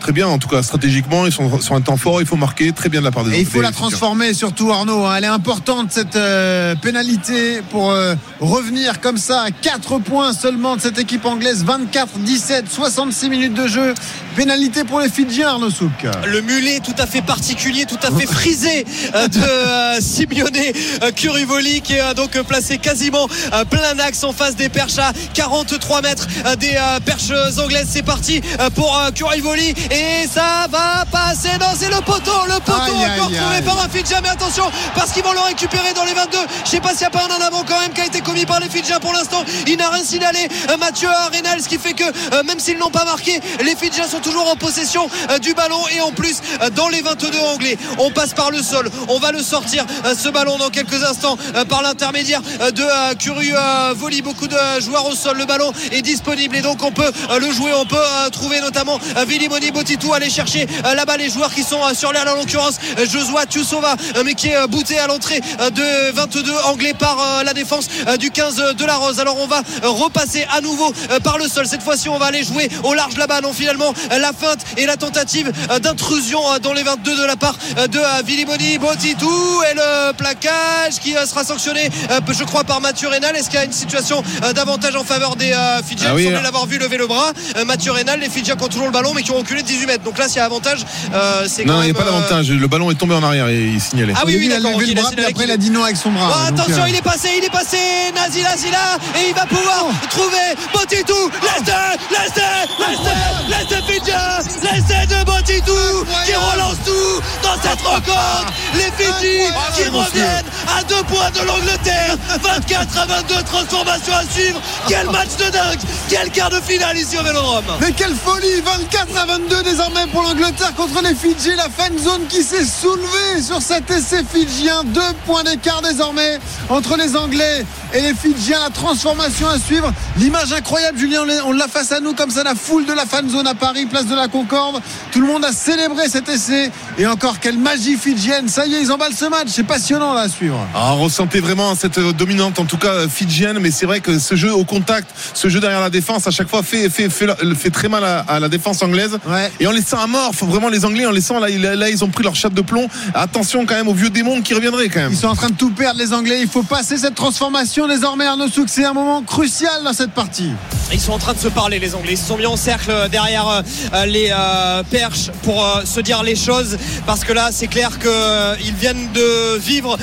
Très bien, en tout cas stratégiquement, ils sont sur un temps fort, il faut marquer très bien de la part des Et il faut des la transformer surtout Arnaud. hein. Elle est importante cette euh, pénalité pour euh, revenir comme ça à 4 points seulement de cette équipe anglaise. 24-17, 66 minutes de jeu. Pénalité pour les Fidjiens Arnaud Souk. le mulet tout à fait particulier, tout à fait frisé euh, de Simeone Curivoli qui est euh, donc placé quasiment plein axe en face des perches à 43 mètres des perches anglaises. C'est parti pour Curivoli et ça va passer. Non, c'est le poteau, le poteau Aïe, aïe, encore trouvé aïe. par un Fidjien. Mais attention, parce qu'ils vont le récupérer dans les 22. Je sais pas s'il n'y a pas un en avant quand même qui a été commis par les Fidjiens pour l'instant. Il n'a rien signalé. Euh, Mathieu Arenal, ce qui fait que euh, même s'ils n'ont pas marqué, les Fidjiens sont toujours en possession euh, du ballon et en plus dans les 22 anglais. On passe par le sol. On va le sortir ce ballon dans quelques instants par l'intermédiaire de Curu euh, Voli. Beaucoup de joueurs au sol. Le ballon est disponible et donc on peut le jouer. On peut trouver notamment euh, Vilimoni Botitou aller chercher euh, là-bas les joueurs qui sont euh, sur l'aile en l'occurrence euh, Josua Tiusova mais qui est bouté à l'entrée de 22 anglais par la défense du 15 de la Rose. Alors on va repasser à nouveau par le sol. Cette fois-ci on va aller jouer au large là-bas. Non finalement la feinte et la tentative d'intrusion dans les 22 de la part de Vilimoni Botitou et le plaquage qui sera sanctionné je crois par Mathieu Rénal. Est-ce qu'il y a une situation d'avantage en faveur des Fidjiens Ah Il oui, semblait l'avoir vu lever le bras? Mathieu Rénal, les Fidjiens qui ont toujours le ballon mais qui ont reculé 18 mètres. Donc là s'il y a avantage, euh, c'est quand Non, il n'y a pas euh, d'avantage. Le ballon est tombé en arrière et il signalait. Ah oui, oui, il a levé le bras, après il a dit non avec son bras. Oh, Donc, attention, euh, il est passé, il est passé, Nazi Lazila, et il va pouvoir trouver Botitou, l'essai, l'essai, l'essai, l'essai Fidjien, l'essai de Botitou, qui relance tout dans cette rencontre. Les Fidji qui reviennent à deux points de l'Angleterre, 24 à 22, transformation à suivre. Quel match de dingue, quel quart de finale ici au Vélodrome. Mais quelle folie 24 à 22 désormais pour l'Angleterre contre les Fidji. La fan zone qui s'est soulevée sur cet essai fidjien. Deux points d'écart désormais entre les Anglais et les Fidjiens. La transformation à suivre. L'image incroyable, Julien, on l'a- face à nous comme ça. La foule de la fan zone à Paris, place de la Concorde. Tout le monde a célébré cet essai. Et encore, quelle magie fidjienne. Ça y est, ils emballent ce match. C'est passionnant là à suivre. Ah, on ressentait vraiment cette euh, dominante, en tout cas euh, fidjienne, mais c'est vrai que ce jeu au contact, ce jeu derrière la défense, à chaque fois fait, fait, fait, fait très mal à, à la défense anglaise. Et on les sent à mort. Faut vraiment les Anglais, on les sent là, ils- là, ils ont pris leur chape de plomb. Attention quand même aux vieux démons qui reviendraient quand même. Ils sont en train de tout perdre, les Anglais. Il faut passer cette transformation désormais, Arnaud Souk. C'est un moment crucial dans cette partie. Ils sont en train de se parler, les Anglais. Ils se sont mis en cercle euh, derrière euh, les euh, perches pour euh, se dire les choses. Parce que là, c'est clair qu'ils viennent de vivre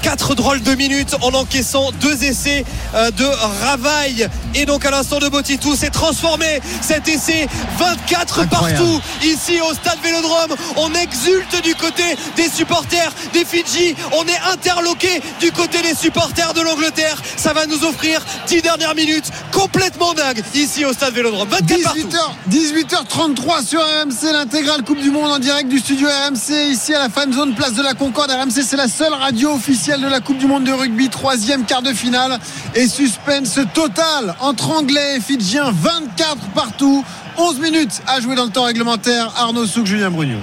Quatre drôles de minutes en encaissant deux essais euh, de Ravaille. Et donc à l'instant de Botitou, c'est transformé cet essai 24 Incroyable. partout ici au stade Vélodrome. On exulte du côté des supporters des Fidji. On est interloqué du côté des supporters de l'Angleterre. Ça va nous offrir 10 dernières minutes complètement dingues ici au stade Vélodrome. 24 partout. 18h, 18h33 sur RMC, l'intégrale Coupe du Monde en direct du studio RMC, ici à la fan zone, place de la Concorde. RMC, c'est la seule radio officielle de la Coupe du Monde de rugby, troisième quart de finale. Et suspense total entre Anglais et Fidjiens, 24 partout. 11 minutes à jouer dans le temps réglementaire. Arnaud Souk, Julien Brugno.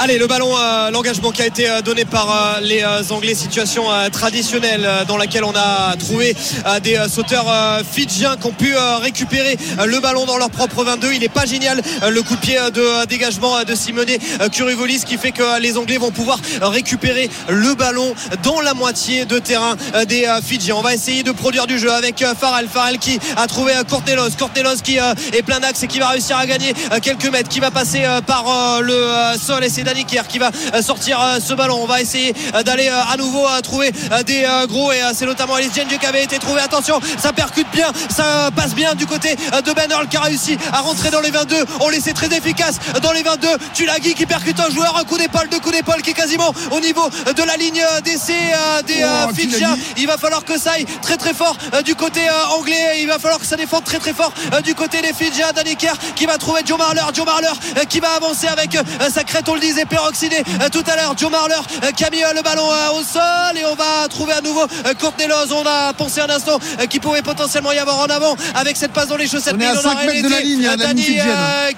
Allez, le ballon, euh, l'engagement qui a été euh, donné par euh, les Anglais, situation traditionnelle dans laquelle on a trouvé des sauteurs fidjiens qui ont pu récupérer le ballon dans leur propre 22. Il n'est pas génial le coup de pied de dégagement de Simonet Currivolis qui fait que les Anglais vont pouvoir récupérer le ballon dans la moitié de terrain des Fidjiens. On va essayer de produire du jeu avec Farrell. Farrell qui a trouvé Cortelos. Cortelos qui est plein d'axe et qui va réussir à gagner quelques mètres, qui va passer par le sol et Kerr qui va euh, sortir euh, ce ballon. On va essayer euh, d'aller à nouveau trouver des gros et c'est notamment Alice Genji qui avait été trouvé. Attention, ça percute bien, ça passe bien du côté de Ben Earl qui a réussi à rentrer dans les 22. On laissait très efficace dans les 22. Tulagi qui percute un joueur, un coup d'épaule, deux coups d'épaule qui est quasiment au niveau de la ligne d'essai des Oh, Fidjiens. Il va falloir que ça aille très très fort du côté anglais. Il va falloir que ça défende très très fort du côté des Fidjiens. Danny Kerr qui va trouver Joe Marler. Joe Marler qui va avancer avec sa crête, on le disait, peroxydée euh, tout à l'heure. Joe Marler qui a mis le ballon euh, au sol et on va trouver à nouveau euh, Courtney Loz. On a pensé un instant qu'il pouvait potentiellement y avoir en avant avec cette passe dans les chaussettes. On est mais à a 5 mètres de la ligne, hein, Danny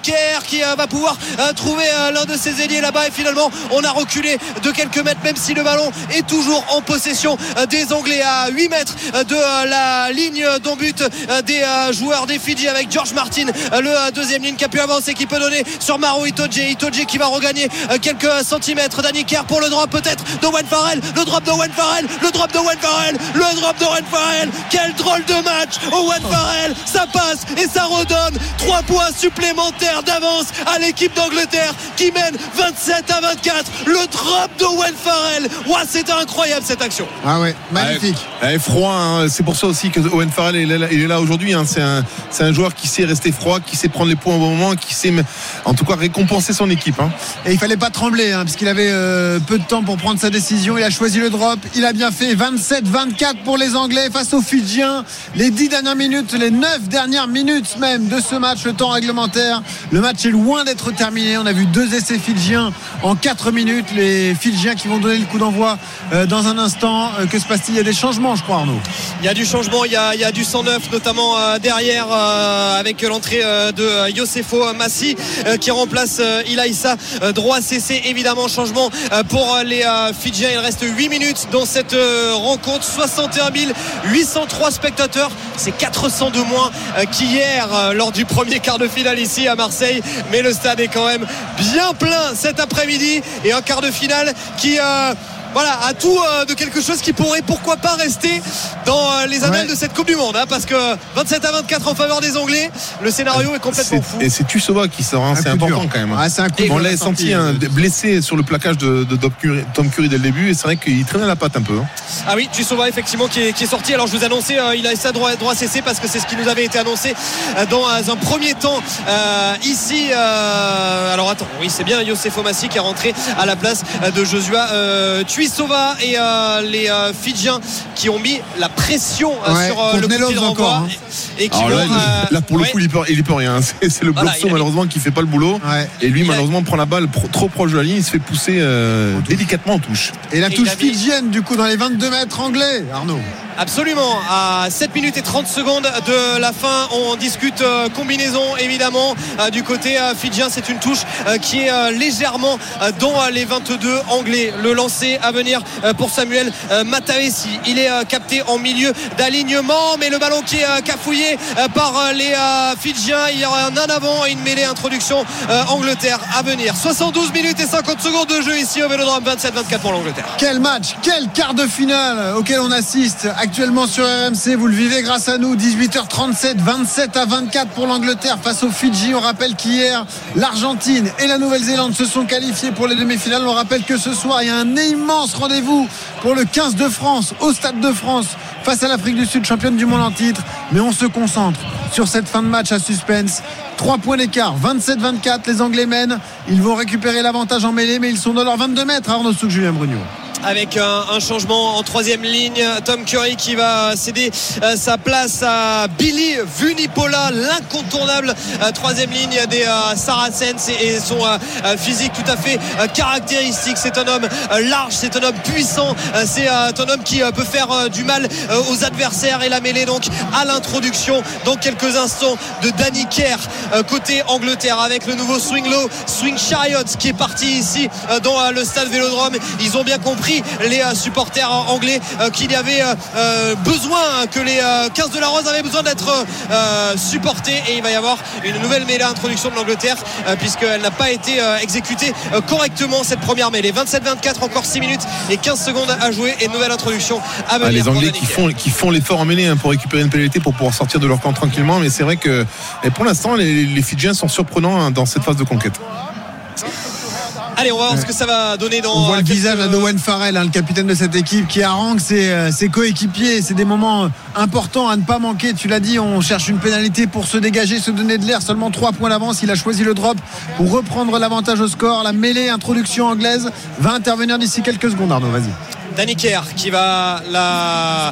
Kerr qui va pouvoir trouver l'un de ses ailiers là-bas et finalement on a reculé de quelques mètres même si le ballon est toujours en possession des Anglais à 8 mètres de la ligne d'en but euh, des joueurs des Fidji avec George Martin le deuxième ligne qui a pu avancer qui peut donner sur Maro Itoje Itoje qui va regagner quelques centimètres Danny Kerr pour le drop peut-être de Owen Farrell le drop de Owen Farrell le drop de Owen Farrell le drop de Owen Farrell quel drôle de match Owen Farrell ça passe et ça redonne 3 points supplémentaires d'avance à l'équipe d'Angleterre qui mène 27 à 24 le drop de Owen Farrell Ouah, c'était incroyable cette action Ah ouais, magnifique. Ouais, froid, hein. c'est pour ça aussi que Owen Farrell il est là, aujourd'hui. hein. C'est un, c'est un joueur qui sait rester froid, qui sait prendre les points au bon moment, qui sait en tout cas récompenser son équipe. hein. Et il fallait pas trembler, hein, puisqu'il avait euh, peu de temps pour prendre sa décision. Il a choisi le drop. Il a bien fait 27-24 pour les Anglais face aux Fidjiens. Les 10 dernières minutes, les 9 dernières minutes même de ce match, le temps réglementaire. Le match est loin d'être terminé. On a vu deux essais fidjiens en 4 minutes. Les Fidjiens qui vont donner le coup d'envoi euh, dans un instant. Euh, que se passe-t-il? Il y a des changements, je crois, Arnaud. Il y a du changement, il y a, il y a du 109 notamment derrière avec l'entrée de Yosefo Massi qui remplace Ilaïssa droit CC évidemment changement euh, pour euh, les euh, Fidjiens. Il reste 8 minutes dans cette rencontre. 61 803 spectateurs. C'est 400 de moins qu'hier lors du premier quart de finale ici à Marseille. Mais le stade est quand même bien plein cet après-midi. Et un quart de finale qui voilà, à tout euh, de quelque chose qui pourrait pourquoi pas rester dans euh, les annales de cette Coupe du Monde, hein, parce que 27 à 24 en faveur des Anglais, le scénario est complètement fou. Et c'est Tusova qui sort, hein. Un c'est important dur. quand même. hein. Ah, c'est un coup on on l'a senti senti, hein, blessé sur le plaquage de, de Tom, Curry, Tom Curry dès le début, et c'est vrai qu'il traînait la patte un peu. hein. Ah oui, Tussova effectivement qui est, qui est sorti. Alors je vous annonçais, euh, il a ça droit, droit CC parce que c'est ce qui nous avait été annoncé dans un premier temps euh, ici. euh, alors attends, oui c'est bien Yosef Massi qui est rentré à la place de Josua euh, Tuisova et euh, les euh, Fidjiens qui ont mis la pression euh, Ouais, sur euh, le coup de renvoi hein. et qui vont, là, euh, là, pour le ouais. coup, il peut, il peut rien. C'est c'est le Voilà, malheureusement qui fait pas le boulot. Et lui, Il a- malheureusement, prend la balle pro- trop proche de la ligne, il se fait pousser euh, délicatement en touche. Et la Et touche mis- fidjienne, du coup, dans les 22 mètres anglais, Arnaud. Absolument, à 7 minutes et 30 secondes de la fin, on discute euh, combinaison évidemment Euh, du côté euh, fidjien. C'est une touche euh, qui est euh, légèrement euh, dans euh, les 22 anglais. Le lancer à venir euh, pour Samuel euh, Mataessi. Il est euh, capté en milieu d'alignement, mais le ballon qui est cafouillé par les Fidjiens. Il y aura un en avant et une mêlée introduction Angleterre à venir. 72 minutes et 50 secondes de jeu ici au Vélodrome. 27-24 pour l'Angleterre. Quel match, quel quart de finale auquel on assiste actuellement sur RMC. Vous le vivez grâce à nous. 18h37, 27 à 24 pour l'Angleterre face aux Fidji. On rappelle qu'hier, l'Argentine et la Nouvelle-Zélande se sont qualifiés pour les demi-finales. On rappelle que ce soir, il y a un immense rendez-vous pour le 15 de France au Stade de France face à l'Afrique du Sud, championne du monde en titre. Mais on se concentre sur cette fin de match à suspense. 3 points d'écart, 27-24. Les Anglais mènent. Ils vont récupérer l'avantage en mêlée, mais ils sont dans leurs 22 mètres. Arnaud Souk, Julien Brugno avec un, un, changement en troisième ligne. Tom Curry qui va céder euh, sa place à Billy Vunipola, l'incontournable euh, troisième ligne des euh, Saracens et, son physique tout à fait caractéristique. C'est un homme large, c'est un homme puissant, c'est un homme qui peut faire du mal aux adversaires et la mêlée donc à l'introduction dans quelques instants de Danny Kerr côté Angleterre avec le nouveau swing low, swing chariot qui est parti ici dans le stade Vélodrome. Ils ont bien compris les euh, supporters anglais euh, qu'il y avait euh, besoin, que les 15 de la Rose avaient besoin d'être supportés et il va y avoir une nouvelle mêlée introduction de l'Angleterre puisqu'elle n'a pas été exécutée correctement cette première mêlée. 27-24, encore 6 minutes et 15 secondes à jouer et nouvelle introduction à venir. Ah, les Anglais qui font, qui font l'effort en mêlée hein, pour récupérer une pénalité pour pouvoir sortir de leur camp tranquillement, mais c'est vrai que et pour l'instant les, les Fidjiens sont surprenants hein, dans cette phase de conquête. Allez, on va voir ce que ça va donner dans. On voit le visage d'Owen Farrell, hein, le capitaine de cette équipe, qui harangue ses, euh, ses coéquipiers. C'est des moments importants à ne pas manquer. Tu l'as dit, on cherche une pénalité pour se dégager, se donner de l'air. Seulement 3 points d'avance. Il a choisi le drop pour reprendre l'avantage au score. La mêlée introduction anglaise va intervenir d'ici quelques secondes. Arnaud, vas-y. Danny Kerr qui va la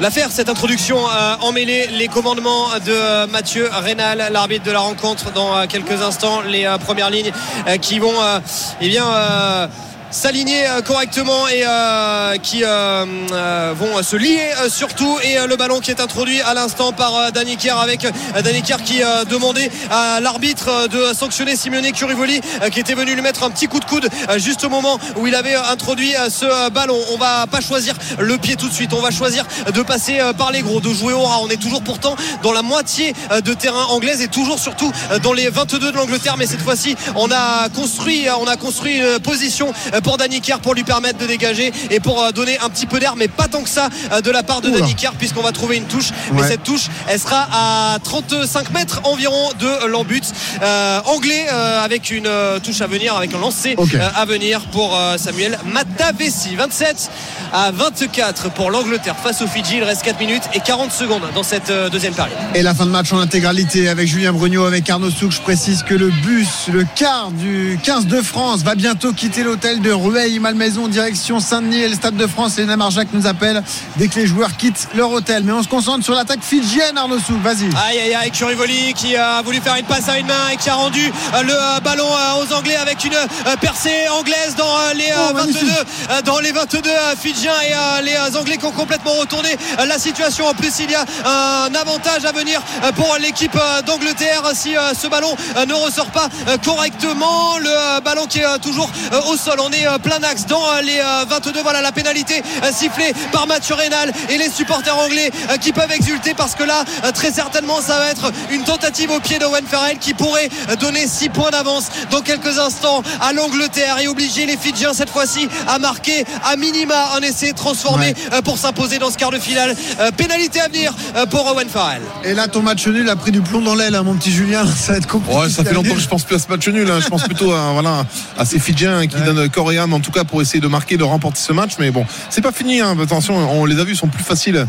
la faire cette introduction euh, en mêlée les commandements de Mathieu Rénal l'arbitre de la rencontre dans euh, quelques instants les euh, premières lignes qui vont eh bien s'aligner correctement et euh, qui euh, euh, vont se lier surtout. Et le ballon qui est introduit à l'instant par Danny Kerr avec Danny Kerr qui demandait à l'arbitre de sanctionner Simeone Curivoli qui était venu lui mettre un petit coup de coude juste au moment où il avait introduit ce ballon. On va pas choisir le pied tout de suite. On va choisir de passer par les gros de jouer au ras. On est toujours pourtant dans la moitié de terrain anglaise et toujours surtout dans les 22 de l'Angleterre. Mais cette fois-ci on a construit on a construit une position pour Danny Kerr pour lui permettre de dégager et pour euh, donner un petit peu d'air mais pas tant que ça euh, de la part de Oula. Danny Kerr puisqu'on va trouver une touche mais cette touche elle sera à 35 mètres environ de l'embut Euh, anglais euh, avec une euh, touche à venir avec un lancer Ok. euh, à venir pour euh, Samuel Matavesi 27 à 24 pour l'Angleterre face aux Fidji il reste 4 minutes et 40 secondes dans cette euh, deuxième période Et la fin de match en intégralité avec Julien Brugno, avec Arnaud Souk. Je précise que le bus, le quart du 15 de France, va bientôt quitter l'hôtel de Rueil-Malmaison, direction Saint-Denis et le Stade de France. Et Jacques nous appelle dès que les joueurs quittent leur hôtel. Mais on se concentre sur l'attaque fidjienne, Arnaud. Vas-y. Aïe aïe aïe Curivoli qui a voulu faire une passe à une main et qui a rendu euh, le euh, ballon euh, aux Anglais avec une percée anglaise dans les euh, Oh, 22 magnifique. euh, dans les 22 euh, Fidjiens et les Anglais qui ont complètement retourné la situation en plus il y a un avantage à venir pour l'équipe d'Angleterre si ce ballon ne ressort pas correctement le ballon qui est toujours au sol on est euh, plein axe dans euh, les euh, 22 voilà la pénalité euh, sifflée par Mathieu Rénal et les supporters anglais euh, qui peuvent exulter parce que là euh, très certainement ça va être une tentative au pied d'Owen Farrell qui pourrait euh, donner 6 points d'avance dans quelques instants à l'Angleterre et obliger les Fidjiens cette fois-ci à marquer à minima un essai transformé euh, pour s'imposer dans ce quart de finale Euh, pénalité à venir euh, pour Owen Farrell Et là, ton match nul a pris du plomb dans l'aile, hein, mon petit Julien. Ça va être compliqué. Ouais, ça fait longtemps que je pense plus à ce match nul. hein. Je pense plutôt à, voilà, à ces Fidjiens qui donnent corps en tout cas, pour essayer de marquer, de remporter ce match. Mais bon, c'est pas fini. hein. Attention, on les a vus, sont plus faciles.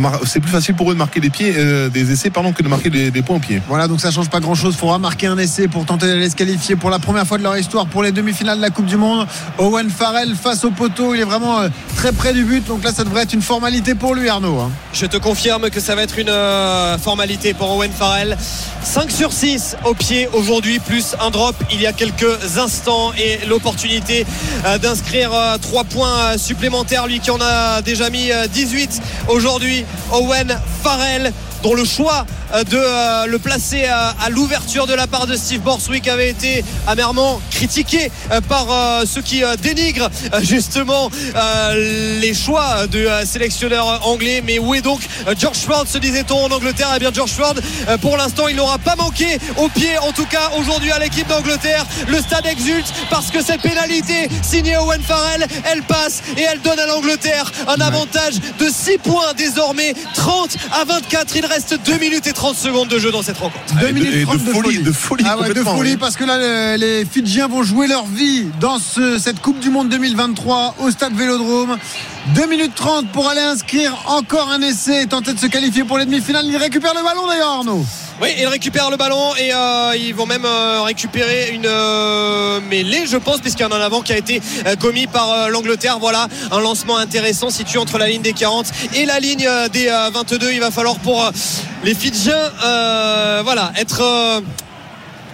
mar- C'est plus facile pour eux de marquer des pieds, euh, des essais, pardon, que de marquer des, des points au pied. Voilà, donc ça change pas grand chose. Faudra marquer un essai pour tenter d'aller se qualifier pour la première fois de leur histoire pour les demi-finales de la Coupe du Monde. Owen Farrell face au poteau, il est vraiment euh, très près du but. Donc là, ça devrait être une formalité pour lui, Arnaud. hein. Je te confirme que ça va être une euh, formalité pour Owen Farrell. 5 sur 6 au pied aujourd'hui, plus un drop il y a quelques instants et l'opportunité euh, d'inscrire 3 points euh, supplémentaires. Lui qui en a déjà mis euh, 18 aujourd'hui, Owen Farrell dont le choix de euh, le placer à, à l'ouverture de la part de Steve Borswick avait été amèrement critiqué euh, par euh, ceux qui euh, dénigrent euh, justement euh, les choix de euh, sélectionneur anglais. Mais où est donc euh, George Ford se disait-on en Angleterre? Eh bien George Ford, euh, pour l'instant, il n'aura pas manqué au pied, en tout cas aujourd'hui à l'équipe d'Angleterre. Le stade exulte parce que cette pénalité signée Owen Farrell, elle passe et elle donne à l'Angleterre un avantage de 6 points désormais, 30 à 24. Il reste 2 minutes et 30 secondes de jeu dans cette rencontre. Deux Et de- minutes et de trente folie, de folie Ah ouais, de folie oui. parce que là le- les Fidjiens vont jouer leur vie dans ce- cette Coupe du Monde 2023 au stade Vélodrome. 2 minutes 30 pour aller inscrire encore un essai et tenter de se qualifier pour les demi-finales. Il récupère le ballon d'ailleurs Arnaud. Oui, ils récupèrent le ballon et euh, ils vont même euh, récupérer une euh, mêlée, je pense, puisqu'il y en a un avant qui a été euh, commis par euh, l'Angleterre. Voilà, un lancement intéressant situé entre la ligne des 40 et la ligne euh, des euh, 22. Il va falloir pour les Fidjiens, voilà, être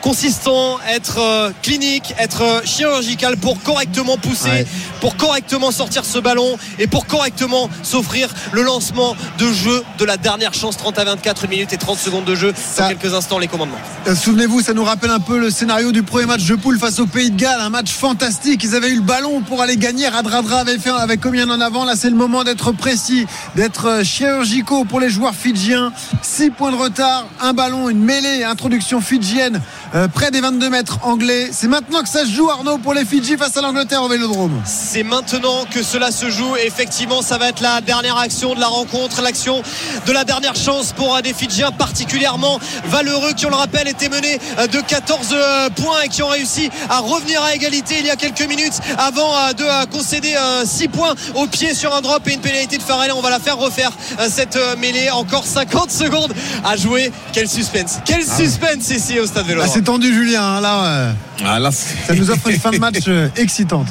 consistant, être euh, clinique, être euh, chirurgical pour correctement pousser, Ouais. pour correctement sortir ce ballon et pour correctement s'offrir le lancement de jeu de la dernière chance 30 à 24 minutes et 30 secondes de jeu dans Ça- quelques instants les commandements. Euh, Souvenez-vous, ça nous rappelle un peu le scénario du premier match de poule face au Pays de Galles, un match fantastique. Ils avaient eu le ballon pour aller gagner. Radradra avait fait avec combien en avant. Là, c'est le moment d'être précis, d'être chirurgicaux pour les joueurs fidjiens. 6 points de retard, un ballon, une mêlée, introduction fidjienne euh, près des 22 mètres anglais. C'est maintenant que ça se joue, Arnaud, pour les Fidji face à l'Angleterre au Vélodrome. C'est maintenant que cela se joue. Effectivement, ça va être la dernière action de la rencontre, l'action de la dernière chance pour euh, des Fidjiens particulièrement valeureux qui, on le rappelle, étaient menés euh, de 14 euh, points et qui ont réussi à revenir à égalité il y a quelques minutes avant euh, de euh, concéder 6 points au pied sur un drop et une pénalité de Farrell. On va la faire refaire euh, cette euh, mêlée. Encore 50 secondes à jouer. Quel suspense. Quel suspense ici au stade Ah, Vélodrome. C'est tendu, Julien. hein, Là, euh, Ah, là, ça nous offre une fin de match euh, excitante.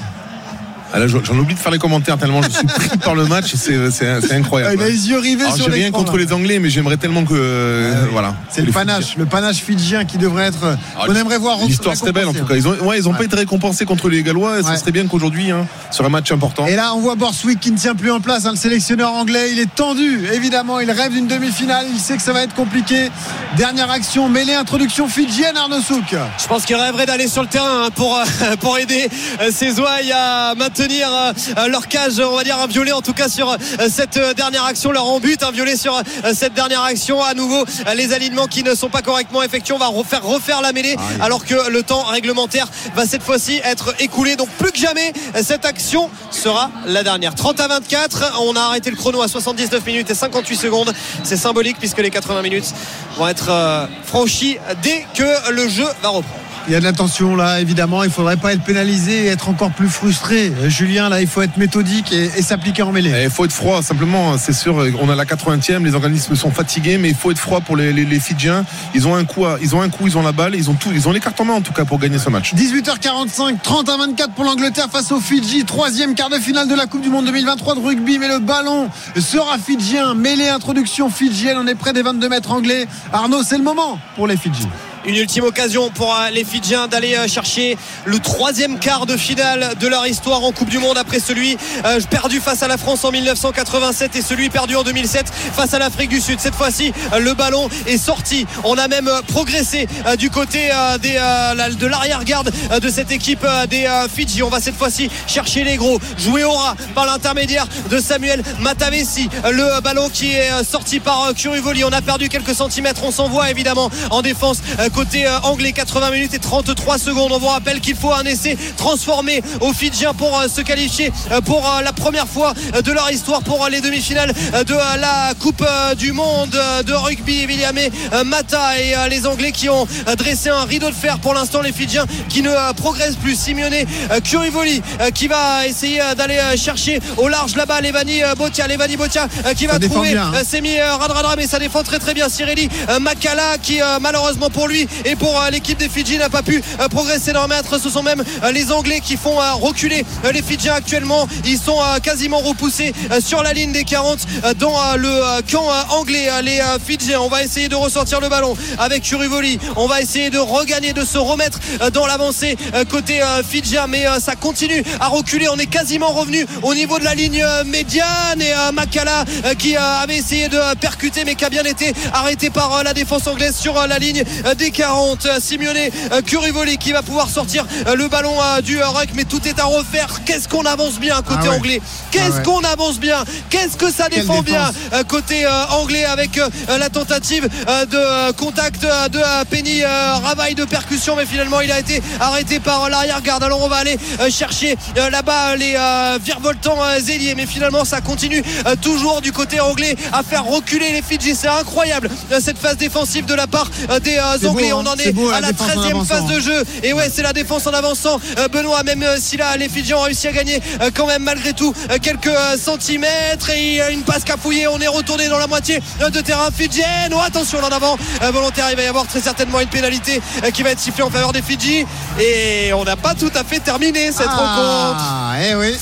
Ah, j'en oublie de faire les commentaires tellement je suis pris par le match, c'est c'est- c'est Ah, incroyable. il a les yeux rivés Alors, sur J'ai rien contre là. les Anglais, mais j'aimerais tellement que euh, voilà. C'est le panache, le panache fidjien qui devrait être. euh, Ah, on aimerait voir. L'histoire serait belle en tout cas. Ils ont, ouais, ils ont pas été récompensés contre les Gallois. Et Ça Ouais. serait bien qu'aujourd'hui, hein, sur un match important. Et là, on voit Borswick qui ne tient plus en place. hein, le sélectionneur anglais, il est tendu. Évidemment, il rêve d'une demi-finale. Il sait que ça va être compliqué. Dernière action, mêlée introduction fidjienne, Arnaud Souk. Je pense qu'ils rêveraient d'aller sur le terrain hein, pour, euh, pour aider euh, ouailles à maintenir euh, leur cage, on va dire un violet en tout cas sur euh, cette euh, dernière action, leur en but, un violet sur euh, cette dernière action. À nouveau, euh, les alignements qui ne sont pas correctement effectués, on va refaire refaire la mêlée alors que le temps réglementaire va cette fois-ci être écoulé. Donc plus que jamais, euh, cette action sera la dernière. 30 à 24, on a arrêté le chrono à 79 minutes et 58 secondes. C'est symbolique puisque les 80 minutes vont être euh, franchies dès que le jeu va reprendre. Il y a de l'attention là, évidemment. Il faudrait pas être pénalisé et être encore plus frustré. Euh, Julien, là, il faut être méthodique et, et s'appliquer en mêlée. Il faut être froid, simplement, c'est sûr. On a la 80e, les organismes sont fatigués, mais il faut être froid pour les, les, les Fidjiens. Ils ont un coup, à- ils ont un coup, ils ont la balle, ils ont tout, ils ont les cartes en main en tout cas pour gagner ce match. 18h45, 30 à 24 pour l'Angleterre face aux Fidji. Troisième quart de finale de la Coupe du Monde 2023 de rugby. Mais le ballon sera fidjien. Mêlée introduction fidjienne. On est près des 22 mètres anglais. Arnaud, c'est le moment pour les Fidji. Une ultime occasion pour euh, les Fidjiens d'aller euh, chercher le troisième quart de finale de leur histoire en Coupe du Monde après celui euh, perdu face à la France en 1987 et celui perdu en 2007 face à l'Afrique du Sud. Cette fois-ci, le ballon est sorti. On a même progressé du côté de l'arrière-garde de cette équipe des Fidji. On va cette fois-ci chercher les gros, jouer au ras par l'intermédiaire de Samuel Matavesi. Euh, Le ballon qui est sorti par Curuvoli. On a perdu quelques centimètres. On s'envoie évidemment en défense côté euh, anglais 80 minutes et 33 secondes. On vous rappelle qu'il faut un essai transformé aux Fidjiens pour euh, se qualifier euh, pour euh, la première fois euh, de leur histoire pour euh, les demi-finales euh, de euh, la Coupe euh, du Monde euh, de rugby. William euh, Mata et euh, les Anglais qui ont euh, dressé un rideau de fer pour l'instant les Fidjiens qui ne euh, progressent plus. Simeone euh, Curivoli euh, qui va essayer euh, d'aller euh, chercher au large là-bas Levani euh, Botia Levani Botia euh, qui va Ça trouver hein. euh, Semi euh, Radradra mais ça défend très très bien. Cirelli euh, Makala qui euh, malheureusement pour lui et pour euh, l'équipe des Fidji n'a pas pu euh, progresser d'un mètre. Ce sont même euh, les Anglais qui font reculer les Fidjiens actuellement. Ils sont quasiment repoussés sur la ligne des 40 euh, dans le camp anglais. Les Fidjiens, on va essayer de ressortir le ballon avec Curivoli. On va essayer de regagner, de se remettre dans l'avancée côté Fidjien, mais ça continue à reculer. On est quasiment revenu au niveau de la ligne médiane et Makala qui avait essayé de percuter mais qui a bien été arrêté par la défense anglaise sur la ligne euh, des 40. Euh, Simeone euh, Curivoli qui va pouvoir sortir euh, le ballon du ruck, mais tout est à refaire. Qu'est-ce qu'on avance bien côté Ah ouais. anglais? Qu'est-ce Ah ouais. qu'on avance bien? Qu'est-ce que ça défend bien côté anglais avec la tentative de contact de Penny Ravaille de percussion mais finalement il a été arrêté par l'arrière-garde alors on va aller chercher là-bas les virevoltants ailiers mais finalement ça continue toujours du côté anglais à faire reculer les Fidji c'est incroyable cette phase défensive de la part des euh, Beau, hein. on en est beau, à la défense en 13e phase de jeu. Et ouais c'est la défense en avançant. Euh, Benoît même euh, si là les Fidjiens ont réussi à gagner euh, quand même malgré tout quelques centimètres. Et il y a une passe cafouillée. On est retourné dans la moitié de terrain fidjienne. Oh, attention là en avant. Volontaire il va y avoir très certainement une pénalité qui va être sifflée en faveur des Fidji. Et on n'a pas tout à fait terminé cette rencontre. Ah, eh oui.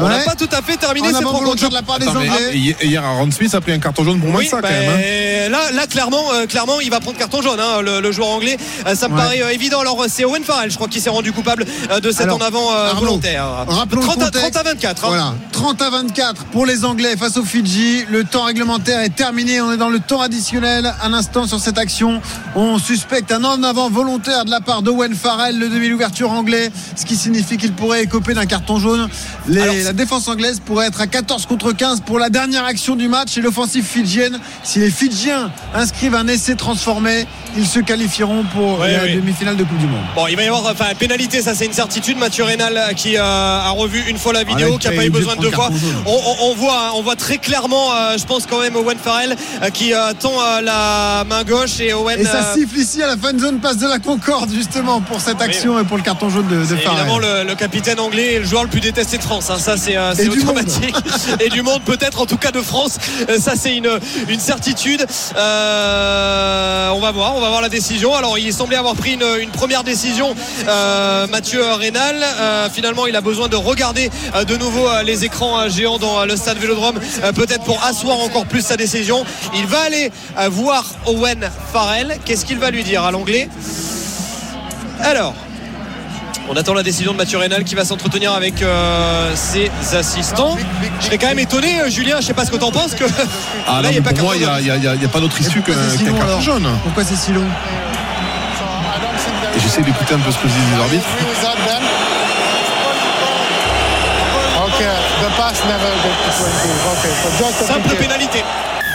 On n'a Ouais. pas tout à fait terminé cette rencontre volontaire de la part des Attends, Anglais. hi- hier, Aaron Smith a pris un carton jaune pour Oui, Mansa bah, quand même. hein. là, là clairement, euh, clairement, il va prendre carton jaune, hein, le, le joueur anglais. Euh, ça me Ouais. paraît euh, évident. Alors, c'est Owen Farrell, je crois, qui s'est rendu coupable euh, de cet Alors, en avant euh, Arnaud, volontaire. Rappelons 30 le à, contexte. 30 à 24. hein. Voilà, 30 à 24 pour les Anglais face aux Fidji. Le temps réglementaire est terminé. On est dans le temps additionnel. Un instant sur cette action. On suspecte un en avant volontaire de la part d'Owen Farrell, le demi-ouverture anglais, ce qui signifie qu'il pourrait écoper d'un carton jaune. Les- Alors, la défense anglaise pourrait être à 14 contre 15 pour la dernière action du match et l'offensive fidjienne. Si les Fidjiens inscrivent un essai transformé, ils se qualifieront pour la demi-finale de Coupe du Monde. Bon, il va y avoir enfin pénalité, ça c'est une certitude. Mathieu Rénal euh, qui euh, a revu une fois la vidéo, qui a il pas eu besoin de de deux fois. On, on- on voit, hein, on voit très clairement, euh, je pense quand même Owen Farrell euh, qui tend la main gauche et Owen. Et ça siffle ici à la fan zone passe de la Concorde justement pour cette action et pour le carton jaune de, de évidemment Farrell. le, le capitaine anglais et le joueur le plus détesté de France. hein. Ça, c'est euh, c'est automatique. et du monde, peut-être en tout cas de France. Euh, Ça, c'est une, une certitude. Euh, on va voir, on va voir la décision. Alors, il semblait avoir pris une, une première décision, euh, Mathieu Rénal. Euh, finalement, il a besoin de regarder de nouveau les écrans géants dans le stade Vélodrome, peut-être pour asseoir encore plus sa décision. Il va aller voir Owen Farrell. Qu'est-ce qu'il va lui dire à l'anglais? Alors. On attend la décision de Mathieu Rénal qui va s'entretenir avec euh, ses assistants. Je serais quand même étonné, euh, Julien, je sais pas ce que t'en penses, que Ah là, non, il y a mais pas pour moi, il n'y a, jaune. il y a- il y a- il y a pas d'autre issue qu'un Pourquoi c'est si carton jaune. Pourquoi c'est si long Et j'essaie d'écouter un peu ce que disent les arbitres. Okay, the pass never get to 20. Okay, so just a Simple pénalité.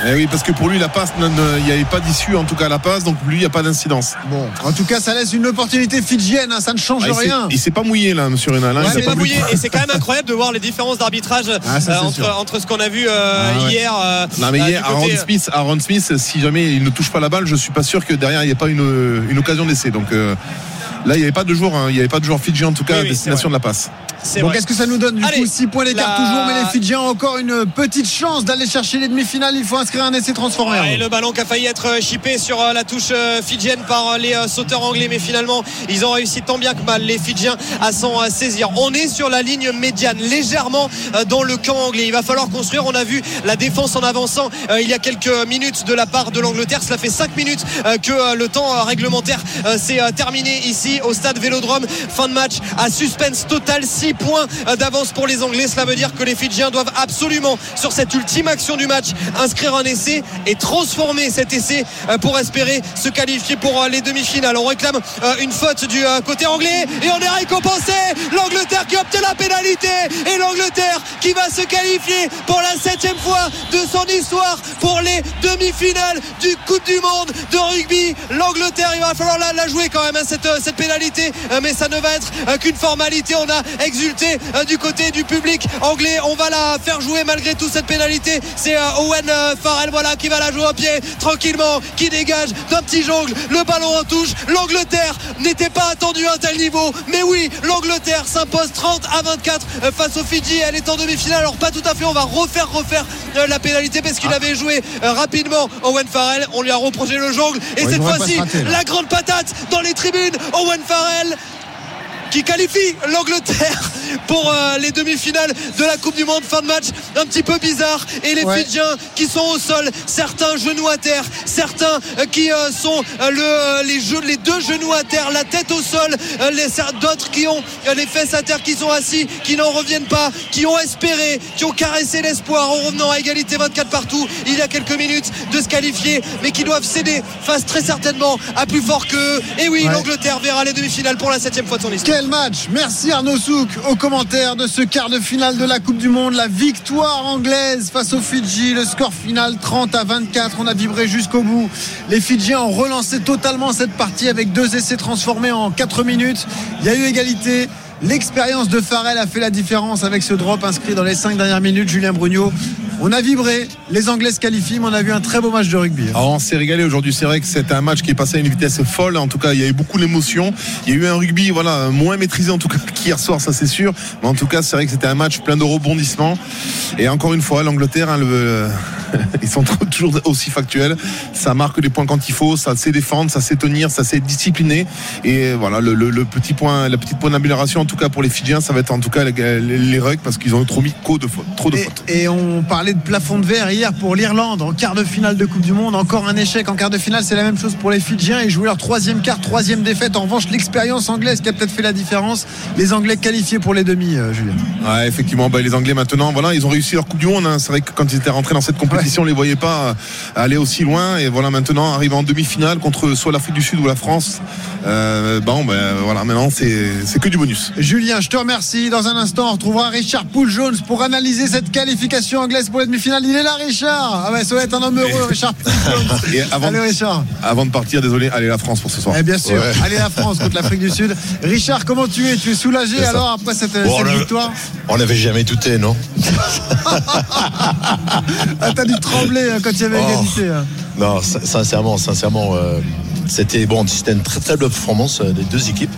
Eh oui, parce que pour lui, la passe, il n'y avait pas d'issue, en tout cas la passe, donc pour lui, il n'y a pas d'incidence. Bon, en tout cas, ça laisse une opportunité fidjienne, hein, ça ne change Ah, rien. Il s'est pas mouillé là, monsieur Rénal. hein, Ouais, il s'est Pas mouillé et c'est quand même incroyable de voir les différences d'arbitrage Ah, euh, entre, ce qu'on a vu euh, Ah, ouais. hier. euh, Non mais hier, Aaron Smith, Aaron Smith, si jamais il ne touche pas la balle, je suis pas sûr que derrière il n'y ait pas une, une occasion d'essai. Donc là, il n'y avait pas de joueur, hein, il n'y avait pas de joueur Fidji en tout cas Oui, à oui, destination de la passe. C'est Bon, vrai. qu'est-ce que ça nous donne du Allez, coup 6 points d'écart la- toujours, mais les Fidjiens ont encore une petite chance d'aller chercher les demi-finales. Il faut inscrire un essai transformé. Ouais, le ballon qui a failli être euh, chippé sur euh, la touche euh, fidjienne par les sauteurs anglais, mais finalement ils ont réussi tant bien que mal les Fidjiens à s'en saisir. On est sur la ligne médiane, légèrement dans le camp anglais. Il va falloir construire. On a vu la défense en avançant il y a quelques minutes de la part de l'Angleterre. Cela fait 5 minutes que le temps réglementaire s'est terminé ici au stade Vélodrome. Fin de match à suspense total, 6 points d'avance pour les Anglais. Cela veut dire que les Fidjiens doivent absolument, sur cette ultime action du match, inscrire un essai et transformer cet essai euh, pour espérer se qualifier pour euh, les demi-finales. On réclame euh, une faute du côté anglais et on est récompensé. L'Angleterre qui obtient la pénalité et l'Angleterre qui va se qualifier pour la septième fois de son histoire pour les demi-finales du Coupe du Monde de rugby. L'Angleterre, il va falloir la, jouer quand même, hein, cette, pénalité, mais ça ne va être qu'une formalité. On a euh, du côté du public anglais. On va la faire jouer malgré tout cette pénalité. C'est euh, Owen euh, Farrell voilà, qui va la jouer au pied tranquillement, qui dégage d'un petit jongle. Le ballon en touche. L'Angleterre n'était pas attendu à un tel niveau. Mais oui, l'Angleterre s'impose 30 à 24 euh, face aux Fidji. Elle est en demi-finale. Alors pas tout à fait. On va refaire refaire la pénalité parce qu'il avait joué rapidement Owen Farrell. On lui a reproché le jongle. Et Ouais, il cette fois-ci, la grande patate dans les tribunes. Owen Farrell qui qualifie l'Angleterre pour euh, les demi-finales de la Coupe du Monde. Fin de match un petit peu bizarre. Et les Ouais. Fidjiens qui sont au sol, certains genoux à terre, certains euh, qui euh, sont le, les, jeux- les deux genoux à terre, la tête au sol, d'autres qui ont les fesses à terre, qui sont assis, qui n'en reviennent pas, qui ont espéré, qui ont caressé l'espoir en revenant à égalité 24 partout il y a quelques minutes de se qualifier, mais qui doivent céder face très certainement à plus fort qu'eux. Et oui, Ouais. l'Angleterre verra les demi-finales pour la septième fois de son histoire. Match Merci Arnaud Souk au commentaire de ce quart de finale de la Coupe du Monde. La victoire anglaise face aux Fidji. Le score final 30 à 24. On a vibré jusqu'au bout. Les Fidjiens ont relancé totalement cette partie avec deux essais transformés en 4 minutes. Il y a eu égalité. L'expérience de Farrell a fait la différence avec ce drop inscrit dans les 5 dernières minutes. Julien Brugnot. On a vibré. Les Anglais se qualifient, mais on a vu un très beau match de rugby. hein. Alors, on s'est régalé aujourd'hui. C'est vrai que c'était un match qui est passé à une vitesse folle. En tout cas, il y a eu beaucoup d'émotions. Il y a eu un rugby, voilà, moins maîtrisé en tout cas qu'hier soir, ça c'est sûr. Mais en tout cas, c'est vrai que c'était un match plein de rebondissements. Et encore une fois, l'Angleterre, hein, ils sont toujours aussi factuels. Ça marque des points quand il faut, ça sait défendre, ça sait tenir, ça sait discipliner. Et voilà, le, petit point, la petite point d'amélioration, tout cas pour les Fidjiens, ça va être en tout cas les, rugs parce qu'ils ont trop mis trop de fautes, trop de fautes. Et on parlait de plafond de verre hier pour l'Irlande en quart de finale de Coupe du Monde. Encore un échec en quart de finale. C'est la même chose pour les Fidjiens. Ils jouent leur troisième quart, troisième défaite. En revanche, l'expérience anglaise qui a peut-être fait la différence. Les Anglais qualifiés pour les demi, euh, Julien. Ouais, effectivement, bah, les Anglais maintenant, voilà, ils ont réussi leur Coupe du Monde. hein. C'est vrai que quand ils étaient rentrés dans cette compétition, on les voyait pas euh, aller aussi loin. Et voilà, maintenant, arriver en demi-finale contre soit l'Afrique du Sud ou la France. Euh, bon, ben voilà, maintenant, c'est que du bonus. Julien, je te remercie. Dans un instant, on retrouvera Richard Poul-Jones pour analyser cette qualification anglaise pour les demi-finales. Il est là, Richard. Ah ouais, ça va être un homme heureux, Richard. Et avant, Allez, Richard. avant de partir, désolé, allez la France pour ce soir. Eh bien sûr, Ouais. allez la France contre l'Afrique du Sud. Richard, comment tu es? Tu es soulagé alors après cette, Bon, cette on victoire? On n'avait jamais douté, non? Ah, T'as dû trembler hein, quand il y avait Oh. égalité. hein. Non, sin- sincèrement, sincèrement, euh, c'était bon, c'était une très très belle performance euh, des deux équipes,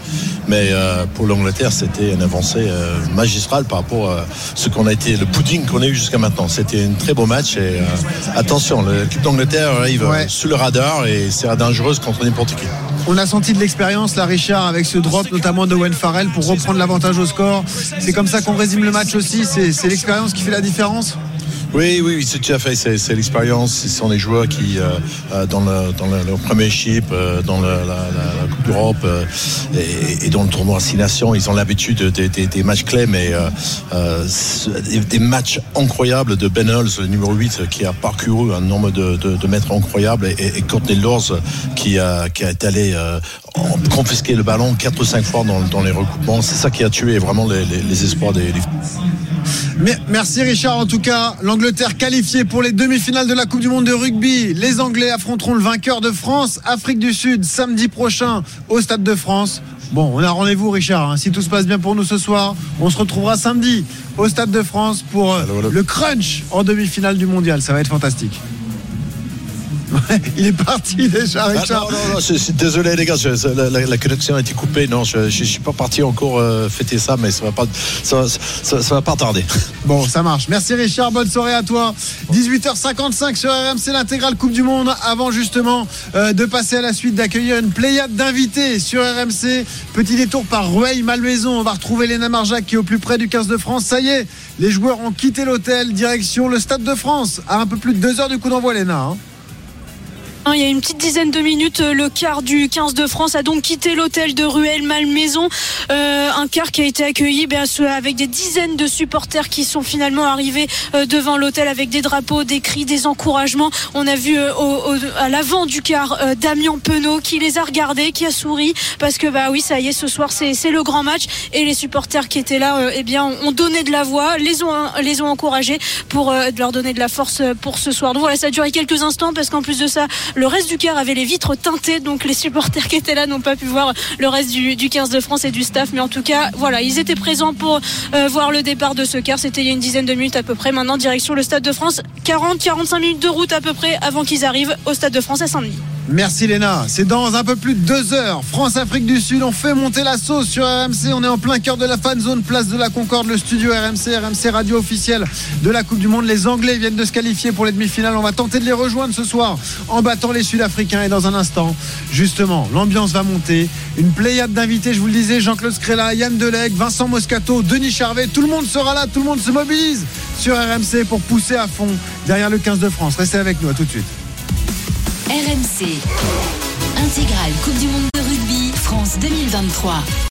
mais euh, pour l'Angleterre, c'était une avancée euh, magistrale par rapport à ce qu'on a été, le pudding qu'on a eu jusqu'à maintenant. C'était un très beau match et euh, attention, l'équipe d'Angleterre arrive euh, sous le radar et c'est dangereuse contre n'importe qui. On a senti de l'expérience là, Richard, avec ce drop notamment de Owen Farrell pour reprendre l'avantage au score. C'est comme ça qu'on résume le match aussi. C'est l'expérience qui fait la différence. Oui, oui, c'est tout à fait. C'est, l'expérience. Ce sont des joueurs qui, euh, euh, dans, le, dans le, le premier chip, euh, dans le- la, la- Coupe d'Europe euh, et, et dans le tournoi Six Nations, ils ont l'habitude des, des- matchs clés, mais euh, euh, des, des matchs incroyables de Ben le numéro 8, qui a parcouru un nombre de, de, de mètres incroyables, et, et Courtney Lors, qui a, qui est allé confisquer le ballon quatre ou cinq fois dans, dans les recoupements. C'est ça qui a tué vraiment les, les- les espoirs des, des Mais- Merci Richard. En tout cas, l'Angleterre qualifiée pour les demi-finales de la Coupe du Monde de rugby. Les Anglais affronteront le vainqueur de France, Afrique du Sud, samedi prochain au Stade de France. Bon, on a rendez-vous Richard. hein. Si tout se passe bien pour nous ce soir, on se retrouvera samedi au Stade de France pour euh, le crunch en demi-finale du mondial. Ça va être fantastique. Ouais, il est parti déjà, Ah, Richard. non, non, non, je, suis désolé les gars, je- la, la- la connexion a été coupée. Non, je ne suis pas parti encore euh, fêter ça, mais ça va pas, ça, ça- ça va pas tarder. Bon, ça marche. Merci Richard, bonne soirée à toi. 18h55 sur RMC, l'intégrale Coupe du Monde. Avant justement euh, de passer à la suite, d'accueillir une pléiade d'invités sur RMC. Petit détour par Rueil, Malmaison. On va retrouver Léna Marjac qui est au plus près du 15 de France. Ça y est, les joueurs ont quitté l'hôtel, direction le Stade de France. À un peu plus de deux heures du coup d'envoi, Léna. hein. Hein, Il y a une petite dizaine de minutes, euh, le quart du 15 de France a donc quitté l'hôtel de Ruelle-Malmaison. Euh, un quart qui a été accueilli bien avec des dizaines de supporters qui sont finalement arrivés euh, devant l'hôtel avec des drapeaux, des cris, des encouragements. On a vu euh, au- au- à l'avant du quart Damien Penaud qui les a regardés, qui a souri parce que bah oui, ça y est, ce soir c'est c'est le grand match et les supporters qui étaient là, eh bien, ont donné de la voix, les ont les ont encouragés pour euh, leur donner de la force pour ce soir. Donc voilà, ça a duré quelques instants parce qu'en plus de ça, Le reste du car avait les vitres teintées, donc les supporters qui étaient là n'ont pas pu voir le reste du, du 15 de France et du staff. Mais en tout cas, voilà, ils étaient présents pour euh, voir le départ de ce car. C'était il y a une dizaine de minutes à peu près. Maintenant, direction le Stade de France. 40-45 minutes de route à peu près avant qu'ils arrivent au Stade de France à Saint-Denis. Merci Léna. C'est dans un peu plus de deux heures. France-Afrique du Sud, on fait monter la sauce sur RMC. On est en plein cœur de la fan zone, place de la Concorde, le studio RMC, RMC radio officiel de la Coupe du Monde. Les Anglais viennent de se qualifier pour les demi-finales. On va tenter de les rejoindre ce soir en battant les Sud-Africains. Et dans un instant, justement, l'ambiance va monter. Une pléiade d'invités, je vous le disais, Jean-Claude Scrella, Yann Deleg, Vincent Moscato, Denis Charvet. Tout le monde sera là, tout le monde se mobilise sur RMC pour pousser à fond derrière le 15 de France. Restez avec nous, à tout de suite. RMC. Intégrale Coupe du Monde de rugby France 2023.